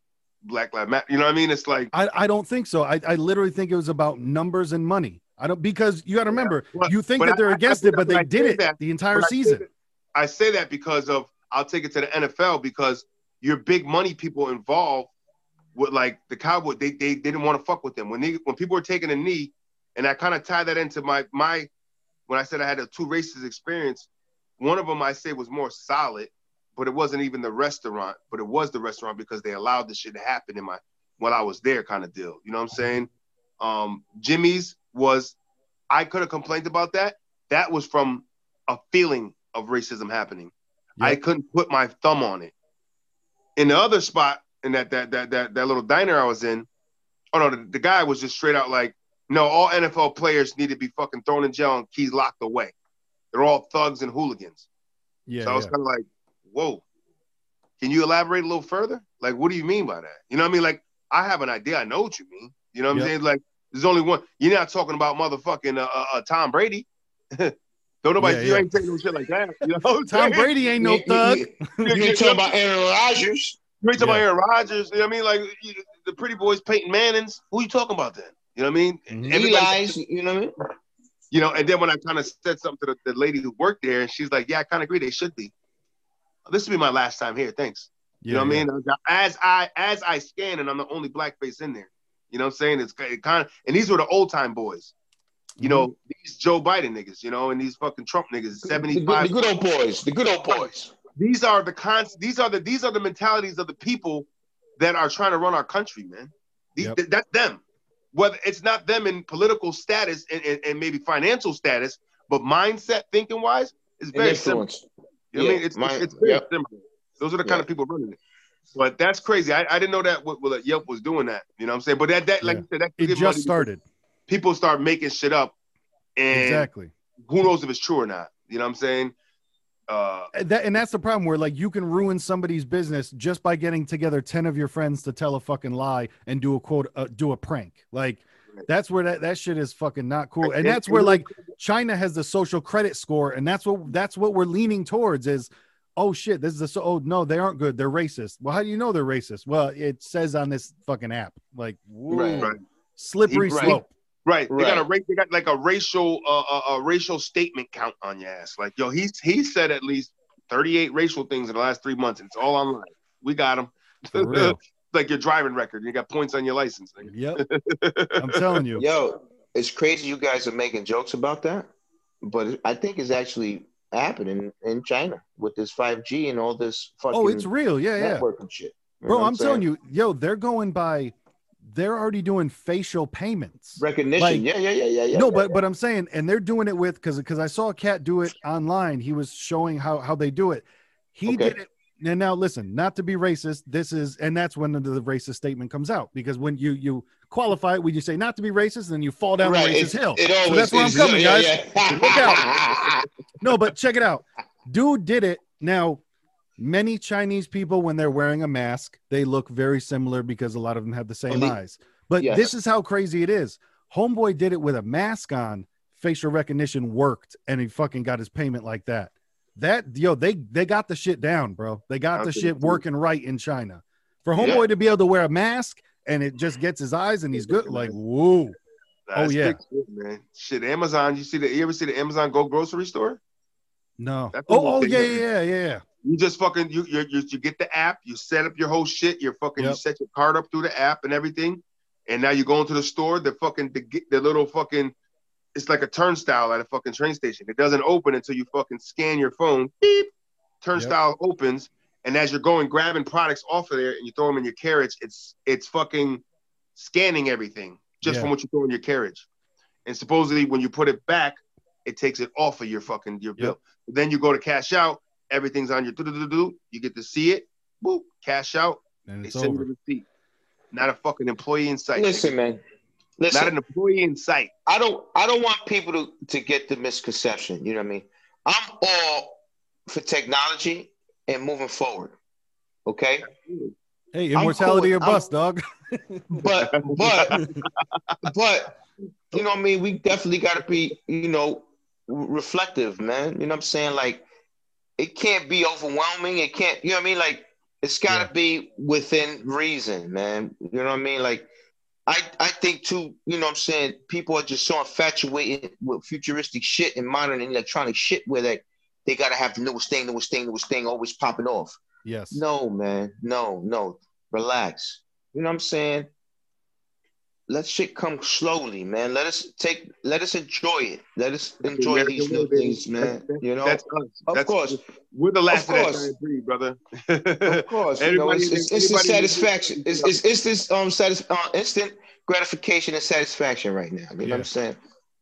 Speaker 1: Black Lives Matter. You know what I mean? It's like
Speaker 3: I, I don't think so. I, I literally think it was about numbers and money. I don't because you got to remember yeah. you think that they're I, against I, it, but they did it that, the entire season.
Speaker 1: I say that because of I'll take it to the NFL because your big money people involved with like the Cowboys, they, they, they didn't want to fuck with them when they when people were taking a knee, and I kind of tie that into my my when I said I had a two races experience. one of them I say was more solid, but it wasn't even the restaurant, but it was the restaurant because they allowed this shit to happen in my while I was there kind of deal. You know what I'm saying? Um, Jimmy's was I could have complained about that. That was from a feeling of racism happening. Yep. I couldn't put my thumb on it. In the other spot, in that that that that, that little diner I was in, oh no, the, the guy was just straight out like, no, all NFL players need to be fucking thrown in jail and keys locked away. They're all thugs and hooligans. Yeah. So I was yeah. kind of like, whoa. Can you elaborate a little further? Like, what do you mean by that? You know what I mean? Like, I have an idea. I know what you mean. You know what yep. I'm saying? Like, there's only one. You're not talking about motherfucking uh, uh, uh Tom Brady. Don't nobody, yeah, you yeah. ain't saying no shit like that. You know
Speaker 3: Tom Brady ain't no thug. you,
Speaker 2: ain't talking about Aaron Rodgers.
Speaker 1: You ain't talking yeah. about Aaron Rodgers. You know what I mean? Like the pretty boys, Peyton Mannings. Who you talking about then? You know what I mean?
Speaker 2: Mm-hmm. You know what I mean?
Speaker 1: You know, and then when I kind of said something to the, the, lady who worked there, and she's like, "Yeah, I kind of agree. They should be. This will be my last time here. Thanks." You know what I mean? As I as I scan, and I'm the only black face in there. You know what I'm saying? It's kind of, and these were the old time boys. You know, mm-hmm. these Joe Biden niggas, you know, and these fucking Trump niggas, 75.
Speaker 2: The, the, good old boys, the good old boys.
Speaker 1: These are the cons, these are the these are the mentalities of the people that are trying to run our country, man. These, yep. th- that's them. Whether it's not them in political status and, and, and maybe financial status, but mindset thinking wise is very similar. You know yeah, I mean? It's, my, it's, it's yep. similar. Those are the kind of people running it. But that's crazy. I, I didn't know that what, what Yelp was doing that. You know what I'm saying? But that that like yeah. you said, that
Speaker 3: it just started.
Speaker 1: People start making shit up, and
Speaker 3: exactly.
Speaker 1: Who knows if it's true or not? You know what I'm saying?
Speaker 3: Uh, that, and that's the problem where like you can ruin somebody's business just by getting together 10 of your friends to tell a fucking lie and do a quote uh, do a prank like that's where that, that shit is fucking not cool and that's where like china has the social credit score and that's what that's what we're leaning towards is oh shit, this is a so oh no, they aren't good. They're racist. Well, how do you know they're racist? Well, it says on this fucking app. Like, right, right. slippery right. slope.
Speaker 1: Right. They got a race. They got like a racial, uh, a, a racial statement count on your ass. Like, yo, he's he said at least thirty-eight racial things in the last three months, and it's all online. We got him. like your driving record. You got points on your license.
Speaker 3: Yep. I'm telling you.
Speaker 2: Yo, it's crazy you guys are making jokes about that, but I think it's actually happening in China with this 5G and all this oh, fucking
Speaker 3: Oh, it's real. Yeah, yeah.
Speaker 2: Networking shit.
Speaker 3: You Bro, I'm, I'm telling you, yo, they're going by they're already doing facial payments.
Speaker 2: Recognition. Like, yeah, yeah, yeah, yeah, yeah.
Speaker 3: No,
Speaker 2: yeah,
Speaker 3: but
Speaker 2: yeah.
Speaker 3: but I'm saying, and they're doing it with because because I saw a cat do it online. He was showing how how they do it. He okay. did it and now listen not to be racist this is and that's when the, the, racist statement comes out because when you you qualify it when you say not to be racist then you fall down right. the racist it, hill. it so that's where i'm coming yeah, guys. yeah. look out. No but check it out. Dude did it. Now many chinese people when they're wearing a mask they look very similar because a lot of them have the same oh, eyes. But yes. this is how crazy it is. Homeboy did it with a mask on. Facial recognition worked and he fucking got his payment like that that yo, they they got the shit down, bro. They got the shit working right in China. For homeboy yeah. to be able to wear a mask and it just gets his eyes and he's good, like whoa. Oh, That's oh yeah,
Speaker 1: man. Shit, Amazon. You see the? You ever see the Amazon Go grocery store?
Speaker 3: No. oh, oh yeah, yeah, yeah.
Speaker 1: You just fucking you, you you you get the app. You set up your whole shit. You're fucking. Yep. You set your card up through the app and everything. And now you go into the store. The fucking the, the little fucking it's like a turnstile at a fucking train station. It doesn't open until you fucking scan your phone. Beep. Turnstile yep. opens, and as you're going grabbing products off of there and you throw them in your carriage, it's it's fucking scanning everything just yeah. from what you throw in your carriage. And supposedly when you put it back, it takes it off of your fucking your bill. Then you go to cash out, everything's on your do do do You get to see it, boop, cash out, and they send over. you the receipt. Not a fucking employee in sight.
Speaker 2: Listen, man.
Speaker 1: Listen, not an employee in sight.
Speaker 2: I don't I don't want people to, to get the misconception. You know what I mean? I'm all for technology and moving forward. Okay.
Speaker 3: Hey, immortality cool. or bust, dog.
Speaker 2: but but but you know what I mean? We definitely gotta be, you know, reflective, man. You know what I'm saying? Like it can't be overwhelming. It can't, you know what I mean? Like it's gotta yeah. be within reason, man. You know what I mean? Like I, I think too, you know what I'm saying, people are just so infatuated with futuristic shit and modern and electronic shit where they, they gotta have the newest thing, the newest thing, newest thing always popping off.
Speaker 3: Yes.
Speaker 2: No, man. No, no. Relax. You know what I'm saying? Let shit come slowly, man. Let us take, let us enjoy it. Let us enjoy these new things, man. You know,
Speaker 1: That's us.
Speaker 2: of
Speaker 1: That's,
Speaker 2: course,
Speaker 1: We're the last of,
Speaker 2: Of
Speaker 1: that
Speaker 2: course.
Speaker 1: giant breed, brother.
Speaker 2: of course. You know, it's, it's, it's the satisfaction. It's, it's, it's this um satis- uh, instant gratification and satisfaction right now. You know what I'm saying?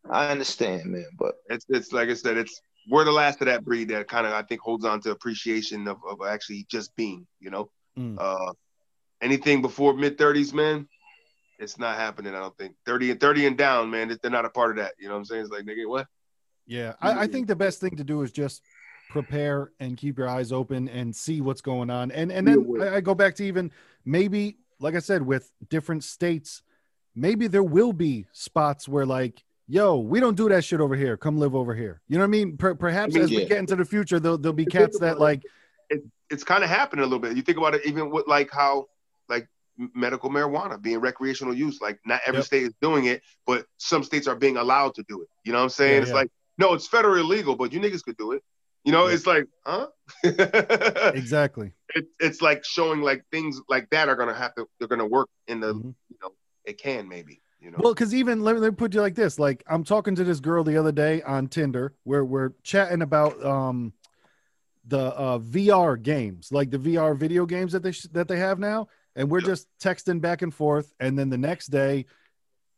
Speaker 2: I understand, man, but
Speaker 1: it's it's like I said, it's we're the last of that breed that kind of I think holds on to appreciation of, of actually just being, you know.
Speaker 3: Mm.
Speaker 1: Uh anything before mid thirties, man, it's not happening, I don't think. 30 and 30 and down, man, they're not a part of that. You know what I'm saying? It's like nigga, what?
Speaker 3: Yeah, I, I think the best thing to do is just prepare and keep your eyes open and see what's going on. And and then. I, I go back to even maybe, like I said, with different states, maybe there will be spots where like, yo, we don't do that shit over here. Come live over here. You know what I mean? Per- perhaps
Speaker 1: I mean,
Speaker 3: as we get into the future, there'll there'll be
Speaker 1: If you think
Speaker 3: cats that
Speaker 1: about it,
Speaker 3: like,
Speaker 1: It's kind of happening a little bit. You think about it even with like how like medical marijuana being recreational use, like not every
Speaker 3: Yep.
Speaker 1: state is doing it, but some states are being allowed to do it. You know what I'm saying?
Speaker 3: Yeah,
Speaker 1: it's
Speaker 3: yeah.
Speaker 1: like, no, it's federally illegal, but you niggas could do it. You know,
Speaker 3: Yeah.
Speaker 1: it's like, huh?
Speaker 3: exactly.
Speaker 1: it, it's like showing like things like that are gonna have to they're gonna work in the
Speaker 3: Mhm.
Speaker 1: you know it can maybe you know
Speaker 3: Well, because even let me, let me put you like this: like I'm talking to this girl the other day on Tinder, where we're chatting about um the uh, VR games, like the VR video games that they sh- that they have now, and we're
Speaker 1: Yeah.
Speaker 3: just texting back and forth, and then the next day.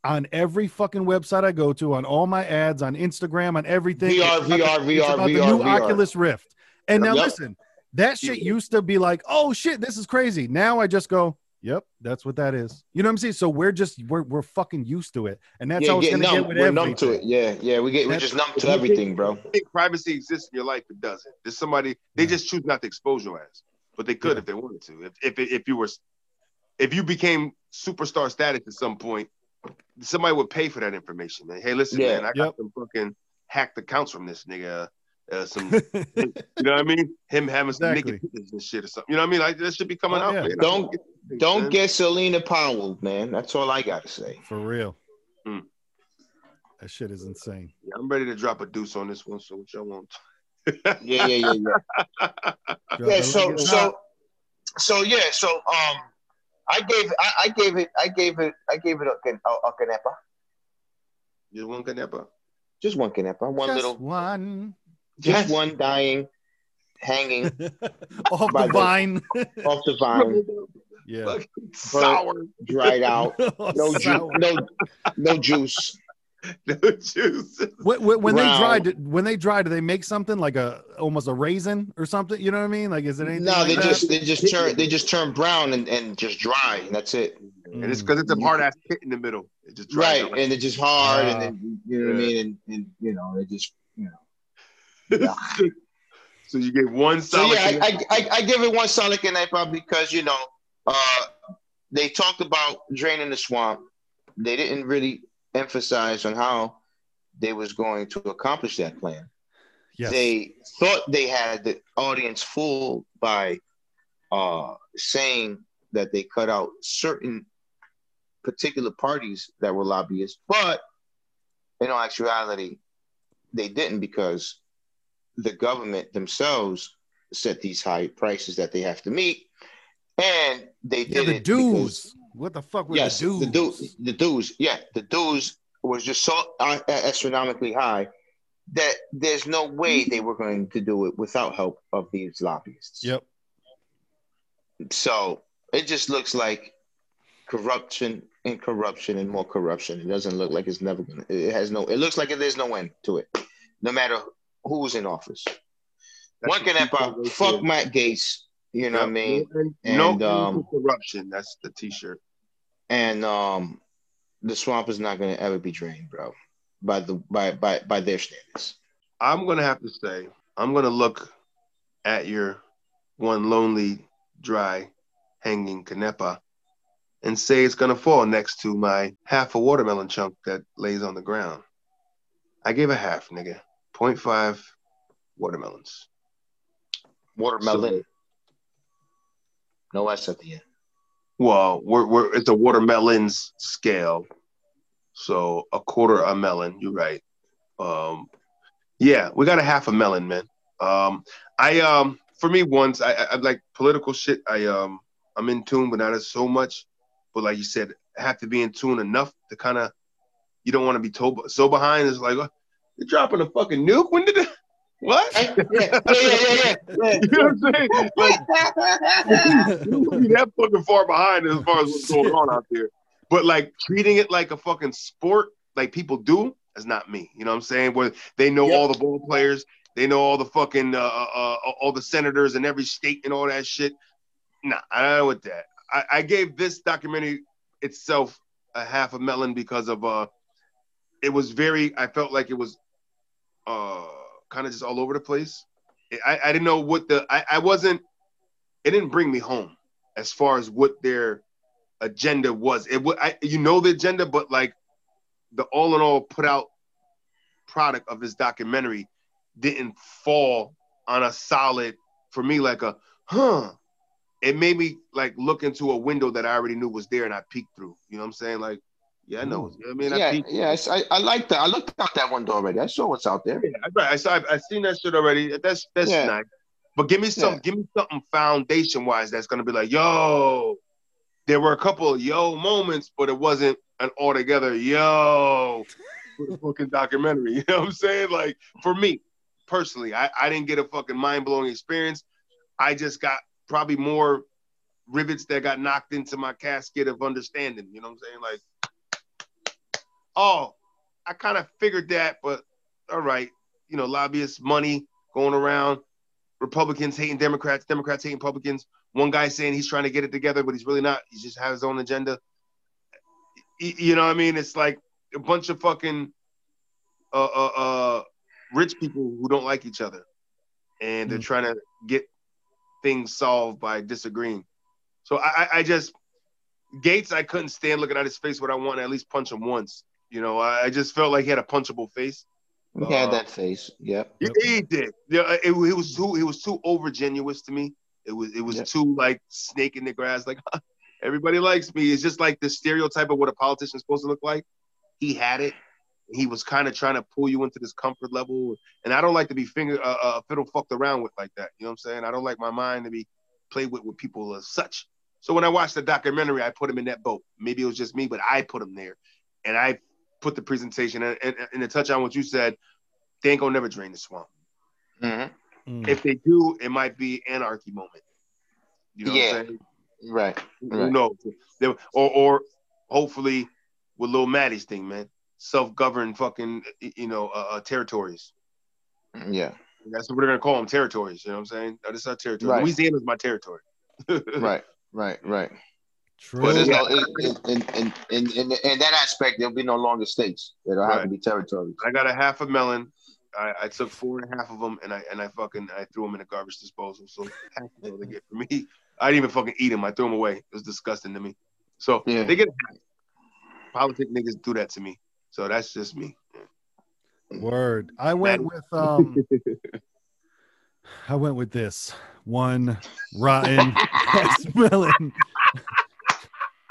Speaker 3: On every fucking website I go to, on all my ads, on Instagram, on everything,
Speaker 2: VR,
Speaker 3: it's about the-
Speaker 2: VR,
Speaker 3: it's
Speaker 2: VR,
Speaker 3: about the
Speaker 2: VR,
Speaker 3: new
Speaker 2: VR.
Speaker 3: Oculus Rift. And now
Speaker 2: Yep.
Speaker 3: listen, that shit
Speaker 1: Yeah.
Speaker 3: used to be like, oh shit, this is crazy. Now I just go, yep, that's what that is. You know what I'm saying? So we're just we're we're fucking used to it, and that's
Speaker 2: yeah,
Speaker 3: how it's gonna
Speaker 2: numb.
Speaker 3: get with
Speaker 2: We're
Speaker 3: everything.
Speaker 2: numb to it. Yeah, yeah. We get we're just numb to everything, bro.
Speaker 1: think- think privacy exists in your life it doesn't there's somebody they
Speaker 3: Yeah.
Speaker 1: just choose not to expose your ass but they could
Speaker 3: Yeah.
Speaker 1: if they wanted to if if if you were if you became superstar status at some point somebody would pay for that information man hey listen
Speaker 2: Yeah.
Speaker 1: man i got
Speaker 3: Yep.
Speaker 1: some fucking hacked accounts from this nigga uh, some you know what i mean him having some
Speaker 3: Exactly.
Speaker 1: naked and shit or something you know what i mean like that should be coming
Speaker 3: Oh,
Speaker 1: out
Speaker 3: yeah.
Speaker 1: man.
Speaker 2: Don't- Don't
Speaker 1: man.
Speaker 2: get Selena Powell, man. That's all I gotta say.
Speaker 3: For real.
Speaker 1: Hmm.
Speaker 3: That shit is insane.
Speaker 1: Yeah, i'm ready to drop a deuce on this one so what y'all want
Speaker 2: Yeah, yeah, yeah, yeah. yeah. So, so, so, yeah. So, um, I gave, I, I gave it, I gave it, I gave it a, a, a quenepa.
Speaker 1: you want quenepa
Speaker 2: Just one quenepa, one
Speaker 3: Just
Speaker 2: little,
Speaker 3: one
Speaker 2: just
Speaker 1: Yes.
Speaker 2: one dying, hanging
Speaker 3: off
Speaker 2: By
Speaker 3: the
Speaker 2: the-
Speaker 3: vine.
Speaker 2: off the vine,
Speaker 3: yeah.
Speaker 1: Fucking sour
Speaker 2: dried out. No, ju-
Speaker 3: Sour.
Speaker 2: no, no juice.
Speaker 1: no juice.
Speaker 3: When, when, when they
Speaker 2: Brown.
Speaker 3: dry, do- when they dry, do they make something like a almost a raisin or something? You know what I mean? Like, is it anything?
Speaker 2: No,
Speaker 3: like
Speaker 2: they
Speaker 3: that?
Speaker 2: just, they just turn, they just turn brown and, and just dry, and that's it.
Speaker 1: And it's because it's a hard ass pit in the middle. It just dries
Speaker 2: Right,
Speaker 1: out.
Speaker 2: and it's just hard,
Speaker 3: Ah.
Speaker 2: and then you know what I mean, and, and you know, it just, you know.
Speaker 1: so you get one
Speaker 2: So yeah, I, I, I, I give it one solid quenepa because you know uh, they talked about draining the swamp. They didn't really emphasize on how they was going to accomplish that plan.
Speaker 3: Yes.
Speaker 2: They thought they had the audience fooled by uh, saying that they cut out certain particular parties that were lobbyists, but in all actuality, they didn't because the government themselves set these high prices that they have to meet, and they
Speaker 3: yeah,
Speaker 2: did
Speaker 3: the
Speaker 2: it because-
Speaker 3: dues. What the fuck was
Speaker 2: yes,
Speaker 3: the dues?
Speaker 2: the dues, the dues, yeah, the dues was just so uh, astronomically high that there's no way they were going to do it without help of these lobbyists.
Speaker 3: Yep.
Speaker 2: So it just looks like corruption and corruption and more corruption. It doesn't look like it's never gonna. It has no. It looks like there's no end to it, no matter who's in office.
Speaker 1: That's
Speaker 2: One can
Speaker 1: t-shirt
Speaker 2: ever fuck
Speaker 1: there.
Speaker 2: Matt Gaetz. You know what I mean?
Speaker 1: No,
Speaker 2: And,
Speaker 1: no
Speaker 2: um,
Speaker 1: corruption. That's the T-shirt.
Speaker 2: and um, the swamp is not going to ever be drained, bro, by the by by by their standards.
Speaker 1: I'm gonna have to say I'm gonna look at your one lonely, dry, hanging quenepa and say it's gonna fall next to my half a watermelon chunk that lays on the ground. I gave a half, nigga. 0.5 watermelons.
Speaker 2: Watermelon, no S at the end.
Speaker 1: Well, we're, we're it's a watermelons scale, so a quarter a melon. You're right. Um, yeah, we got a half a melon, man. Um, I um for me once I, I I like political shit. I um I'm in tune, but not as so much. But like you said, have to be in tune enough to kind of you don't want to be told so behind. It's like oh, you're dropping a fucking nuke. When did it? What?
Speaker 2: yeah, yeah, yeah, yeah.
Speaker 1: you know what I'm saying? Like be that fucking far behind as far as what's going on out there. But like treating it like a fucking sport, like people do, is not me. You know what I'm saying? Where they know
Speaker 2: Yep.
Speaker 1: all the ball players, they know all the fucking uh, uh, uh, all the senators in every state and all that shit. Nah, I don't know with that. I, I gave this documentary itself a half a melon because of uh, it was very. I felt like it was uh kind of just all over the place. I, I didn't know what the I, I wasn't it didn't bring me home as far as what their agenda was. It would I you know the agenda, but like the all in all put out product of this documentary didn't fall on a solid for me like a huh. It made me like look into a window that I already knew was there and I peeked through. You know what I'm saying? Like, yeah, I know. Mm. You know I mean? I
Speaker 2: yeah,
Speaker 1: peeked.
Speaker 2: yeah. I, I like that. I looked out that window already. I saw what's out there.
Speaker 1: Yeah, right. I saw. I seen that shit already. That's that's
Speaker 2: Yeah.
Speaker 1: nice. But give me some.
Speaker 2: Yeah.
Speaker 1: Give me something foundation wise that's gonna be like, yo. There were a couple of yo moments, but it wasn't an altogether yo fucking documentary. You know what I'm saying? Like for me personally, I, I didn't get a fucking mind blowing experience. I just got probably more rivets that got knocked into my casket of understanding. You know what I'm saying? Like, oh, I kind of figured that, but all right, you know, lobbyists, money going around, Republicans hating Democrats, Democrats hating Republicans. One guy saying he's trying to get it together, but he's really not. He just has his own agenda. You know what I mean? It's like a bunch of fucking uh, uh, uh, rich people who don't like each other, and they're
Speaker 3: Mm.
Speaker 1: trying to get things solved by disagreeing. So I, I- I just Gaetz, I couldn't stand looking at his face. What I want to at least punch him once. You know, I, I just felt like he had a punchable face.
Speaker 2: He had
Speaker 1: Uh,
Speaker 2: that face. Yep.
Speaker 1: He, he did. Yeah, it, it was too. It was too overgenuous to me. It was. It was
Speaker 2: Yeah.
Speaker 1: too like snake in the grass. Like everybody likes me. It's just like the stereotype of what a politician's supposed to look like. He had it. He was kind of trying to pull you into this comfort level, and I don't like to be finger uh, uh, fiddle fucked around with like that. You know what I'm saying? I don't like my mind to be played with with people as such. So when I watched the documentary, I put him in that boat. Maybe it was just me, but I put him there, and I put the presentation and, and, and to touch on what you said, they ain't gonna never drain the swamp.
Speaker 2: hmm
Speaker 3: Mm.
Speaker 1: If they do, it might be anarchy moment. You know
Speaker 2: Yeah.
Speaker 1: what I'm saying?
Speaker 2: Right.
Speaker 1: Who
Speaker 2: Right.
Speaker 1: knows? They- or or hopefully with Lil Maddie's thing, man. Self-governed fucking you know uh, uh, territories.
Speaker 2: Yeah.
Speaker 1: That's what we're gonna call them territories. You know what I'm saying? That is our territory.
Speaker 2: Right.
Speaker 1: Louisiana's my territory.
Speaker 2: Right. Right. Right.
Speaker 3: True.
Speaker 2: But there's
Speaker 1: Yeah.
Speaker 2: no in, in, in, in, in, in that aspect, there'll be no longer states. It'll have to be territories.
Speaker 1: I got a half a melon. I, I took four and a half of them, and I and I fucking I threw them in a garbage disposal. So half of they get for me. I didn't even fucking eat them. I threw them away. It was disgusting to me. So
Speaker 2: Yeah.
Speaker 1: they get half. Politic niggas do that to me. So that's just me.
Speaker 3: Word. I went with um I went with this one rotten melon.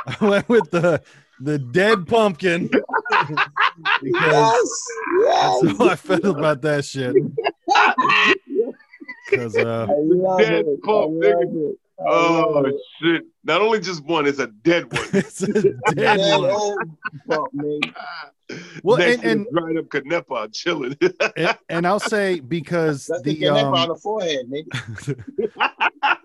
Speaker 3: I went with the the dead pumpkin because that's how I felt about that shit. Because uh,
Speaker 2: I love
Speaker 1: Dead
Speaker 2: it.
Speaker 1: pulp,
Speaker 2: I love
Speaker 1: nigga.
Speaker 2: it. I
Speaker 1: Oh
Speaker 2: it.
Speaker 1: shit! Not only just one, it's a dead one.
Speaker 3: it's a dead
Speaker 2: Dead
Speaker 3: one.
Speaker 2: old fuck, man.
Speaker 3: Well,
Speaker 1: Next
Speaker 3: and-
Speaker 1: to the dried up quenepa chilling.
Speaker 3: And, and I'll say because
Speaker 2: That's the,
Speaker 3: the
Speaker 2: the on
Speaker 3: um,
Speaker 2: the forehead, nigga.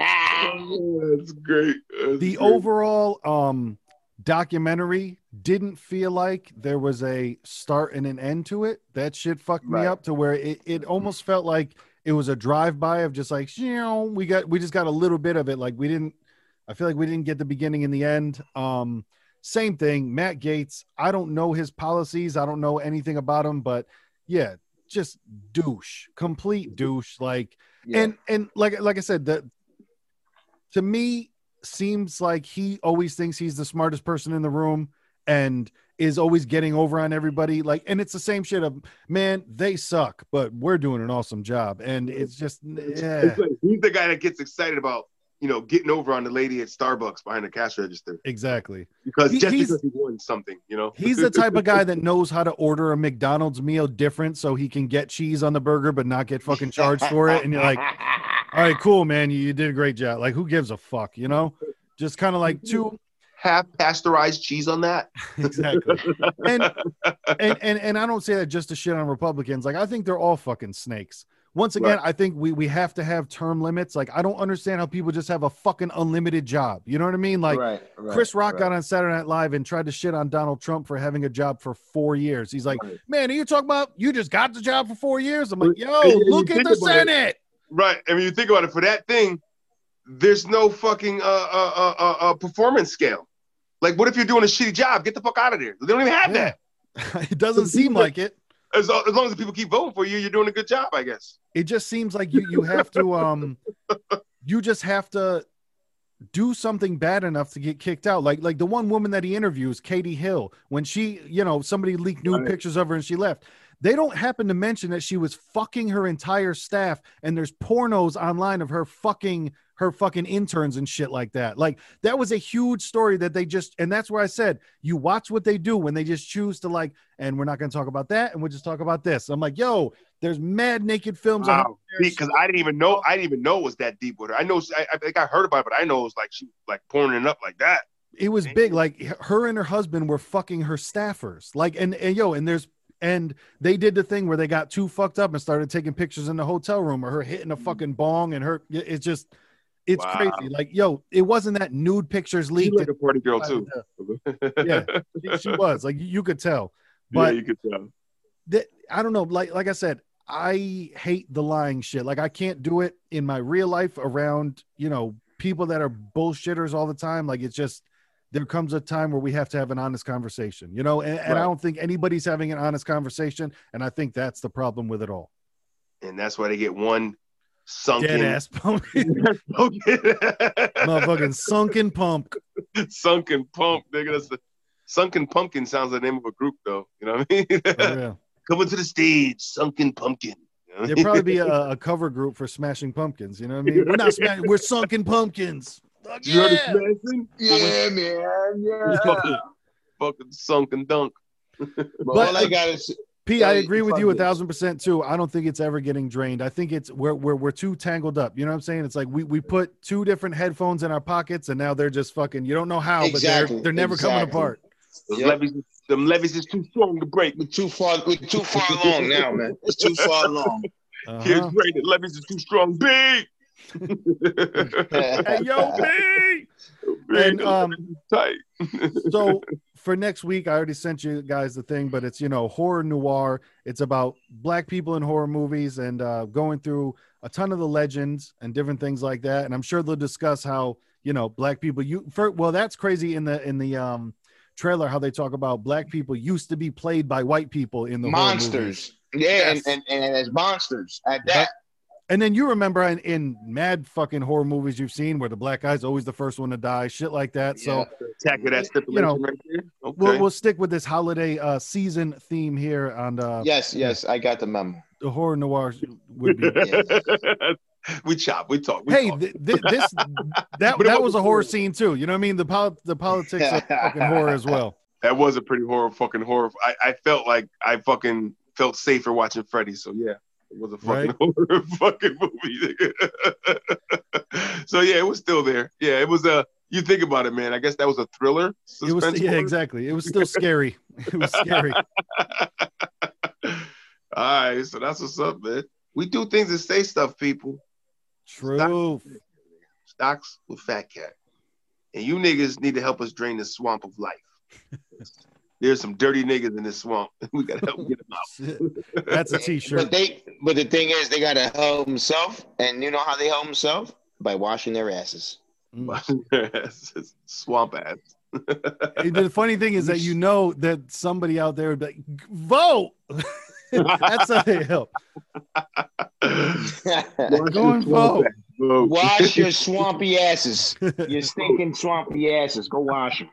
Speaker 1: Oh, That's great. That's
Speaker 3: the
Speaker 1: great.
Speaker 3: overall um documentary didn't feel like there was a start and an end to it. That shit fucked me up to where it, it almost felt like it was a drive-by of just like, you know, we got we just got a little bit of it. Like we didn't I feel like we didn't get the beginning and the end. Um same thing, Matt Gaetz. I don't know his policies. I don't know anything about him, but yeah, just douche, complete douche. Like
Speaker 2: Yeah.
Speaker 3: and and like like I said, that to me seems like he always thinks he's the smartest person in the room and is always getting over on everybody. Like, and it's the same shit of man, they suck, but we're doing an awesome job. And it's just yeah,
Speaker 1: It's like, he's the guy that gets excited about you know getting over on the lady at Starbucks behind the cash register
Speaker 3: exactly.
Speaker 1: because
Speaker 3: He-
Speaker 1: just because he won something, you know.
Speaker 3: He's the type of guy that knows how to order a McDonald's meal different so he can get cheese on the burger but not get fucking charged for it. And you're like, all right, cool, man. You, you did a great job. Like, who gives a fuck, you know? Just kind of like mm-hmm. two
Speaker 1: half pasteurized cheese on that.
Speaker 3: exactly. And, and and and I don't say that just to shit on Republicans. Like I think they're all fucking snakes. Once again, right. I think we we have to have term limits. Like I don't understand how people just have a fucking unlimited job. You know what I mean? Like right, right, Chris Rock got on Saturday Night Live and tried to shit on Donald Trump for having a job for four years. He's like, "Man, are you talking about you just got the job for four years?" I'm like, "Yo, look at the Senate."
Speaker 1: Right. I mean, you think about it for that thing. There's no fucking uh, uh, uh, uh, uh performance scale. Like, what if you're doing a shitty job? Get the fuck out of there. They don't even have yeah.
Speaker 3: that. it doesn't seem like it
Speaker 1: as, as long as the people keep voting for you, you're doing a good job, I guess.
Speaker 3: It just seems like you you have to um you just have to do something bad enough to get kicked out. Like like the one woman that he interviews, Katie Hill, when she, you know, somebody leaked nude right. pictures of her and she left. They don't happen to mention that she was fucking her entire staff and there's pornos online of her fucking her fucking interns and shit like that. Like that was a huge story that they just and that's where I said you watch what they do when they just choose to like and we're not going to talk about that and we'll just talk about this. I'm like, "Yo, there's mad naked films
Speaker 1: wow. because I didn't even know I didn't even know it was that deep with her. I know I, I think I heard about it, but I know it was like she like pouring it up like that.
Speaker 3: It was big. Like her and her husband were fucking her staffers. Like and, and yo, and there's and they did the thing where they got too fucked up and started taking pictures in the hotel room or her hitting a mm. fucking bong and her it's just it's wow. crazy. Like, yo, it wasn't that nude pictures leaked.
Speaker 1: like a party girl too.
Speaker 3: yeah, she, she, was. Like you could tell. But
Speaker 1: yeah, you could tell.
Speaker 3: That I don't know. Like like I said, I hate the lying shit. Like I can't do it in my real life around, you know, people that are bullshitters all the time. Like it's just there comes a time where we have to have an honest conversation, you know, and, and I don't think anybody's having an honest conversation. And I think that's the problem with it all.
Speaker 1: And that's why they get one sunken
Speaker 3: Dead ass pumpkin. Motherfucking sunken pump.
Speaker 1: Sunken pump, nigga. That's the sunken pumpkin sounds like the name of a group though. You know what I mean? oh, yeah. Coming to the stage, sunken pumpkin.
Speaker 3: There'd probably be a, a, cover group for Smashing Pumpkins. You know what I mean? We're not smashing. We're sunken pumpkins.
Speaker 1: Fuck you yeah. heard smashing? Yeah, man. Yeah. Fucking, fucking sunken dunk.
Speaker 2: but all I got is
Speaker 3: P, I agree with you a thousand percent too. I don't think it's ever getting drained. I think it's we're, we're we're too tangled up. You know what I'm saying? It's like we, we put two different headphones in our pockets and now they're just fucking you don't know how, exactly. but they're they're never exactly. coming apart.
Speaker 1: Those yep. levees, them levees is too strong to break.
Speaker 2: We're too far we're too far along now, man. It's too far along.
Speaker 1: Uh-huh. Here's great. The levees is too strong. Big.
Speaker 3: hey yo, B. And um, tight. so for next week, I already sent you guys the thing, but it's you know horror noir. It's about black people in horror movies and uh, going through a ton of the legends and different things like that. And I'm sure they'll discuss how you know black people. You for, well, that's crazy in the in the um trailer how they talk about black people used to be played by white people in the
Speaker 2: monsters. Yeah, yes. and, and, and as monsters at that.
Speaker 3: And then you remember in, in, mad fucking horror movies you've seen where the black guy's always the first one to die, shit like that. Yeah, so
Speaker 1: attack of that
Speaker 3: you know, right okay. we'll, we'll stick with this holiday uh, season theme here on. Uh,
Speaker 2: yes, yes, I got the memo.
Speaker 3: The horror noir would be.
Speaker 1: we chop, we talk. We
Speaker 3: hey,
Speaker 1: talk.
Speaker 3: Th- th- this that that was a horror scene too. You know what I mean? The pol- the politics of fucking horror as well.
Speaker 1: That was a pretty horror fucking horror. I, I felt like I fucking felt safer watching Freddy. So yeah. It was a fucking right? horror fucking movie. so yeah, it was still there. Yeah, it was a. You think about it, man. I guess that was a thriller.
Speaker 3: It was yeah, horror. exactly. It was still scary. it was scary.
Speaker 1: All right, so that's what's up, man. We do things and say stuff, people.
Speaker 3: True.
Speaker 1: Stocks, stocks with Fat Cat, and you niggas need to help us drain the swamp of life. there's some dirty niggas in this swamp. we gotta help get them
Speaker 3: out. That's a t-shirt.
Speaker 2: But they, but the thing is, they gotta help themselves, and you know how they help themselves by washing their asses.
Speaker 1: Mm. Washing their asses, swamp ass.
Speaker 3: the funny thing is that you know that somebody out there would be like, vote. That's how they help. We're going vote.
Speaker 2: Wash your swampy asses. Your stinking swampy asses. Go wash them.